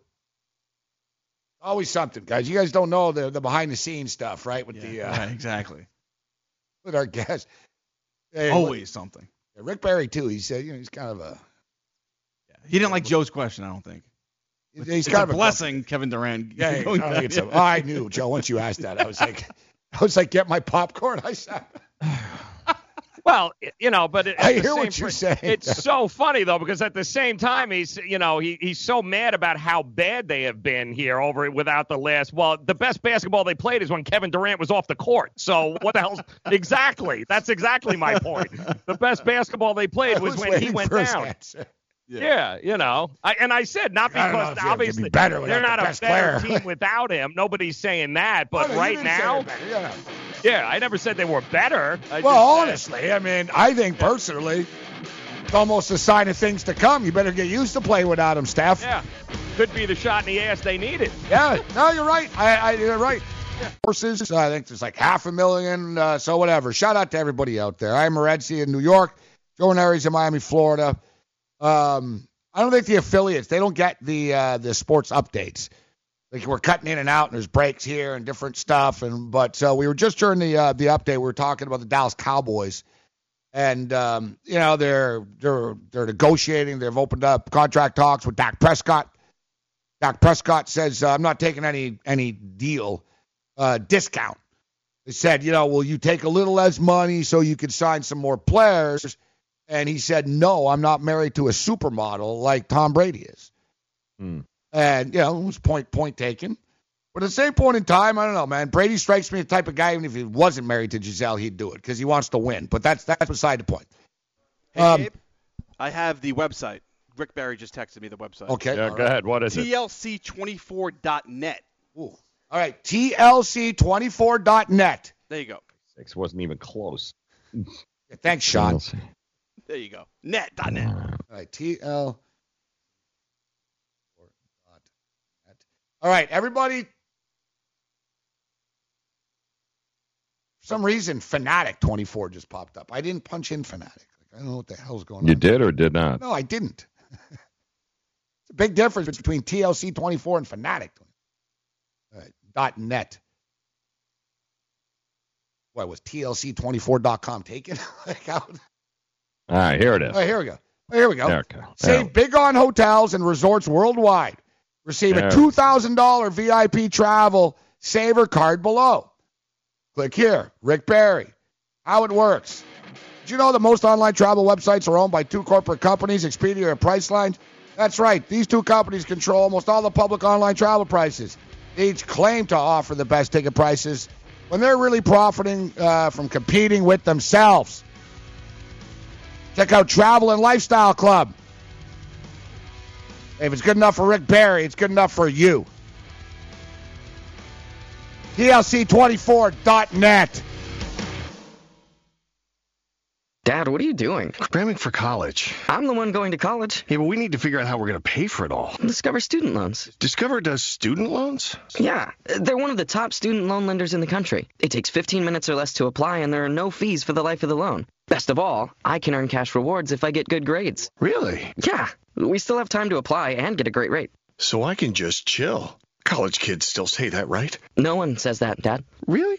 [SPEAKER 3] Always something, guys. You guys don't know the the behind the scenes stuff, right? With the uh,
[SPEAKER 15] Yeah, exactly.
[SPEAKER 3] with our guests. Hey,
[SPEAKER 15] Always something.
[SPEAKER 3] Rick Barry too. He said, you know, he's kind of a
[SPEAKER 15] He didn't like Joe's question. I don't think.
[SPEAKER 3] he's
[SPEAKER 15] It's
[SPEAKER 3] kind
[SPEAKER 15] a
[SPEAKER 3] of
[SPEAKER 15] blessing, Kevin Durant.
[SPEAKER 3] Yeah, yeah,
[SPEAKER 15] going
[SPEAKER 3] I, think it's a- I knew, Joe. Once you asked that, I was like, I was like, get my popcorn. I said,
[SPEAKER 4] Well, you know, but
[SPEAKER 3] I hear what you're saying.
[SPEAKER 4] It's so funny though because at the same time he's, you know, he he's so mad about how bad they have been here over without the last. Well, the best basketball they played is when Kevin Durant was off the court. So what the hell? exactly? That's exactly my point. The best basketball they played was,
[SPEAKER 3] was
[SPEAKER 4] when he went down.
[SPEAKER 3] answer.
[SPEAKER 4] Yeah. you know, I, and I said not
[SPEAKER 3] know
[SPEAKER 4] because
[SPEAKER 3] have to be
[SPEAKER 4] obviously
[SPEAKER 3] better
[SPEAKER 4] they're
[SPEAKER 3] the
[SPEAKER 4] not a better
[SPEAKER 3] player.
[SPEAKER 4] team without him. Nobody's saying that, but
[SPEAKER 3] Oh, no, you
[SPEAKER 4] right now,
[SPEAKER 3] yeah.
[SPEAKER 4] yeah, I never said they were better. I
[SPEAKER 3] Well,
[SPEAKER 4] just
[SPEAKER 3] honestly, I mean, I think personally, it's almost a sign of things to come. You better get used to playing without him, Steph.
[SPEAKER 4] Yeah, could be the shot in the ass they needed.
[SPEAKER 3] Yeah, no, you're right. I, I you're right. Horses, I think there's like half a million, uh, so whatever. Shout out to everybody out there. I'm Morency in New York, Joe Ranieri in Miami, Florida. Um, I don't think the affiliates they don't get the uh, the sports updates. Like we're cutting in and out, and there's breaks here and different stuff. And but so we were just during the uh, the update, we were talking about the Dallas Cowboys, and um, you know they're they're they're negotiating. They've opened up contract talks with Dak Prescott. Dak Prescott says, uh, "I'm not taking any any deal uh, discount. They said, you know, will you take a little less money so you can sign some more players? And he said, no, I'm not married to a supermodel like Tom Brady is.
[SPEAKER 4] Hmm.
[SPEAKER 3] And, you know, it was point, point taken. But at the same point in time, I don't know, man. Brady strikes me the type of guy, even if he wasn't married to Gisele, he'd do it because he wants to win. But that's that's beside the point.
[SPEAKER 15] Hey,
[SPEAKER 3] Um,
[SPEAKER 15] Gabe, I have the website. Rick Barry just texted me the website.
[SPEAKER 3] Okay.
[SPEAKER 4] Yeah, go ahead. What is it?
[SPEAKER 15] TLC24.net.
[SPEAKER 3] Ooh. All right, TLC24.net.
[SPEAKER 15] There you go.
[SPEAKER 4] Six wasn't even close.
[SPEAKER 3] Yeah, thanks, Sean.
[SPEAKER 15] There you go. Net.net.
[SPEAKER 3] All right, TL. All right, everybody. For some reason, Fanatic 24 just popped up. I didn't punch in Fanatic. Like, I don't know what the hell's going on.
[SPEAKER 4] You did or did not?
[SPEAKER 3] No, I didn't. it's a big difference between TLC 24 and Fanatic. All right, dot net. What was TLC24.com taken? like how,
[SPEAKER 4] All right, here it is.
[SPEAKER 3] Here we go. Here we go.
[SPEAKER 4] There, okay.
[SPEAKER 3] Save big on hotels and resorts worldwide. Receive a $2,000 VIP travel saver card below. Click here. Rick Barry. How it works. Did you know that most online travel websites are owned by two corporate companies, Expedia and Priceline? That's right. These two companies control almost all the public online travel prices. They each claim to offer the best ticket prices when they're really profiting uh, from competing with themselves. Check out Travel and Lifestyle Club. If it's good enough for Rick Barry, it's good enough for you. TLC24.net.
[SPEAKER 22] Dad, what are you doing?
[SPEAKER 7] Cramming for college.
[SPEAKER 22] I'm the one going to college.
[SPEAKER 7] Yeah, but we need to figure out how we're going to pay for it all.
[SPEAKER 22] Discover Student Loans.
[SPEAKER 7] Discover does student loans?
[SPEAKER 22] Yeah, they're one of the top student loan lenders in the country. It takes 15 minutes or less to apply, and there are no fees for the life of the loan. Best of all, I can earn cash rewards if I get good grades.
[SPEAKER 7] Really?
[SPEAKER 22] Yeah, we still have time to apply and get a great rate.
[SPEAKER 7] So I can just chill. College kids still say that, right?
[SPEAKER 22] No one says that, Dad.
[SPEAKER 7] Really?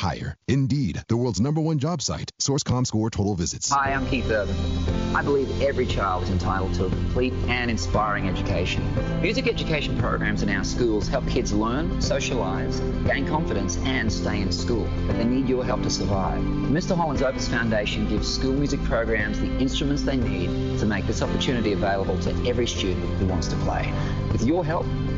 [SPEAKER 23] hire. Indeed, the world's number one job site. Source.comScore total visits.
[SPEAKER 24] Hi, I'm Keith Urban. I believe every child is entitled to a complete and inspiring education. Music education programs in our schools help kids learn, socialize, gain confidence, and stay in school. But they need your help to survive. Mr. Holland's Opus Foundation gives school music programs the instruments they need to make this opportunity available to every student who wants to play. With your help,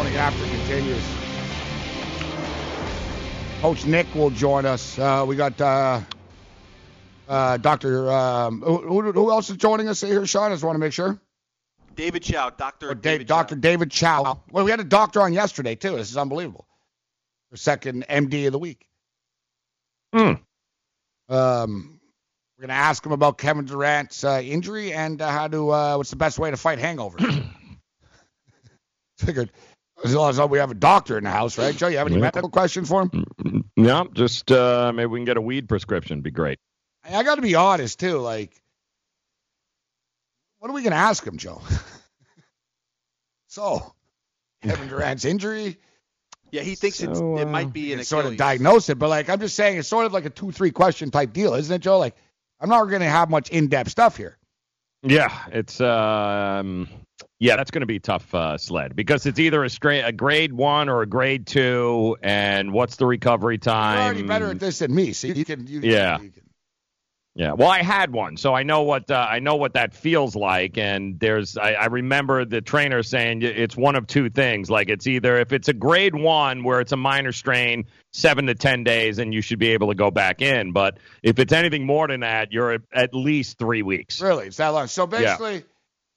[SPEAKER 3] Morning after continues. Coach Nick will join us. Uh, we got uh, uh, Doctor. Um, who, who, who else is joining us here, Sean? I just want to make sure.
[SPEAKER 15] David Chow, Doctor
[SPEAKER 3] Oh, Dave, Dr. David Chow. Well, we had a doctor on yesterday too. This is unbelievable. Our second MD of the week.
[SPEAKER 4] Hmm.
[SPEAKER 3] Um, we're gonna ask him about Kevin Durant's uh, injury and uh, how to uh, what's the best way to fight hangovers. Figured as long as we have a doctor in the house, right, Joe? You have any
[SPEAKER 4] Yeah.
[SPEAKER 3] medical questions for him?
[SPEAKER 4] No, just uh, maybe we can get a weed prescription. Be great.
[SPEAKER 3] I, I got to be honest too. Like, what are we gonna ask him, Joe? so, Kevin Durant's injury.
[SPEAKER 15] Yeah, he thinks it's,
[SPEAKER 4] So,
[SPEAKER 15] it
[SPEAKER 4] uh,
[SPEAKER 15] might be an
[SPEAKER 3] can sort of
[SPEAKER 15] Achilles.
[SPEAKER 3] diagnose it, but like I'm just saying, it's sort of like a two, three question type deal, isn't it, Joe? Like, I'm not going to have much in-depth stuff here.
[SPEAKER 4] Yeah, it's um, yeah, that's going to be a tough uh, sled because it's either a straight a grade one or a grade two, and what's the recovery time?
[SPEAKER 3] You're already better at this than me, so you can. You,
[SPEAKER 4] Yeah.
[SPEAKER 3] you can-
[SPEAKER 4] Yeah, well, I had one, so I know what uh, I know what that feels like. And there's, I, I remember the trainer saying it's one of two things. Like it's either if it's a grade one where it's a minor strain, seven to ten days, and you should be able to go back in. But if it's anything more than that, you're at, at least three weeks.
[SPEAKER 3] Really, it's that long. So basically,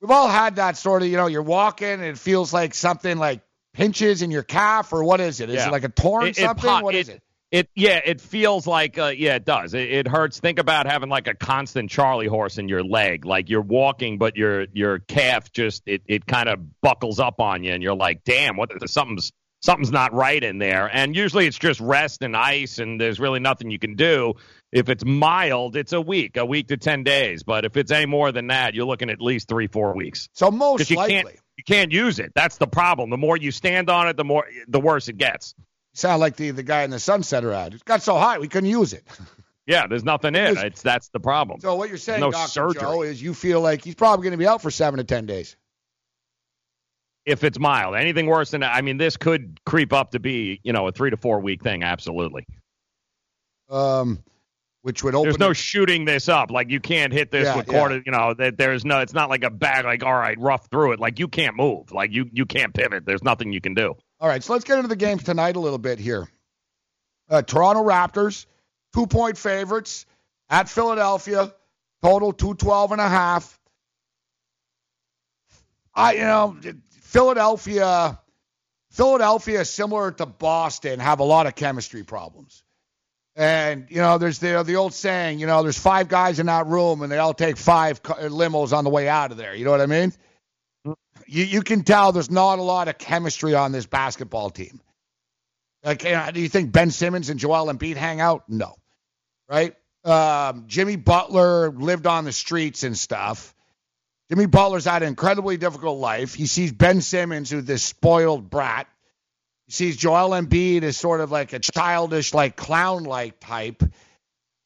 [SPEAKER 3] we've all had that sort of, you know, you're walking and it feels like something like pinches in your calf, or what is it? Is
[SPEAKER 4] Yeah.
[SPEAKER 3] it like a torn
[SPEAKER 4] It- it
[SPEAKER 3] something?
[SPEAKER 4] pop-
[SPEAKER 3] what is it?
[SPEAKER 4] It yeah, it feels like uh, yeah, it does. It, it hurts. Think about having like a constant Charlie horse in your leg, like you're walking, but your your calf just it it kind of buckles up on you, and you're like, damn, what something's something's not right in there. And usually it's just rest and ice, and there's really nothing you can do. If it's mild, it's a week, a week to ten days. But if it's any more than that, you're looking at least three, four weeks.
[SPEAKER 3] So most
[SPEAKER 4] you
[SPEAKER 3] likely,
[SPEAKER 4] can't you can't use it. That's the problem. The more you stand on it, the more the worse it gets.
[SPEAKER 3] sound like the the guy in the Sunsetter ad. It got so hot we couldn't use it.
[SPEAKER 4] Yeah, there's nothing in. It. It's that's the problem.
[SPEAKER 3] So what you're saying,
[SPEAKER 4] no
[SPEAKER 3] Dr.
[SPEAKER 4] surgery.
[SPEAKER 3] Joe, is you feel like he's probably going to be out for seven to ten days.
[SPEAKER 4] if it's mild. Anything worse than that, I mean, this could creep up to be, you know, a three to four week thing. Absolutely.
[SPEAKER 3] Um, which would open.
[SPEAKER 4] There's no shooting this up. Like you can't hit this
[SPEAKER 3] Yeah,
[SPEAKER 4] with
[SPEAKER 3] yeah.
[SPEAKER 4] quarter. You know, that there's no. It's not like a bag. Like all right, rough through it. Like you can't move. Like you you can't pivot. There's nothing you can do.
[SPEAKER 3] All right, so let's get into the games tonight a little bit here. Uh, Toronto Raptors, two point favorites at Philadelphia, total 212 and a half. I, you know, Philadelphia, Philadelphia, similar to Boston, have a lot of chemistry problems. And, you know, there's the, the old saying, you know, there's five guys in that room and they all take five limos on the way out of there. You know what I mean? You, you can tell there's not a lot of chemistry on this basketball team. Like, you know, do you think Ben Simmons and Joel Embiid hang out? No. Right? Um, Jimmy Butler lived on the streets and stuff. Jimmy Butler's had an incredibly difficult life. He sees Ben Simmons, who's this spoiled brat. He sees Joel Embiid as sort of like a childish, like clown-like type.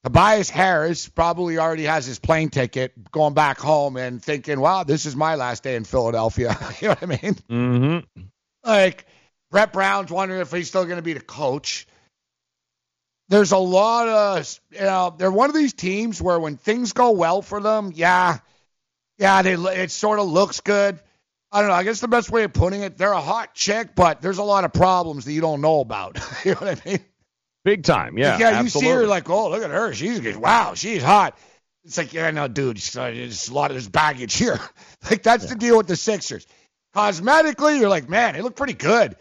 [SPEAKER 3] Tobias Harris probably already has his plane ticket going back home and thinking, wow, this is my last day in Philadelphia. you know what I mean?
[SPEAKER 4] Mm-hmm.
[SPEAKER 3] Like Brett Brown's wondering if he's still going to be the coach. There's a lot of, you know, they're one of these teams where when things go well for them, yeah, yeah, they it sort of looks good. I don't know. I guess the best way of putting it, they're a hot chick, but there's a lot of problems that you don't know about. you know what I mean?
[SPEAKER 4] Big time. Yeah.
[SPEAKER 3] yeah, you see her like, oh, look at her. She's. Wow, she's hot. It's like, yeah, no, dude, there's uh, a lot of this baggage here. like that's the deal with the Sixers. Cosmetically, you're like, man, they look pretty good.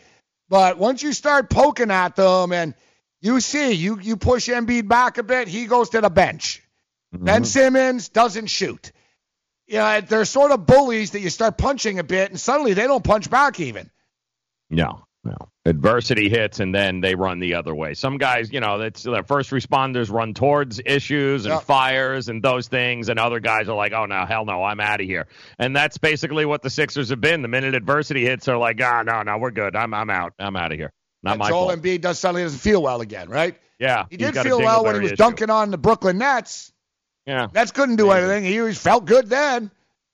[SPEAKER 3] But once you start poking at them and you see, you you push Embiid back a bit, he goes to the bench. Ben mm-hmm. Simmons doesn't shoot. You know, they're sort of bullies that you start punching a bit, and suddenly they don't punch back even.
[SPEAKER 4] No, no. Adversity hits and then they run the other way. Some guys, you know, that's their first responders run towards issues and
[SPEAKER 3] Yeah.
[SPEAKER 4] fires and those things, and other guys are like, "Oh no, hell no, I'm out of here." And that's basically what the Sixers have been. The minute adversity hits, they're like, "Ah, no, no, we're good. I'm I'm out. I'm out of here. Not my
[SPEAKER 3] Joel
[SPEAKER 4] fault."
[SPEAKER 3] Embiid does suddenly doesn't feel well again, right?
[SPEAKER 4] Yeah,
[SPEAKER 3] He did feel well when he was
[SPEAKER 4] issue.
[SPEAKER 3] dunking on the Brooklyn Nets.
[SPEAKER 4] Yeah,
[SPEAKER 3] Nets couldn't do anything. He was, felt good then.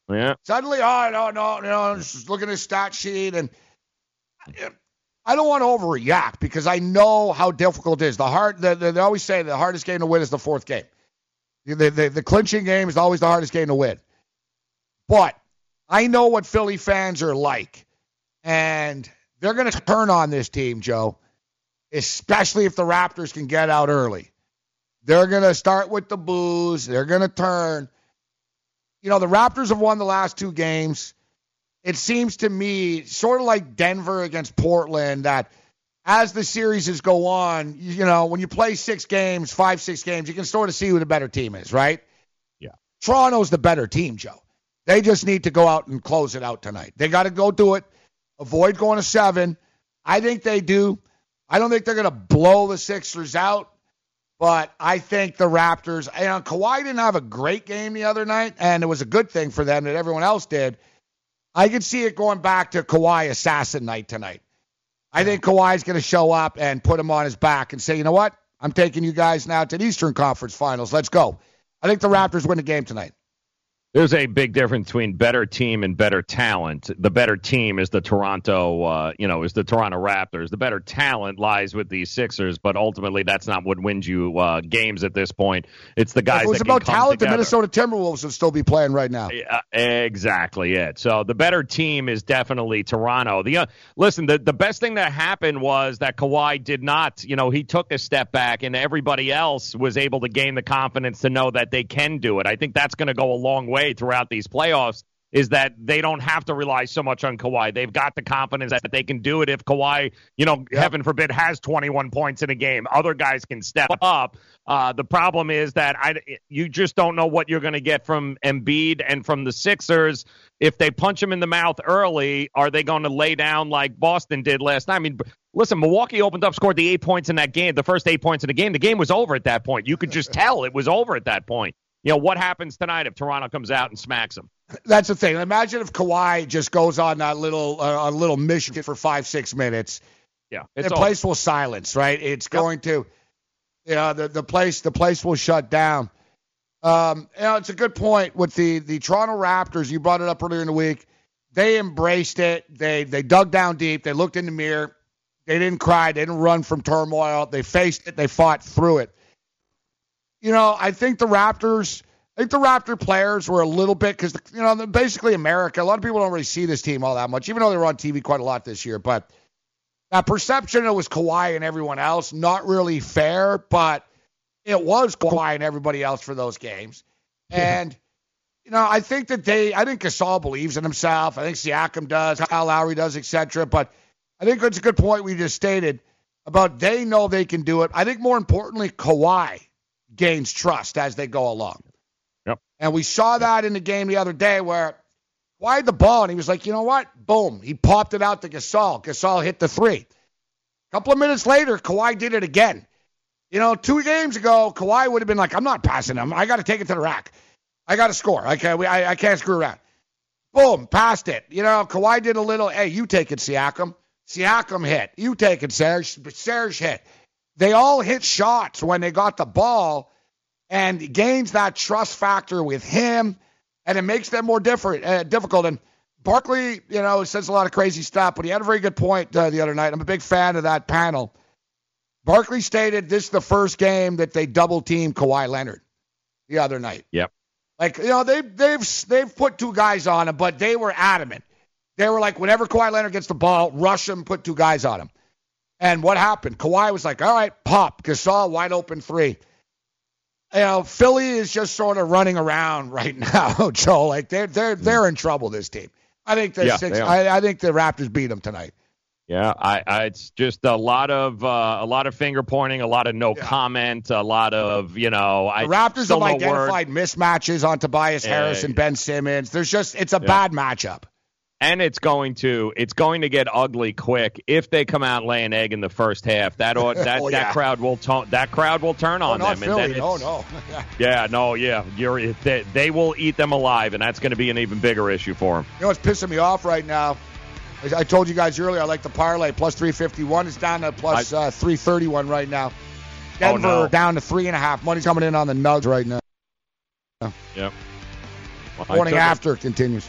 [SPEAKER 4] yeah.
[SPEAKER 3] Suddenly, oh no, no, no, You know, just look at his stat sheet, and I don't want to overreact because I know how difficult it is. The hard, the, the, they always say the hardest game to win is the fourth game. The, the, the clinching game is always the hardest game to win. But I know what Philly fans are like, and they're going to turn on this team, Joe, especially if the Raptors can get out early. They're going to start with the booze. They're going to turn. You know, the Raptors have won the last two games. It seems to me sort of like Denver against Portland that as the series go on, you know, when you play six games, five, six games, you can sort of see who the better team is, right?
[SPEAKER 4] Yeah.
[SPEAKER 3] Toronto's the better team, Joe. They just need to go out and close it out tonight. They got to go do it. Avoid going to seven. I think they do. I don't think they're going to blow the Sixers out, but I think the Raptors, you know, Kawhi didn't have a great game the other night, and it was a good thing for them that everyone else did. I could see it going back to Kawhi assassin night tonight. I think Kawhi's going to show up and put him on his back and say, you know what? I'm taking you guys now to the Eastern Conference Finals. Let's go. I think the Raptors win the game tonight.
[SPEAKER 4] There's a big difference between better team and better talent. The better team is the Toronto, uh, you know, is the Toronto Raptors. The better talent lies with the Sixers, but ultimately that's not what wins you uh, games at this point. It's the guys.
[SPEAKER 3] If it was about talent,
[SPEAKER 4] together.
[SPEAKER 3] the Minnesota Timberwolves would still be playing right now.
[SPEAKER 4] Uh, exactly it. So the better team is definitely Toronto. The uh, listen, the the best thing that happened was that Kawhi did not, you know, he took a step back, and everybody else was able to gain the confidence to know that they can do it. I think that's going to go a long way throughout these playoffs. Is that they don't have to rely so much on Kawhi. They've got the confidence that they can do it if Kawhi, you know, heaven forbid, has 21 points in a game. Other guys can step up. Uh, the problem is that I, you just don't know what you're going to get from Embiid and from the Sixers. If they punch him in the mouth early, are they going to lay down like Boston did last night? I mean, listen, Milwaukee opened up, scored the eight points in that game, the first eight points in the game. The game was over at that point. You could just tell it was over at that point. You know, what happens tonight if Toronto comes out and smacks them?
[SPEAKER 3] That's the thing. Imagine if Kawhi just goes on that little uh, a little mission for five six minutes.
[SPEAKER 4] Yeah,
[SPEAKER 3] the
[SPEAKER 4] it's
[SPEAKER 3] place will silence. Right? It's going to, you know, the the place the place will shut down. Um, you know, it's a good point with the the Toronto Raptors. You brought it up earlier in the week. They embraced it. They they dug down deep. They looked in the mirror. They didn't cry. They didn't run from turmoil. They faced it. They fought through it. You know, I think the Raptors. I think the Raptor players were a little bit because you know basically America. A lot of people don't really see this team all that much, even though they were on TV quite a lot this year. But that perception it was Kawhi and everyone else not really fair, but it was Kawhi and everybody else for those games. And you know, I think that they, I think Gasol believes in himself. I think Siakam does, Kyle Lowry does, etc. But I think it's a good point we just stated about they know they can do it. I think more importantly, Kawhi gains trust as they go along.
[SPEAKER 4] Yep.
[SPEAKER 3] And we saw that in the game the other day where Kawhi had the ball and he was like, you know what? Boom. He popped it out to Gasol. Gasol hit the three. A couple of minutes later, Kawhi did it again. You know, two games ago, Kawhi would have been like, I'm not passing him. I got to take it to the rack. I got to score. I can't, I, I can't screw around. Boom, passed it. You know, Kawhi did a little, hey, you take it, Siakam. Siakam hit. You take it, Serge. Serge hit. They all hit shots when they got the ball and gains that trust factor with him, and it makes them more different, uh, difficult. And Barkley, you know, says a lot of crazy stuff, but he had a very good point uh, the other night. I'm a big fan of that panel. Barkley stated this is the first game that they double teamed Kawhi Leonard the other night.
[SPEAKER 4] Yep.
[SPEAKER 3] Like you know they they've they've put two guys on him, but they were adamant. They were like, whenever Kawhi Leonard gets the ball, rush him, put two guys on him. And what happened? Kawhi was like, all right, pop. Gasol wide open three. You know, Philly is just sort of running around right now, Joe. Like they're they're they're in trouble. This team. I think the
[SPEAKER 4] Yeah,
[SPEAKER 3] six. I, I think the Raptors beat them tonight.
[SPEAKER 4] Yeah, I, I it's just a lot of uh, a lot of finger pointing, a lot of no comment, a lot of you know. I
[SPEAKER 3] The Raptors have
[SPEAKER 4] no word.
[SPEAKER 3] identified mismatches on Tobias Harris
[SPEAKER 4] Yeah.
[SPEAKER 3] and Ben Simmons. There's just it's a
[SPEAKER 4] Yeah.
[SPEAKER 3] bad matchup.
[SPEAKER 4] And it's going to it's going to get ugly quick if they come out lay an egg in the first half. That ought, that
[SPEAKER 3] Oh,
[SPEAKER 4] that crowd will that crowd will turn
[SPEAKER 3] Oh,
[SPEAKER 4] on
[SPEAKER 3] not
[SPEAKER 4] them,
[SPEAKER 3] Philly. Oh no.
[SPEAKER 4] Yeah, no, yeah, you're they, they will eat them alive, and that's going to be an even bigger issue for them.
[SPEAKER 3] You know what's pissing me off right now? I told you guys earlier, I like the parlay plus 351. It's down to plus uh, 331 right now. Denver
[SPEAKER 4] Oh, no.
[SPEAKER 3] down to three and a half. Money's coming in on the Nugs right now.
[SPEAKER 4] Yep. Well,
[SPEAKER 3] Morning
[SPEAKER 4] took it.
[SPEAKER 3] after continues.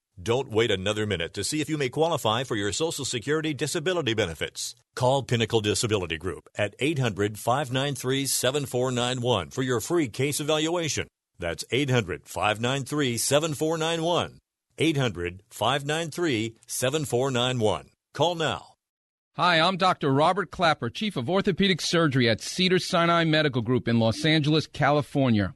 [SPEAKER 25] Don't wait another minute to see if you may qualify for your Social Security disability benefits. Call Pinnacle Disability Group at 800 593 7491 for your free case evaluation. That's 800 593 7491. 800 593 7491. Call now.
[SPEAKER 26] Hi, I'm Dr. Robert Klapper, Chief of Orthopedic Surgery at Cedar Sinai Medical Group in Los Angeles, California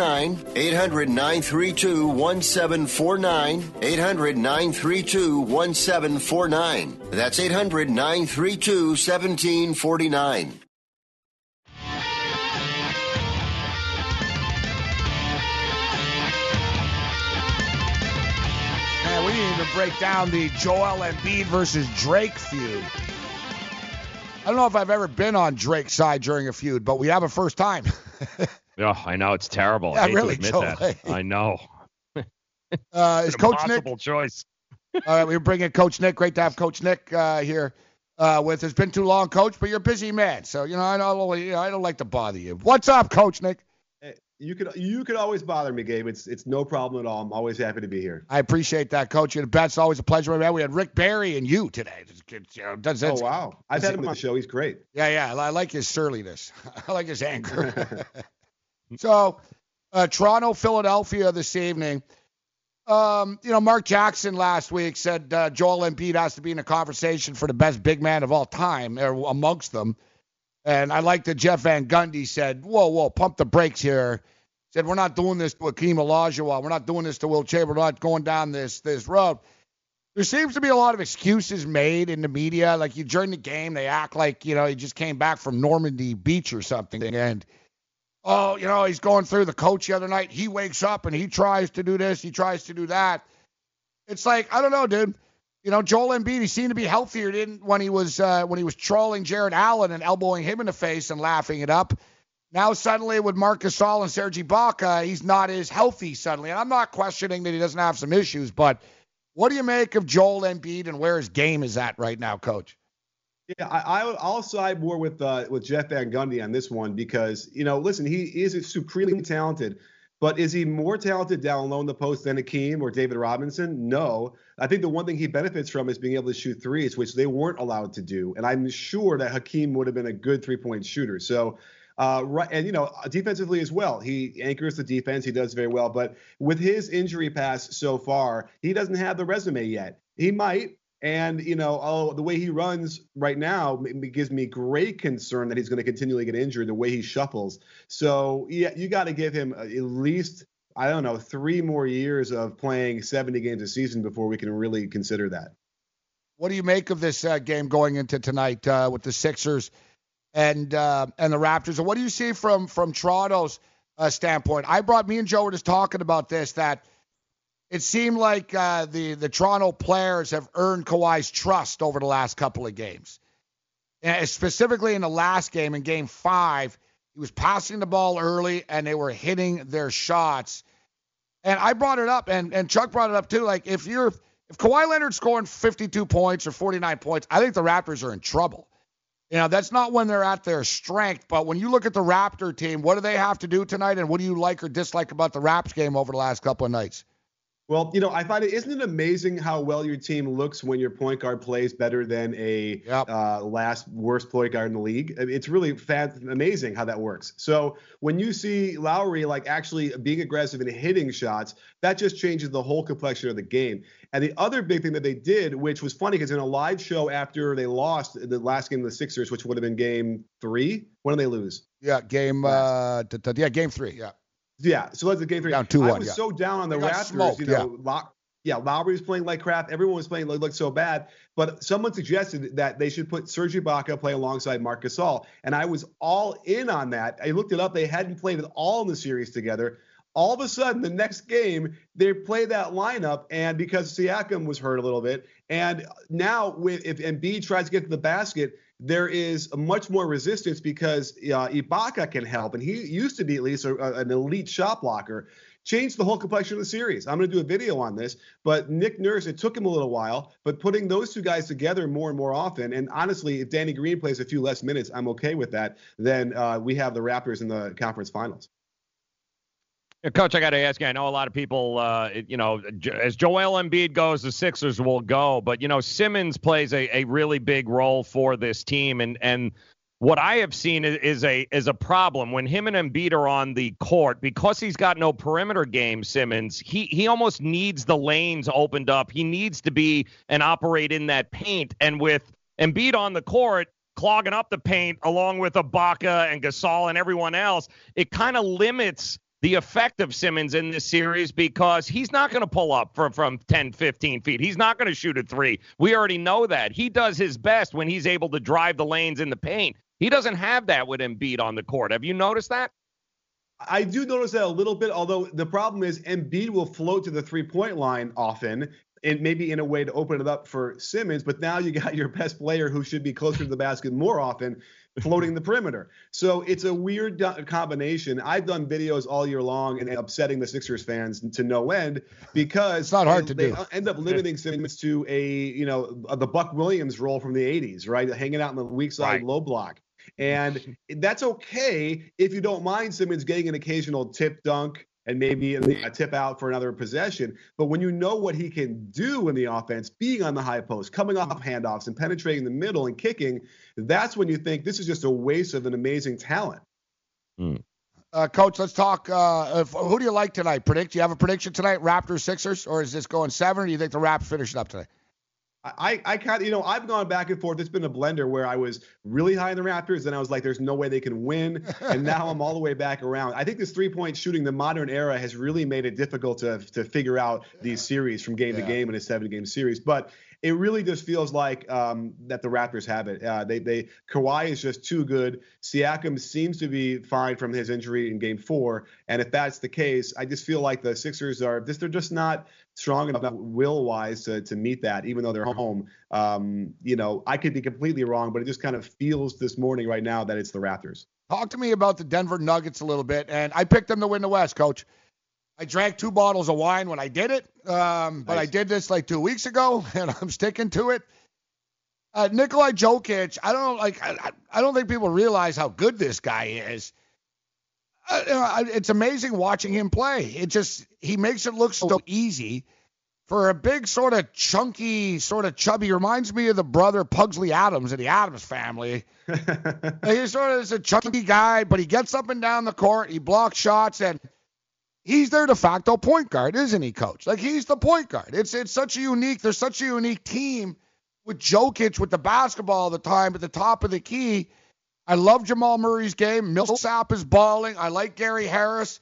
[SPEAKER 9] 800 932 1749. 800 932 1749. That's 800 932 1749.
[SPEAKER 3] Man, we didn't even break down the Joel Embiid versus Drake feud. I don't know if I've ever been on Drake's side during a feud, but we have a first time.
[SPEAKER 4] oh, I know it's terrible.
[SPEAKER 3] Yeah,
[SPEAKER 4] I hate
[SPEAKER 3] really,
[SPEAKER 4] to admit
[SPEAKER 3] Joel.
[SPEAKER 4] that. I know.
[SPEAKER 3] Uh, is Coach Nick?
[SPEAKER 4] Choice.
[SPEAKER 3] All right, we're bringing Coach Nick. Great to have Coach Nick uh, here uh, with us. It's been too long, Coach, but you're a busy man, so you know I don't, you know, I don't like to bother you. What's up, Coach Nick?
[SPEAKER 27] You could you could always bother me, Gabe. It's it's no problem at all. I'm always happy to be here.
[SPEAKER 3] I appreciate that, Coach. You're the best. Always a pleasure, man. We had Rick Barry and you today. It's- you know, that's-
[SPEAKER 27] Oh wow, I've had him on the show. He's great.
[SPEAKER 3] Yeah, yeah. I like his surliness. I like his anger. So, uh, Toronto, Philadelphia this evening. Um, you know, Mark Jackson last week said uh, Joel Embiid has to be in a conversation for the best big man of all time, or amongst them. And I like that Jeff Van Gundy said, "Whoa, whoa, pump the brakes here." Said we're not doing this to Hakeem Olajuwon. We're not doing this to Wilt Chamberlain. We're not going down this this road. There seems to be a lot of excuses made in the media. Like you during the game, they act like you know he just came back from Normandy Beach or something, and oh, you know he's going through the coach the other night. He wakes up and he tries to do this, he tries to do that. It's like I don't know, dude. You know, Joel Embiid, he seemed to be healthier didn't when he was uh, when he was trolling Jarrett Allen and elbowing him in the face and laughing it up. Now suddenly with Marcus Gasol and Serge Ibaka, he's not as healthy suddenly. And I'm not questioning that he doesn't have some issues, but what do you make of Joel Embiid and where his game is at right now, Coach?
[SPEAKER 27] Yeah, I, I I'll side more with uh, with Jeff Van Gundy on this one because you know, listen, he is supremely talented, but is he more talented down low in the post than Hakeem or David Robinson? No. I think the one thing he benefits from is being able to shoot threes, which they weren't allowed to do, and I'm sure that Hakeem would have been a good three point shooter. So. Uh, right, and you know, defensively as well, he anchors the defense. He does very well, but with his injury pass so far, he doesn't have the resume yet. He might, And you know, oh, the way he runs right now gives me great concern that he's going to continually get injured. The way he shuffles, so yeah, you got to give him at least I don't know three more years of playing 70 games a season before we can really consider that.
[SPEAKER 3] What do you make of this uh, game going into tonight uh, with the Sixers and uh, and the Raptors? And what do you see from from Toronto's uh, standpoint? I brought me and Joe were just talking about this that it seemed like uh, the the Toronto players have earned Kawhi's trust over the last couple of games, and specifically in the last game, in Game Five, he was passing the ball early and they were hitting their shots. And I brought it up, and and Chuck brought it up too. Like if you're if Kawhi Leonard's scoring 52 points or 49 points, I think the Raptors are in trouble. You know, that's not when they're at their strength, but when you look at the Raptor team, what do they have to do tonight, and what do you like or dislike about the Raps game over the last couple of nights?
[SPEAKER 27] Well, you know, I find it isn't it amazing how well your team looks when your point guard plays better than a yep. uh, last worst point guard in the league. It's really fat, amazing how that works. So when you see Lowry like actually being aggressive and hitting shots, that just changes the whole complexion of the game. And the other big thing that they did, which was funny, because in a live show after they lost the last game of the Sixers, which would have been Game Three, when did they lose?
[SPEAKER 3] Yeah, game. Uh, yeah, Game Three. Yeah.
[SPEAKER 27] Yeah, so that's the game three.
[SPEAKER 3] Down two
[SPEAKER 27] I
[SPEAKER 3] one.
[SPEAKER 27] was
[SPEAKER 3] yeah.
[SPEAKER 27] so down on the Raptors.
[SPEAKER 3] smoked,
[SPEAKER 27] you know, Low- yeah, Lowry was playing like crap. Everyone was playing like, like so bad. But someone suggested that they should put Serge Ibaka play alongside Marc Gasol, and I was all in on that. I looked it up. They hadn't played at all in the series together. All of a sudden, the next game, they play that lineup, and because Siakam was hurt a little bit, and now with if Embiid tries to get to the basket, there is much more resistance because uh, Ibaka can help, and he used to be at least a, a, an elite shot blocker. Changed the whole complexion of the series. I'm going to do a video on this, but Nick Nurse, it took him a little while, but putting those two guys together more and more often, and honestly, if Danny Green plays a few less minutes, I'm okay with that. Then uh, we have the Raptors in the conference finals.
[SPEAKER 4] Coach, I got to ask you. I know a lot of people, uh, you know, as Joel Embiid goes, the Sixers will go. But you know, Simmons plays a, a really big role for this team, and and what I have seen is, a is a problem when him and Embiid are on the court because he's got no perimeter game. Simmons, he he almost needs the lanes opened up. He needs to be and operate in that paint. And with Embiid on the court, clogging up the paint along with Ibaka and Gasol and everyone else, it kind of limits the effect of Simmons in this series because he's not going to pull up from, from 10, 15 feet. He's not going to shoot a three. We already know that. He does his best when he's able to drive the lanes in the paint. He doesn't have that with Embiid on the court. Have you noticed that?
[SPEAKER 27] I do notice that a little bit, although the problem is Embiid will float to the three point line often, and maybe in a way to open it up for Simmons. But now you got your best player who should be closer to the basket more often floating the perimeter. So it's a weird combination. I've done videos all year long and upsetting the Sixers fans to no end because
[SPEAKER 3] it's not hard to
[SPEAKER 27] they
[SPEAKER 3] do.
[SPEAKER 27] end up limiting Simmons to a you know the Buck Williams role from the 80s, right? Hanging out in the weak side
[SPEAKER 4] Right.
[SPEAKER 27] low block. And that's okay if you don't mind Simmons getting an occasional tip dunk and maybe a tip out for another possession. But when you know what he can do in the offense, being on the high post, coming off handoffs and penetrating the middle and kicking, that's when you think this is just a waste of an amazing talent.
[SPEAKER 3] Uh, Coach, let's talk. Uh, if, who do you like tonight? Predict. Do you have a prediction tonight? Raptors, Sixers, or is this going seven? Or do you think the Raps finish it up today?
[SPEAKER 27] I, I kind of, you know, I've gone back and forth. It's been a blender where I was really high in the Raptors, and I was like, there's no way they can win. and now I'm all the way back around. I think this three point shooting, the modern era, has really made it difficult to, to figure out these series from game
[SPEAKER 3] Yeah.
[SPEAKER 27] to game in a seven game series. But it really just feels like um, that the Raptors have it. Uh, they, they, Kawhi is just too good. Siakam seems to be fine from his injury in game four. And if that's the case, I just feel like the Sixers are just, they're just not strong enough will wise to, to meet that, even though they're home. Um, you know, I could be completely wrong, but it just kind of feels this morning right now that it's the Raptors.
[SPEAKER 3] Talk to me about the Denver Nuggets a little bit. And I picked them to win the West, Coach. I drank two bottles of wine when I did it, um, but I did this like two weeks ago, and I'm sticking to it. Uh, Nikolai Jokic, I don't like. I, I- don't think people realize how good this guy is. Uh, you know, I- it's amazing watching him play. It just he makes it look so easy for a big sort of chunky, sort of chubby. He reminds me of the brother Pugsley Addams in the Addams family. He's sort of is a chunky guy, but he gets up and down the court. He blocks shots, and he's their de facto point guard, isn't he, Coach? Like he's the point guard. It's it's such a unique. There's such a unique team with Jokic with the basketball all the time at the top of the key. I love Jamal Murray's game. Millsap is balling. I like Gary Harris.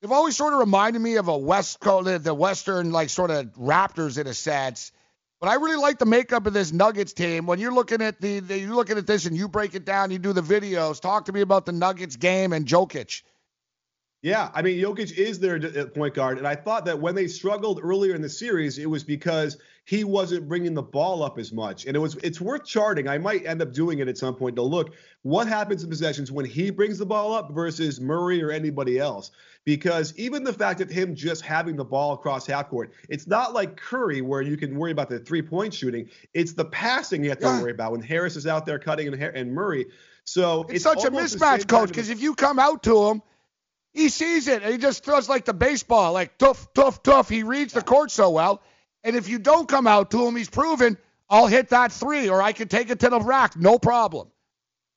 [SPEAKER 3] They've always sort of reminded me of a West Coast, the Western like sort of Raptors in a sense. But I really like the makeup of this Nuggets team. When you're looking at the, the you're looking at this and you break it down, you do the videos. Talk to me about the Nuggets game and Jokic.
[SPEAKER 27] Yeah, I mean, Jokic is their uh, point guard, and I thought that when they struggled earlier in the series, it was because he wasn't bringing the ball up as much. And it was it's worth charting. I might end up doing it at some point to look what happens in possessions when he brings the ball up versus Murray or anybody else. Because even the fact of him just having the ball across half court, it's not like Curry where you can worry about the three point shooting. It's the passing you have to yeah. worry about when Harris is out there cutting and, and Murray. So
[SPEAKER 3] it's, it's such a mismatch, coach. Because if you come out to him he sees it and he just throws like the baseball, like tough, tough, tough. He reads the court so well. And if you don't come out to him, he's proven I'll hit that three or I can take it to the rack, no problem.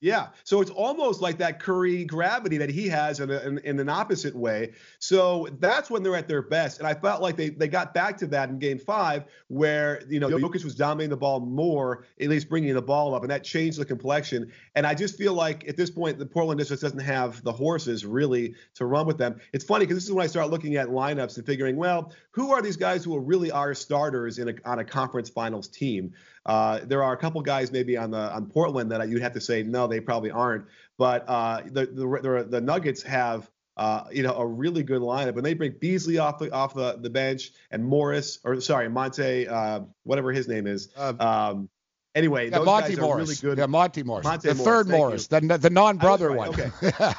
[SPEAKER 27] Yeah. So it's almost like that Curry gravity that he has in, a, in, in, an opposite way. So that's when they're at their best. And I felt like they, they got back to that in game five, where, you know, Jokic was dominating the ball more, at least bringing the ball up, and that changed the complexion. And I just feel like at this point, the Portland just doesn't have the horses really to run with them. It's funny because this is when I start looking at lineups and figuring, well, who are these guys who are really are starters in a, on a conference finals team? Uh, there are a couple guys maybe on the on Portland that you'd have to say no, they probably aren't. But uh, the, the, the the Nuggets have uh, you know, a really good lineup. And they bring Beasley off the off the, the bench and Morris, or sorry, Monte, uh, whatever his name is. Uh, um, anyway,
[SPEAKER 3] yeah,
[SPEAKER 27] those
[SPEAKER 3] Monte
[SPEAKER 27] guys
[SPEAKER 3] Morris.
[SPEAKER 27] are really good.
[SPEAKER 3] Yeah, Monte Morris.
[SPEAKER 27] Monte
[SPEAKER 3] the
[SPEAKER 27] Morris,
[SPEAKER 3] third Morris,
[SPEAKER 27] you.
[SPEAKER 3] the, the non-brother
[SPEAKER 27] right.
[SPEAKER 3] one.
[SPEAKER 27] Okay.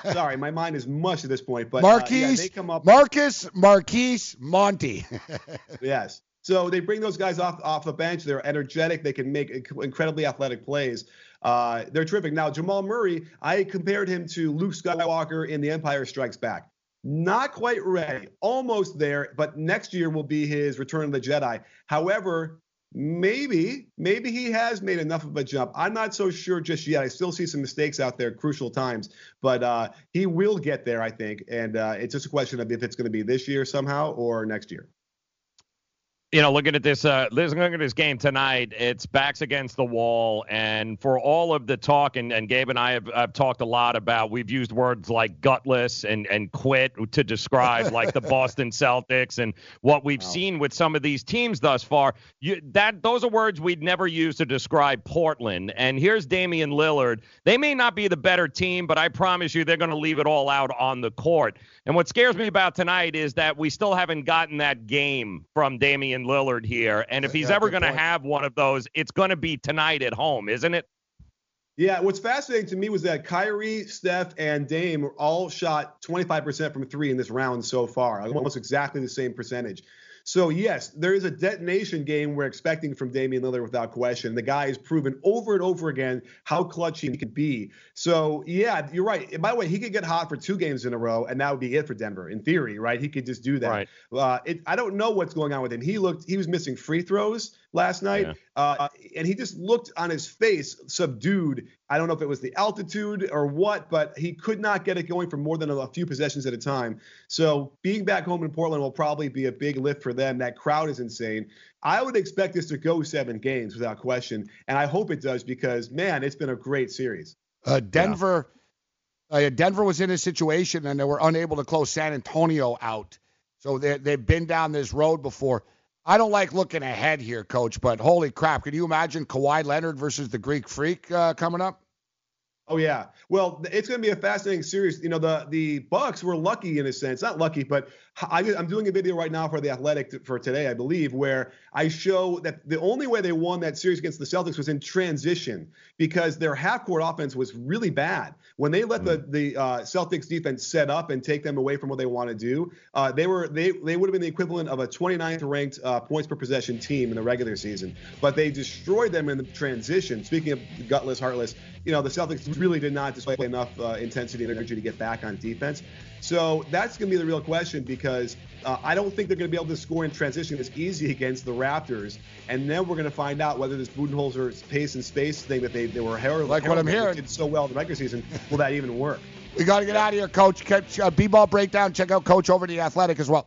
[SPEAKER 27] sorry, my mind is mush at this point. But
[SPEAKER 3] Marquise,
[SPEAKER 27] uh, yeah, they come up.
[SPEAKER 3] Marcus, Marquise, Monte.
[SPEAKER 27] yes. So they bring those guys off off the bench. They're energetic. They can make incredibly athletic plays. Uh, they're terrific. Now Jamal Murray, I compared him to Luke Skywalker in The Empire Strikes Back. Not quite ready, almost there, but next year will be his Return of the Jedi. However, maybe, maybe he has made enough of a jump. I'm not so sure just yet. I still see some mistakes out there, crucial times, but uh, he will get there, I think. And uh, it's just a question of if it's going to be this year somehow or next year
[SPEAKER 4] you know, looking at this, uh, looking at this game tonight, it's backs against the wall, and for all of the talk, and, and Gabe and I have, have talked a lot about, we've used words like gutless and and quit to describe like the Boston Celtics and what we've wow. seen with some of these teams thus far. You, that those are words we'd never use to describe Portland. And here's Damian Lillard. They may not be the better team, but I promise you, they're going to leave it all out on the court. And what scares me about tonight is that we still haven't gotten that game from Damian Lillard here. And if he's yeah, ever going to have one of those, it's going to be tonight at home, isn't it?
[SPEAKER 27] Yeah, what's fascinating to me was that Kyrie, Steph, and Dame all shot 25% from three in this round so far, almost exactly the same percentage. So yes, there is a detonation game we're expecting from Damian Lillard without question. The guy has proven over and over again how clutch he can be. So yeah, you're right. And by the way, he could get hot for two games in a row, and that would be it for Denver in theory, right? He could just do that.
[SPEAKER 4] Right.
[SPEAKER 27] Uh, it, I don't know what's going on with him. He looked he was missing free throws last night, yeah. uh, and he just looked on his face subdued. I don't know if it was the altitude or what, but he could not get it going for more than a, a few possessions at a time. So being back home in Portland will probably be a big lift for them. That crowd is insane. I would expect this to go seven games without question, and I hope it does because man, it's been a great series.
[SPEAKER 3] Uh, Denver. Yeah. Uh, Denver was in a situation and they were unable to close San Antonio out. So they, they've been down this road before. I don't like looking ahead here, coach, but holy crap. Can you imagine Kawhi Leonard versus the Greek Freak uh, coming up?
[SPEAKER 27] Oh yeah. Well, it's going to be a fascinating series. You know, the the Bucks were lucky in a sense, not lucky, but I, am doing a video right now for the Athletic for today, I believe, where I show that the only way they won that series against the Celtics was in transition because their half court offense was really bad. When they let mm-hmm. the the uh, Celtics defense set up and take them away from what they want to do, uh, they were they they would have been the equivalent of a 29th ranked uh, points per possession team in the regular season. But they destroyed them in the transition. Speaking of gutless, heartless, you know, the Celtics really did not display enough uh, intensity and energy to get back on defense. So that's going to be the real question because uh, I don't think they're going to be able to score in transition as easy against the Raptors. And then we're going to find out whether this Budenholzer pace and space thing that they, they were heralded
[SPEAKER 3] like what I'm hearing
[SPEAKER 27] did so well in the regular season, will that even work?
[SPEAKER 3] We got to get out of here, Coach. Uh, B-ball breakdown. Check out Coach over the Athletic as well.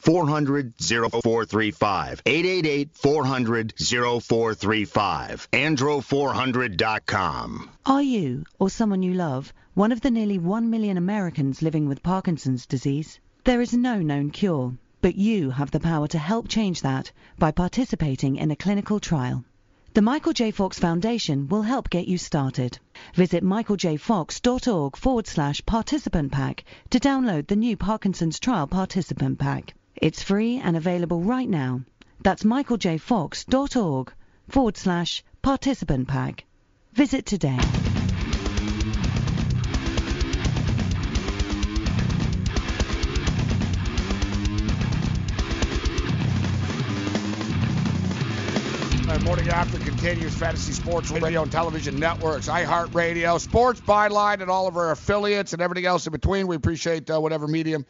[SPEAKER 7] 400 0435. 888 400 0435. Andro400.com.
[SPEAKER 28] Are you, or someone you love, one of the nearly 1 million Americans living with Parkinson's disease? There is no known cure, but you have the power to help change that by participating in a clinical trial. The Michael J. Fox Foundation will help get you started. Visit michaeljfox.org forward slash participant pack to download the new Parkinson's Trial Participant Pack. It's free and available right now. That's michaeljfox.org forward slash participant pack. Visit today.
[SPEAKER 3] Morning after continues fantasy sports radio and television networks, iHeartRadio, Sports Byline, and all of our affiliates and everything else in between. We appreciate uh, whatever medium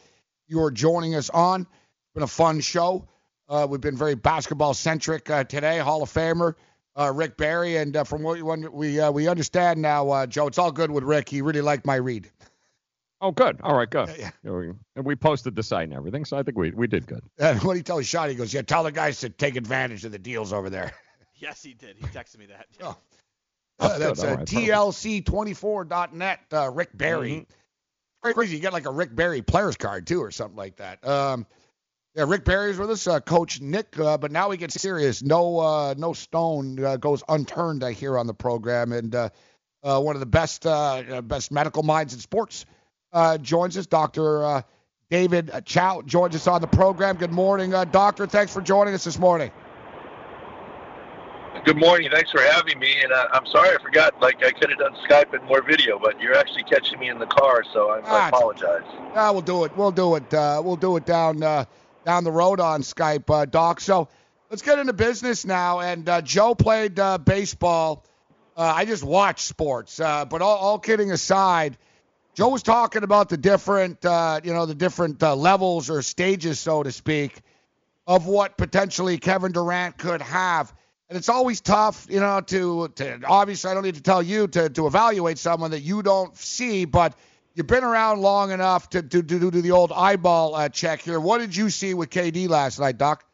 [SPEAKER 3] you are joining us on. It's been a fun show. Uh, we've been very basketball centric uh, today. Hall of Famer uh, Rick Barry, and uh, from what we we, uh, we understand now, uh, Joe, it's all good with Rick. He really liked my read.
[SPEAKER 4] Oh, good. All right, good.
[SPEAKER 3] Yeah,
[SPEAKER 4] Yeah, we, and we posted the site and everything, so I think we, we did good.
[SPEAKER 3] And what he tells Sean, he goes, "Yeah, tell the guys to take advantage of the deals over there."
[SPEAKER 15] Yes, he did. He texted me that.
[SPEAKER 3] Oh.
[SPEAKER 4] That's
[SPEAKER 3] Uh, that's
[SPEAKER 4] right.
[SPEAKER 3] TLC24.net. Uh, Rick Barry.
[SPEAKER 4] Mm-hmm.
[SPEAKER 3] Crazy. You get like a Rick Barry players card too, or something like that. Um, yeah, Rick Barry's with us, uh, Coach Nick. Uh, but now we get serious. No, uh, no stone uh, goes unturned. I hear on the program, and uh, uh, one of the best, best medical minds in sports uh, joins us. Doctor uh, David Chao joins us on the program. Good morning, uh, Doctor. Thanks for joining us this morning.
[SPEAKER 29] Good morning. Thanks for having me. And uh, I'm sorry I forgot. Like I could have done Skype and more video, but you're actually catching me in the car, so I, I
[SPEAKER 3] Ah, it's-
[SPEAKER 29] apologize.
[SPEAKER 3] Yeah, we'll do it. We'll do it. Uh, we'll do it down uh, down the road on Skype, uh, Doc. So let's get into business now. And uh, Joe played uh, baseball. Uh, I just watch sports. Uh, but all, all kidding aside, Joe was talking about the different, uh, you know, the different levels or stages, so to speak, of what potentially Kevin Durant could have. And it's always tough, you know, to, to obviously I don't need to tell you to, to evaluate someone that you don't see, but you've been around long enough to, to, to do the old eyeball uh, check here. What did you see with KD last night, Doc?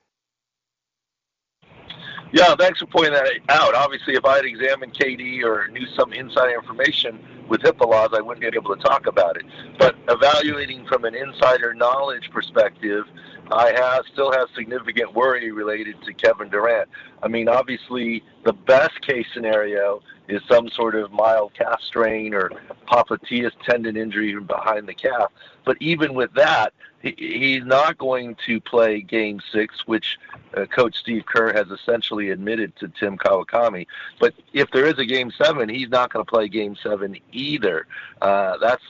[SPEAKER 29] Yeah, thanks for pointing that out. Obviously, if I had examined KD or knew some inside information with HIPAA laws, I wouldn't be able to talk about it. But evaluating from an insider knowledge perspective, I have still have significant worry related to Kevin Durant. I mean, obviously, the best case scenario is some sort of mild calf strain or popliteus tendon injury behind the calf. But even with that, he, he's not going to play Game Six, which uh, Coach Steve Kerr has essentially admitted to Tim Kawakami. But if there is a Game Seven, he's not going to play Game Seven either. Uh, that's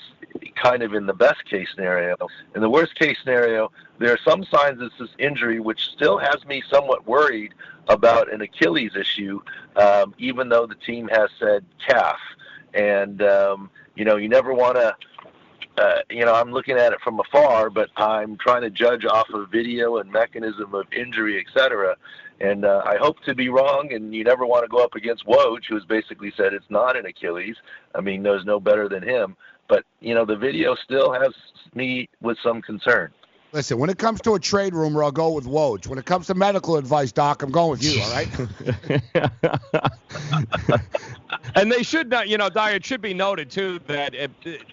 [SPEAKER 29] kind of in the best case scenario. In the worst case scenario, there are some signs of this injury which still has me somewhat worried about an Achilles issue, um, even though the team has said calf. And um, you know, you never want to. Uh, you know, I'm looking at it from afar, but I'm trying to judge off of video and mechanism of injury, et cetera. And uh, I hope to be wrong. And you never want to go up against Woj, who has basically said it's not an Achilles. I mean, knows no better than him. But you know, the video still has me with some concern.
[SPEAKER 3] Listen, when it comes to a trade rumor, I'll go with Woj. When it comes to medical advice, Doc, I'm going with you. All right.
[SPEAKER 4] and they should not, you know, Dyer. It should be noted too that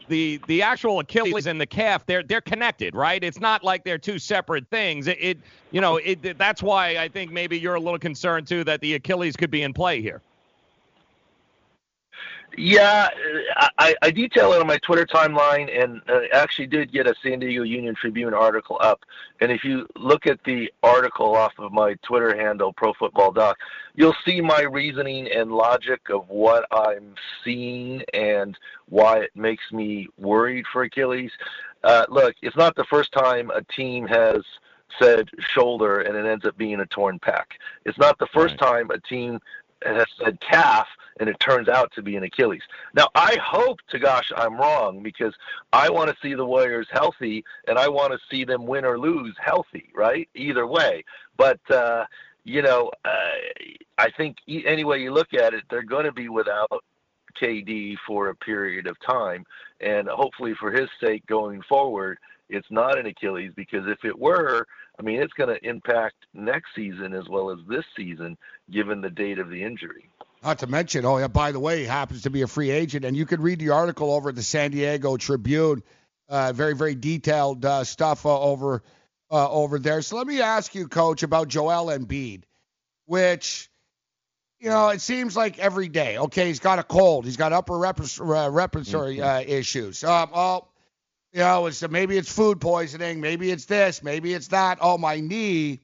[SPEAKER 4] the the actual Achilles and the calf they're they're connected, right? It's not like they're two separate things. It, it you know, it that's why I think maybe you're a little concerned too that the Achilles could be in play here.
[SPEAKER 29] Yeah, I, I detail it on my Twitter timeline, and uh, actually did get a San Diego Union Tribune article up. And if you look at the article off of my Twitter handle, Pro Football Doc, you'll see my reasoning and logic of what I'm seeing and why it makes me worried for Achilles. Uh, look, it's not the first time a team has said shoulder and it ends up being a torn pec. It's not the first right. time a team has said calf and it turns out to be an Achilles. Now, I hope to gosh I'm wrong because I want to see the Warriors healthy and I want to see them win or lose healthy, right? Either way. But, uh, you know, uh, I think any way you look at it, they're going to be without KD for a period of time. And hopefully, for his sake going forward, it's not an Achilles because if it were, I mean, it's going to impact next season as well as this season, given the date of the injury.
[SPEAKER 3] Not to mention, oh yeah, by the way, he happens to be a free agent, and you could read the article over at the San Diego Tribune. Uh, very, very detailed uh, stuff uh, over uh, over there. So let me ask you, Coach, about Joel Embiid, which you know it seems like every day. Okay, he's got a cold, he's got upper respiratory uh, mm-hmm. issues. Um, well, you know, it's maybe it's food poisoning, maybe it's this, maybe it's that. Oh, my knee.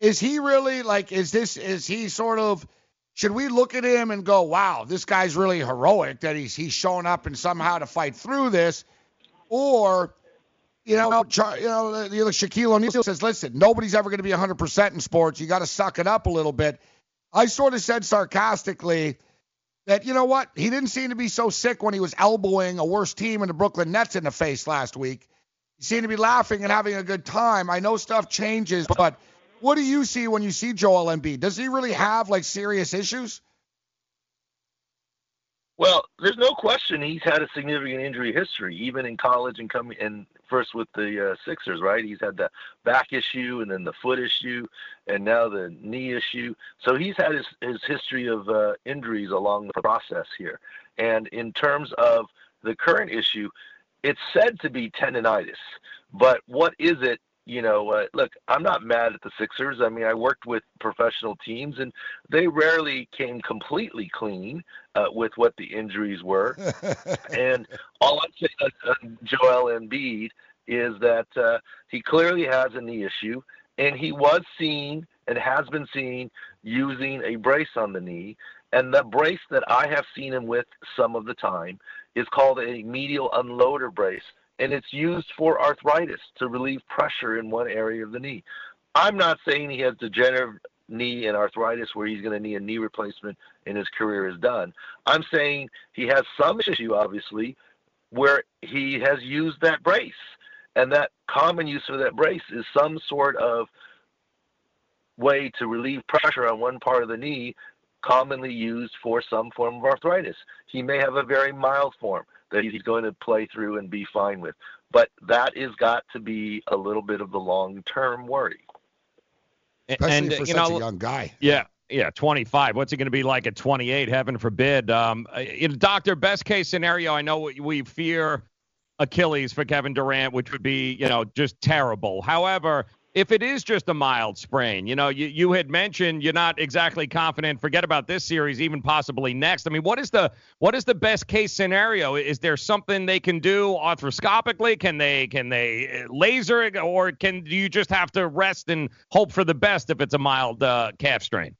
[SPEAKER 3] Is he really like? Is this? Is he sort of? Should we look at him and go, "Wow, this guy's really heroic that he's he's showing up and somehow to fight through this," or you know, you know, you know, Shaquille O'Neal says, "Listen, nobody's ever going to be 100% in sports. You got to suck it up a little bit." I sort of said sarcastically, that, you know what, he didn't seem to be so sick when he was elbowing a worse team in the Brooklyn Nets in the face last week. He seemed to be laughing and having a good time. I know stuff changes, but what do you see when you see Joel Embiid? Does he really have like serious issues?
[SPEAKER 29] Well, there's no question he's had a significant injury history, even in college and coming and first with the uh, Sixers, right? He's had the back issue and then the foot issue and now the knee issue. So he's had his, his history of uh, injuries along the process here. And in terms of the current issue, it's said to be tendonitis. But what is it you know, uh, look, I'm not mad at the Sixers. I mean, I worked with professional teams, and they rarely came completely clean uh, with what the injuries were. and all I'm saying on Joel Embiid is that uh, he clearly has a knee issue, and he was seen and has been seen using a brace on the knee. And the brace that I have seen him with some of the time is called a medial unloader brace and it's used for arthritis to relieve pressure in one area of the knee. I'm not saying he has degenerative knee and arthritis where he's going to need a knee replacement and his career is done. I'm saying he has some issue, obviously, where he has used that brace. And that common use of that brace is some sort of way to relieve pressure on one part of the knee commonly used for some form of arthritis. He may have a very mild form that he's going to play through and be fine with. But that is got to be a little bit of the long term worry.
[SPEAKER 3] Especially
[SPEAKER 4] and
[SPEAKER 3] for
[SPEAKER 4] you
[SPEAKER 3] such
[SPEAKER 4] know,
[SPEAKER 3] a young guy.
[SPEAKER 4] Yeah, Yeah, 25. What's it going to be like at 28? Heaven forbid. Um, in doctor, best case scenario, I know we fear Achilles for Kevin Durant, which would be, you know, just terrible. However, if it is just a mild sprain, you know, you, you had mentioned you're not exactly confident. Forget about this series, even possibly next. I mean, what is the what is the best case scenario? Is there something they can do arthroscopically? Can they can they uh, laser it, or can do you just have to rest and hope for the best if it's a mild uh, calf strain?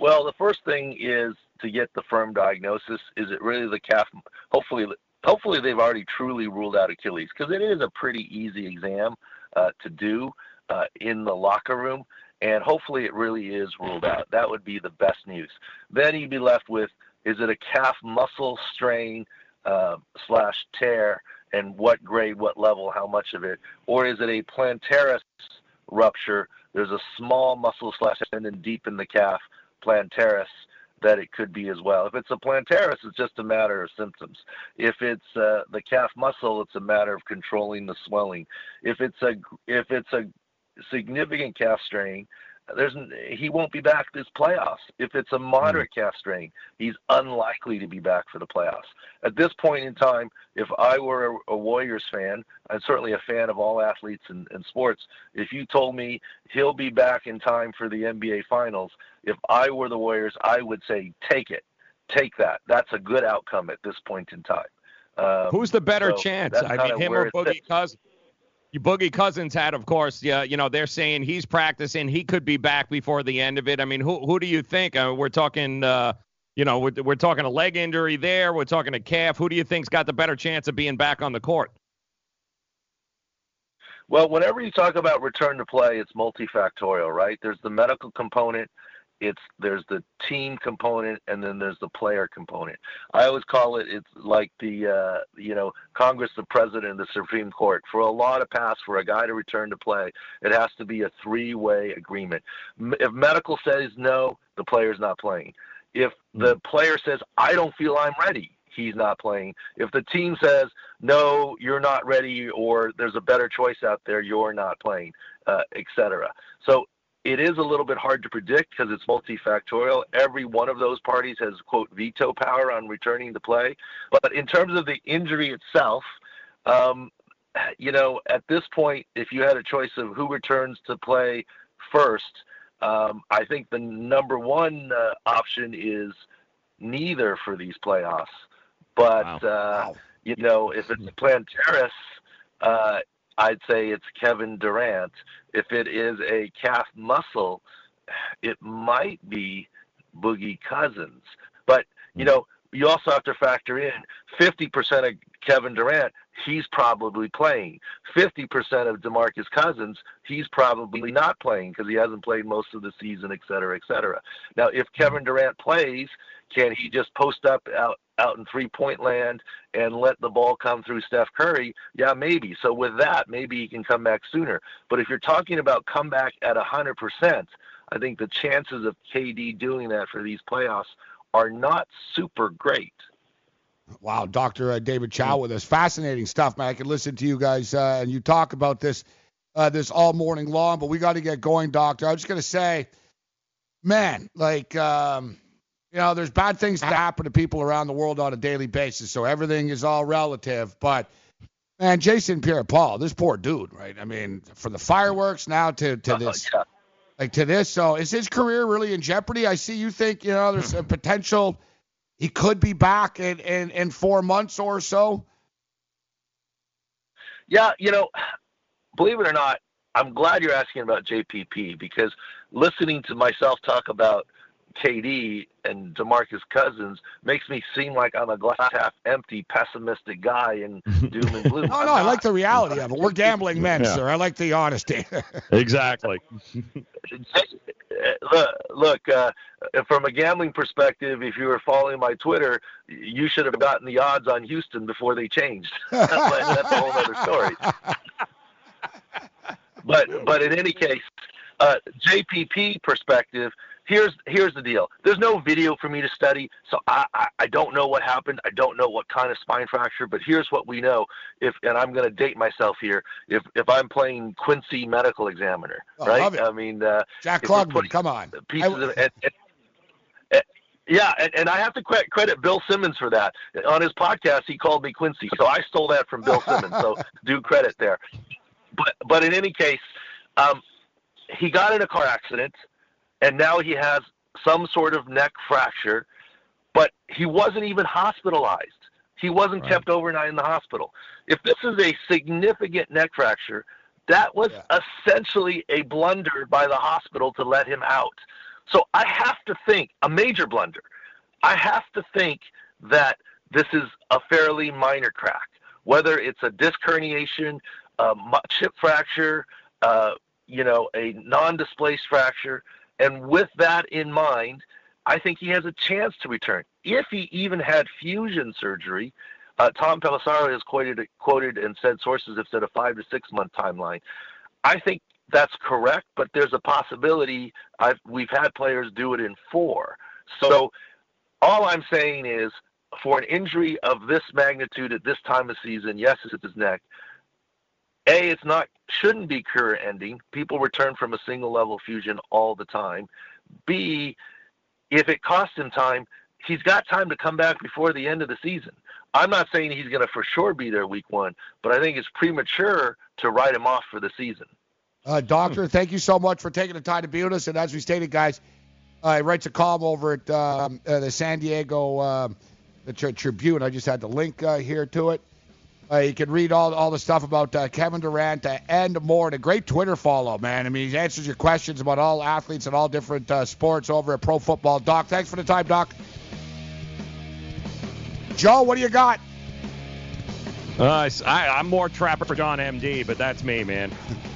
[SPEAKER 29] Well, the first thing is to get the firm diagnosis. Is it really the calf? Hopefully, hopefully they've already truly ruled out Achilles because it is a pretty easy exam uh, to do uh, in the locker room, and hopefully it really is ruled out. That would be the best news. Then you'd be left with is it a calf muscle strain uh, slash tear, and what grade, what level, how much of it, or is it a plantaris rupture? There's a small muscle slash tendon deep in the calf, plantaris that it could be as well. If it's a plantaris, it's just a matter of symptoms. If it's uh, the calf muscle, it's a matter of controlling the swelling. If it's a if it's a significant calf strain, there's he won't be back this playoffs. If it's a moderate calf strain, he's unlikely to be back for the playoffs. At this point in time, if I were a, a Warriors fan, I'm certainly a fan of all athletes and, and sports. If you told me he'll be back in time for the NBA Finals, if I were the Warriors, I would say take it, take that. That's a good outcome at this point in time. Um,
[SPEAKER 4] Who's the better
[SPEAKER 29] so
[SPEAKER 4] chance? I mean, him or Boogie Cousins? Boogie Cousins had, of course, yeah, you know, they're saying he's practicing. He could be back before the end of it. I mean, who who do you think? Uh, we're talking, uh, you know, we're, we're talking a leg injury there. We're talking a calf. Who do you think's got the better chance of being back on the court?
[SPEAKER 29] Well, whenever you talk about return to play, it's multifactorial, right? There's the medical component, it's there's the team component and then there's the player component. I always call it it's like the uh, you know Congress, the president, the Supreme Court. For a law to pass, for a guy to return to play, it has to be a three-way agreement. If medical says no, the player's not playing. If the player says I don't feel I'm ready, he's not playing. If the team says no, you're not ready, or there's a better choice out there, you're not playing, uh, etc. So it is a little bit hard to predict because it's multifactorial. Every one of those parties has, quote, veto power on returning to play. But in terms of the injury itself, um, you know, at this point, if you had a choice of who returns to play first, um, I think the number one uh, option is neither for these playoffs. But, wow. Uh, wow. you know, if it's Plantaris, uh, I'd say it's Kevin Durant. If it is a calf muscle, it might be Boogie Cousins. But, you hmm. know, you also have to factor in 50% of Kevin Durant, he's probably playing. 50% of DeMarcus Cousins, he's probably not playing because he hasn't played most of the season, et cetera, et cetera. Now, if Kevin Durant plays, can he just post up out, out in three point land and let the ball come through Steph Curry? Yeah, maybe. So with that, maybe he can come back sooner. But if you're talking about comeback at 100%, I think the chances of KD doing that for these playoffs are not super great.
[SPEAKER 3] Wow, Dr. Uh, David Chao with us. Fascinating stuff, man. I can listen to you guys uh, and you talk about this uh, this all morning long, but we got to get going, Doctor. I was just going to say, man, like, um, you know, there's bad things that happen to people around the world on a daily basis, so everything is all relative. But, man, Jason Pierre Paul, this poor dude, right? I mean, from the fireworks now to, to this. yeah. Like to this, so is his career really in jeopardy? I see you think you know there's a potential he could be back in, in, in four months or so?
[SPEAKER 29] Yeah, you know, believe it or not, I'm glad you're asking about JPP because listening to myself talk about KD and DeMarcus Cousins makes me seem like I'm a glass half empty, pessimistic guy and doom and gloom.
[SPEAKER 3] no, no, I like the reality of it. We're gambling men, yeah. sir. I like the honesty.
[SPEAKER 4] exactly.
[SPEAKER 29] look, look uh, from a gambling perspective, if you were following my Twitter, you should have gotten the odds on Houston before they changed. that's a whole other story. But but in any case, uh, JPP perspective, here's here's the deal. There's no video for me to study, so I, I, I don't know what happened. I don't know what kind of spine fracture, but here's what we know. If and I'm going to date myself here. If if I'm playing Quincy Medical Examiner,
[SPEAKER 3] Oh,
[SPEAKER 29] right?
[SPEAKER 3] love it.
[SPEAKER 29] I mean, uh,
[SPEAKER 3] Jack Klugman, come on.
[SPEAKER 29] Pieces of, and, and, yeah, and, and I have to cre- credit Bill Simmons for that. On his podcast, he called me Quincy, so I stole that from Bill Simmons. So do credit there. But but in any case, um, he got in a car accident, and now he has some sort of neck fracture, but he wasn't even hospitalized. He wasn't kept overnight in the hospital. If this is a significant neck fracture, that was essentially a blunder by the hospital to let him out. So I have to think a major blunder. I have to think that this is a fairly minor crack, whether it's a disc herniation, a chip fracture, uh, you know, a non-displaced fracture, and with that in mind, I think he has a chance to return. If he even had fusion surgery, uh, Tom Pelissero has quoted quoted and said sources have said a five to six month timeline. I think that's correct, but there's a possibility. I've, we've had players do it in four. So all I'm saying is, for an injury of this magnitude at this time of season, yes, it's his neck. A, it's not shouldn't be career ending. People return from a single level fusion all the time. B, if it costs him time, he's got time to come back before the end of the season. I'm not saying he's going to for sure be there week one, but I think it's premature to write him off for the season.
[SPEAKER 3] Uh, doctor, thank you so much for taking the time to be with us. And as we stated, guys, uh, he writes a column over at um, uh, the San Diego um, the Tri- Tribune. I just had the link uh, here to it. Uh, you can read all all the stuff about uh, Kevin Durant uh, and more. And a great Twitter follow, man. I mean, he answers your questions about all athletes and all different uh, sports over at Pro Football. Doc, thanks for the time, Doc. Joe, what do you got?
[SPEAKER 4] Uh, I, I'm more trapper for John MD, but that's me, man.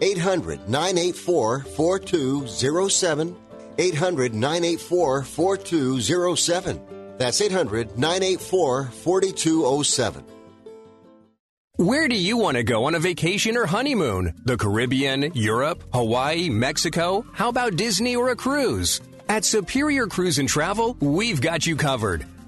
[SPEAKER 9] 800 984 4207. 800 984 4207. That's 800 984 4207.
[SPEAKER 30] Where do you want to go on a vacation or honeymoon? The Caribbean, Europe, Hawaii, Mexico? How about Disney or a cruise? At Superior Cruise and Travel, we've got you covered.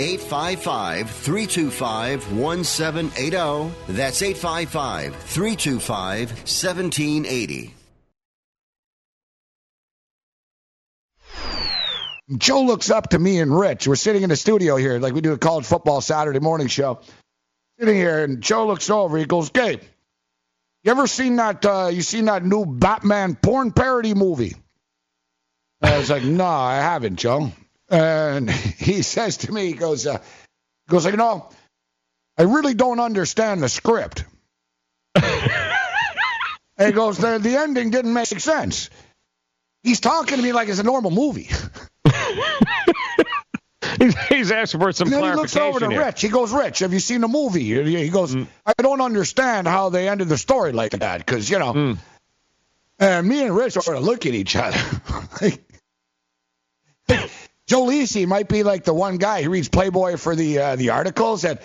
[SPEAKER 31] 855 325 1780. That's 855 325 1780.
[SPEAKER 3] Joe looks up to me and Rich. We're sitting in the studio here, like we do a college football Saturday morning show. Sitting here, and Joe looks over. He goes, "Gabe, you ever seen that? Uh, you seen that new Batman porn parody movie?" I was like, "No, I haven't, Joe." And he says to me, he goes, uh, he goes, "You know, I really don't understand the script." he goes, the, the ending didn't make sense. He's talking to me like it's a normal movie.
[SPEAKER 4] he's, asking for some
[SPEAKER 3] and then he looks over to
[SPEAKER 4] here.
[SPEAKER 3] Rich. He goes, Rich, have you seen the movie? He goes, I don't understand how they ended the story like that because, you know. And me and Rich are sort of look at each other. like, Joe Lisi might be like the one guy who reads Playboy for the uh, the articles, and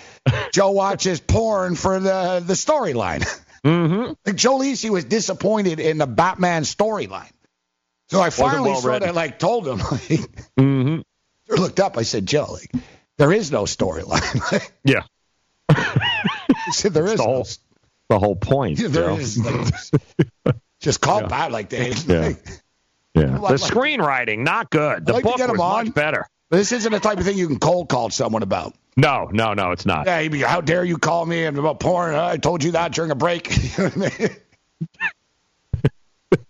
[SPEAKER 3] Joe watches porn for the the storyline.
[SPEAKER 4] Mm-hmm.
[SPEAKER 3] Like Joe Lisi was disappointed in the Batman storyline. So I finally
[SPEAKER 4] well
[SPEAKER 3] sort of like told him, like,
[SPEAKER 4] Mm-hmm.
[SPEAKER 3] I looked up. I said, Joe, like, there is no storyline.
[SPEAKER 4] Yeah.
[SPEAKER 3] I said, there is
[SPEAKER 4] the whole, the whole point.
[SPEAKER 3] Yeah, there is, like, just call
[SPEAKER 4] Yeah.
[SPEAKER 3] Like that.
[SPEAKER 4] Yeah. Yeah.
[SPEAKER 3] Like-
[SPEAKER 4] The screenwriting, not good. The
[SPEAKER 3] I'd like
[SPEAKER 4] book
[SPEAKER 3] get
[SPEAKER 4] was
[SPEAKER 3] on.
[SPEAKER 4] much better.
[SPEAKER 3] This isn't the type of thing you can cold call someone about.
[SPEAKER 4] No, no, no, it's not.
[SPEAKER 3] Yeah, be, how dare you call me and about porn? I told you that during a break. You know I mean?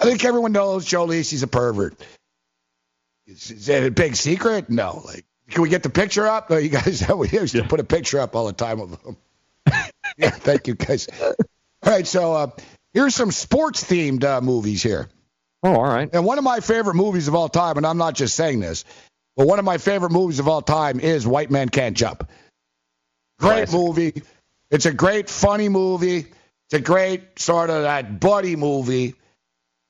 [SPEAKER 3] I think everyone knows Joe Lisi's a pervert. Is, is that a big secret? No. Like, can we get the picture up? No, you guys, we used to put a picture up all the time of him. yeah, thank you guys. All right, so uh, here's some sports themed uh, movies here.
[SPEAKER 4] Oh, all right.
[SPEAKER 3] And one of my favorite movies of all time, and I'm not just saying this, but one of my favorite movies of all time is White Man Can't Jump. Great movie. It's a great funny movie. It's a great sort of that buddy movie.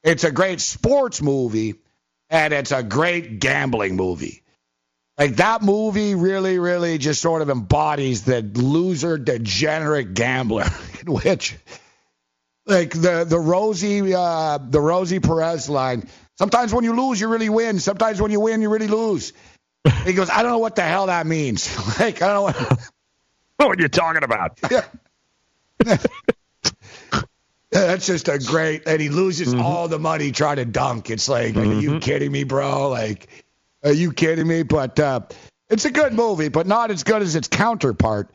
[SPEAKER 3] It's a great sports movie, and it's a great gambling movie. Like that movie really, really just sort of embodies the loser, degenerate gambler, in which, like the the Rosie, uh, the Rosie Perez line. Sometimes when you lose, you really win. Sometimes when you win, you really lose. He goes, I don't know what the hell that means. like I don't know what.
[SPEAKER 4] what you're talking about.
[SPEAKER 3] Yeah. That's just a great, and he loses all the money trying to dunk. It's like, are you kidding me, bro? Like, are you kidding me? But uh, it's a good movie, but not as good as its counterpart,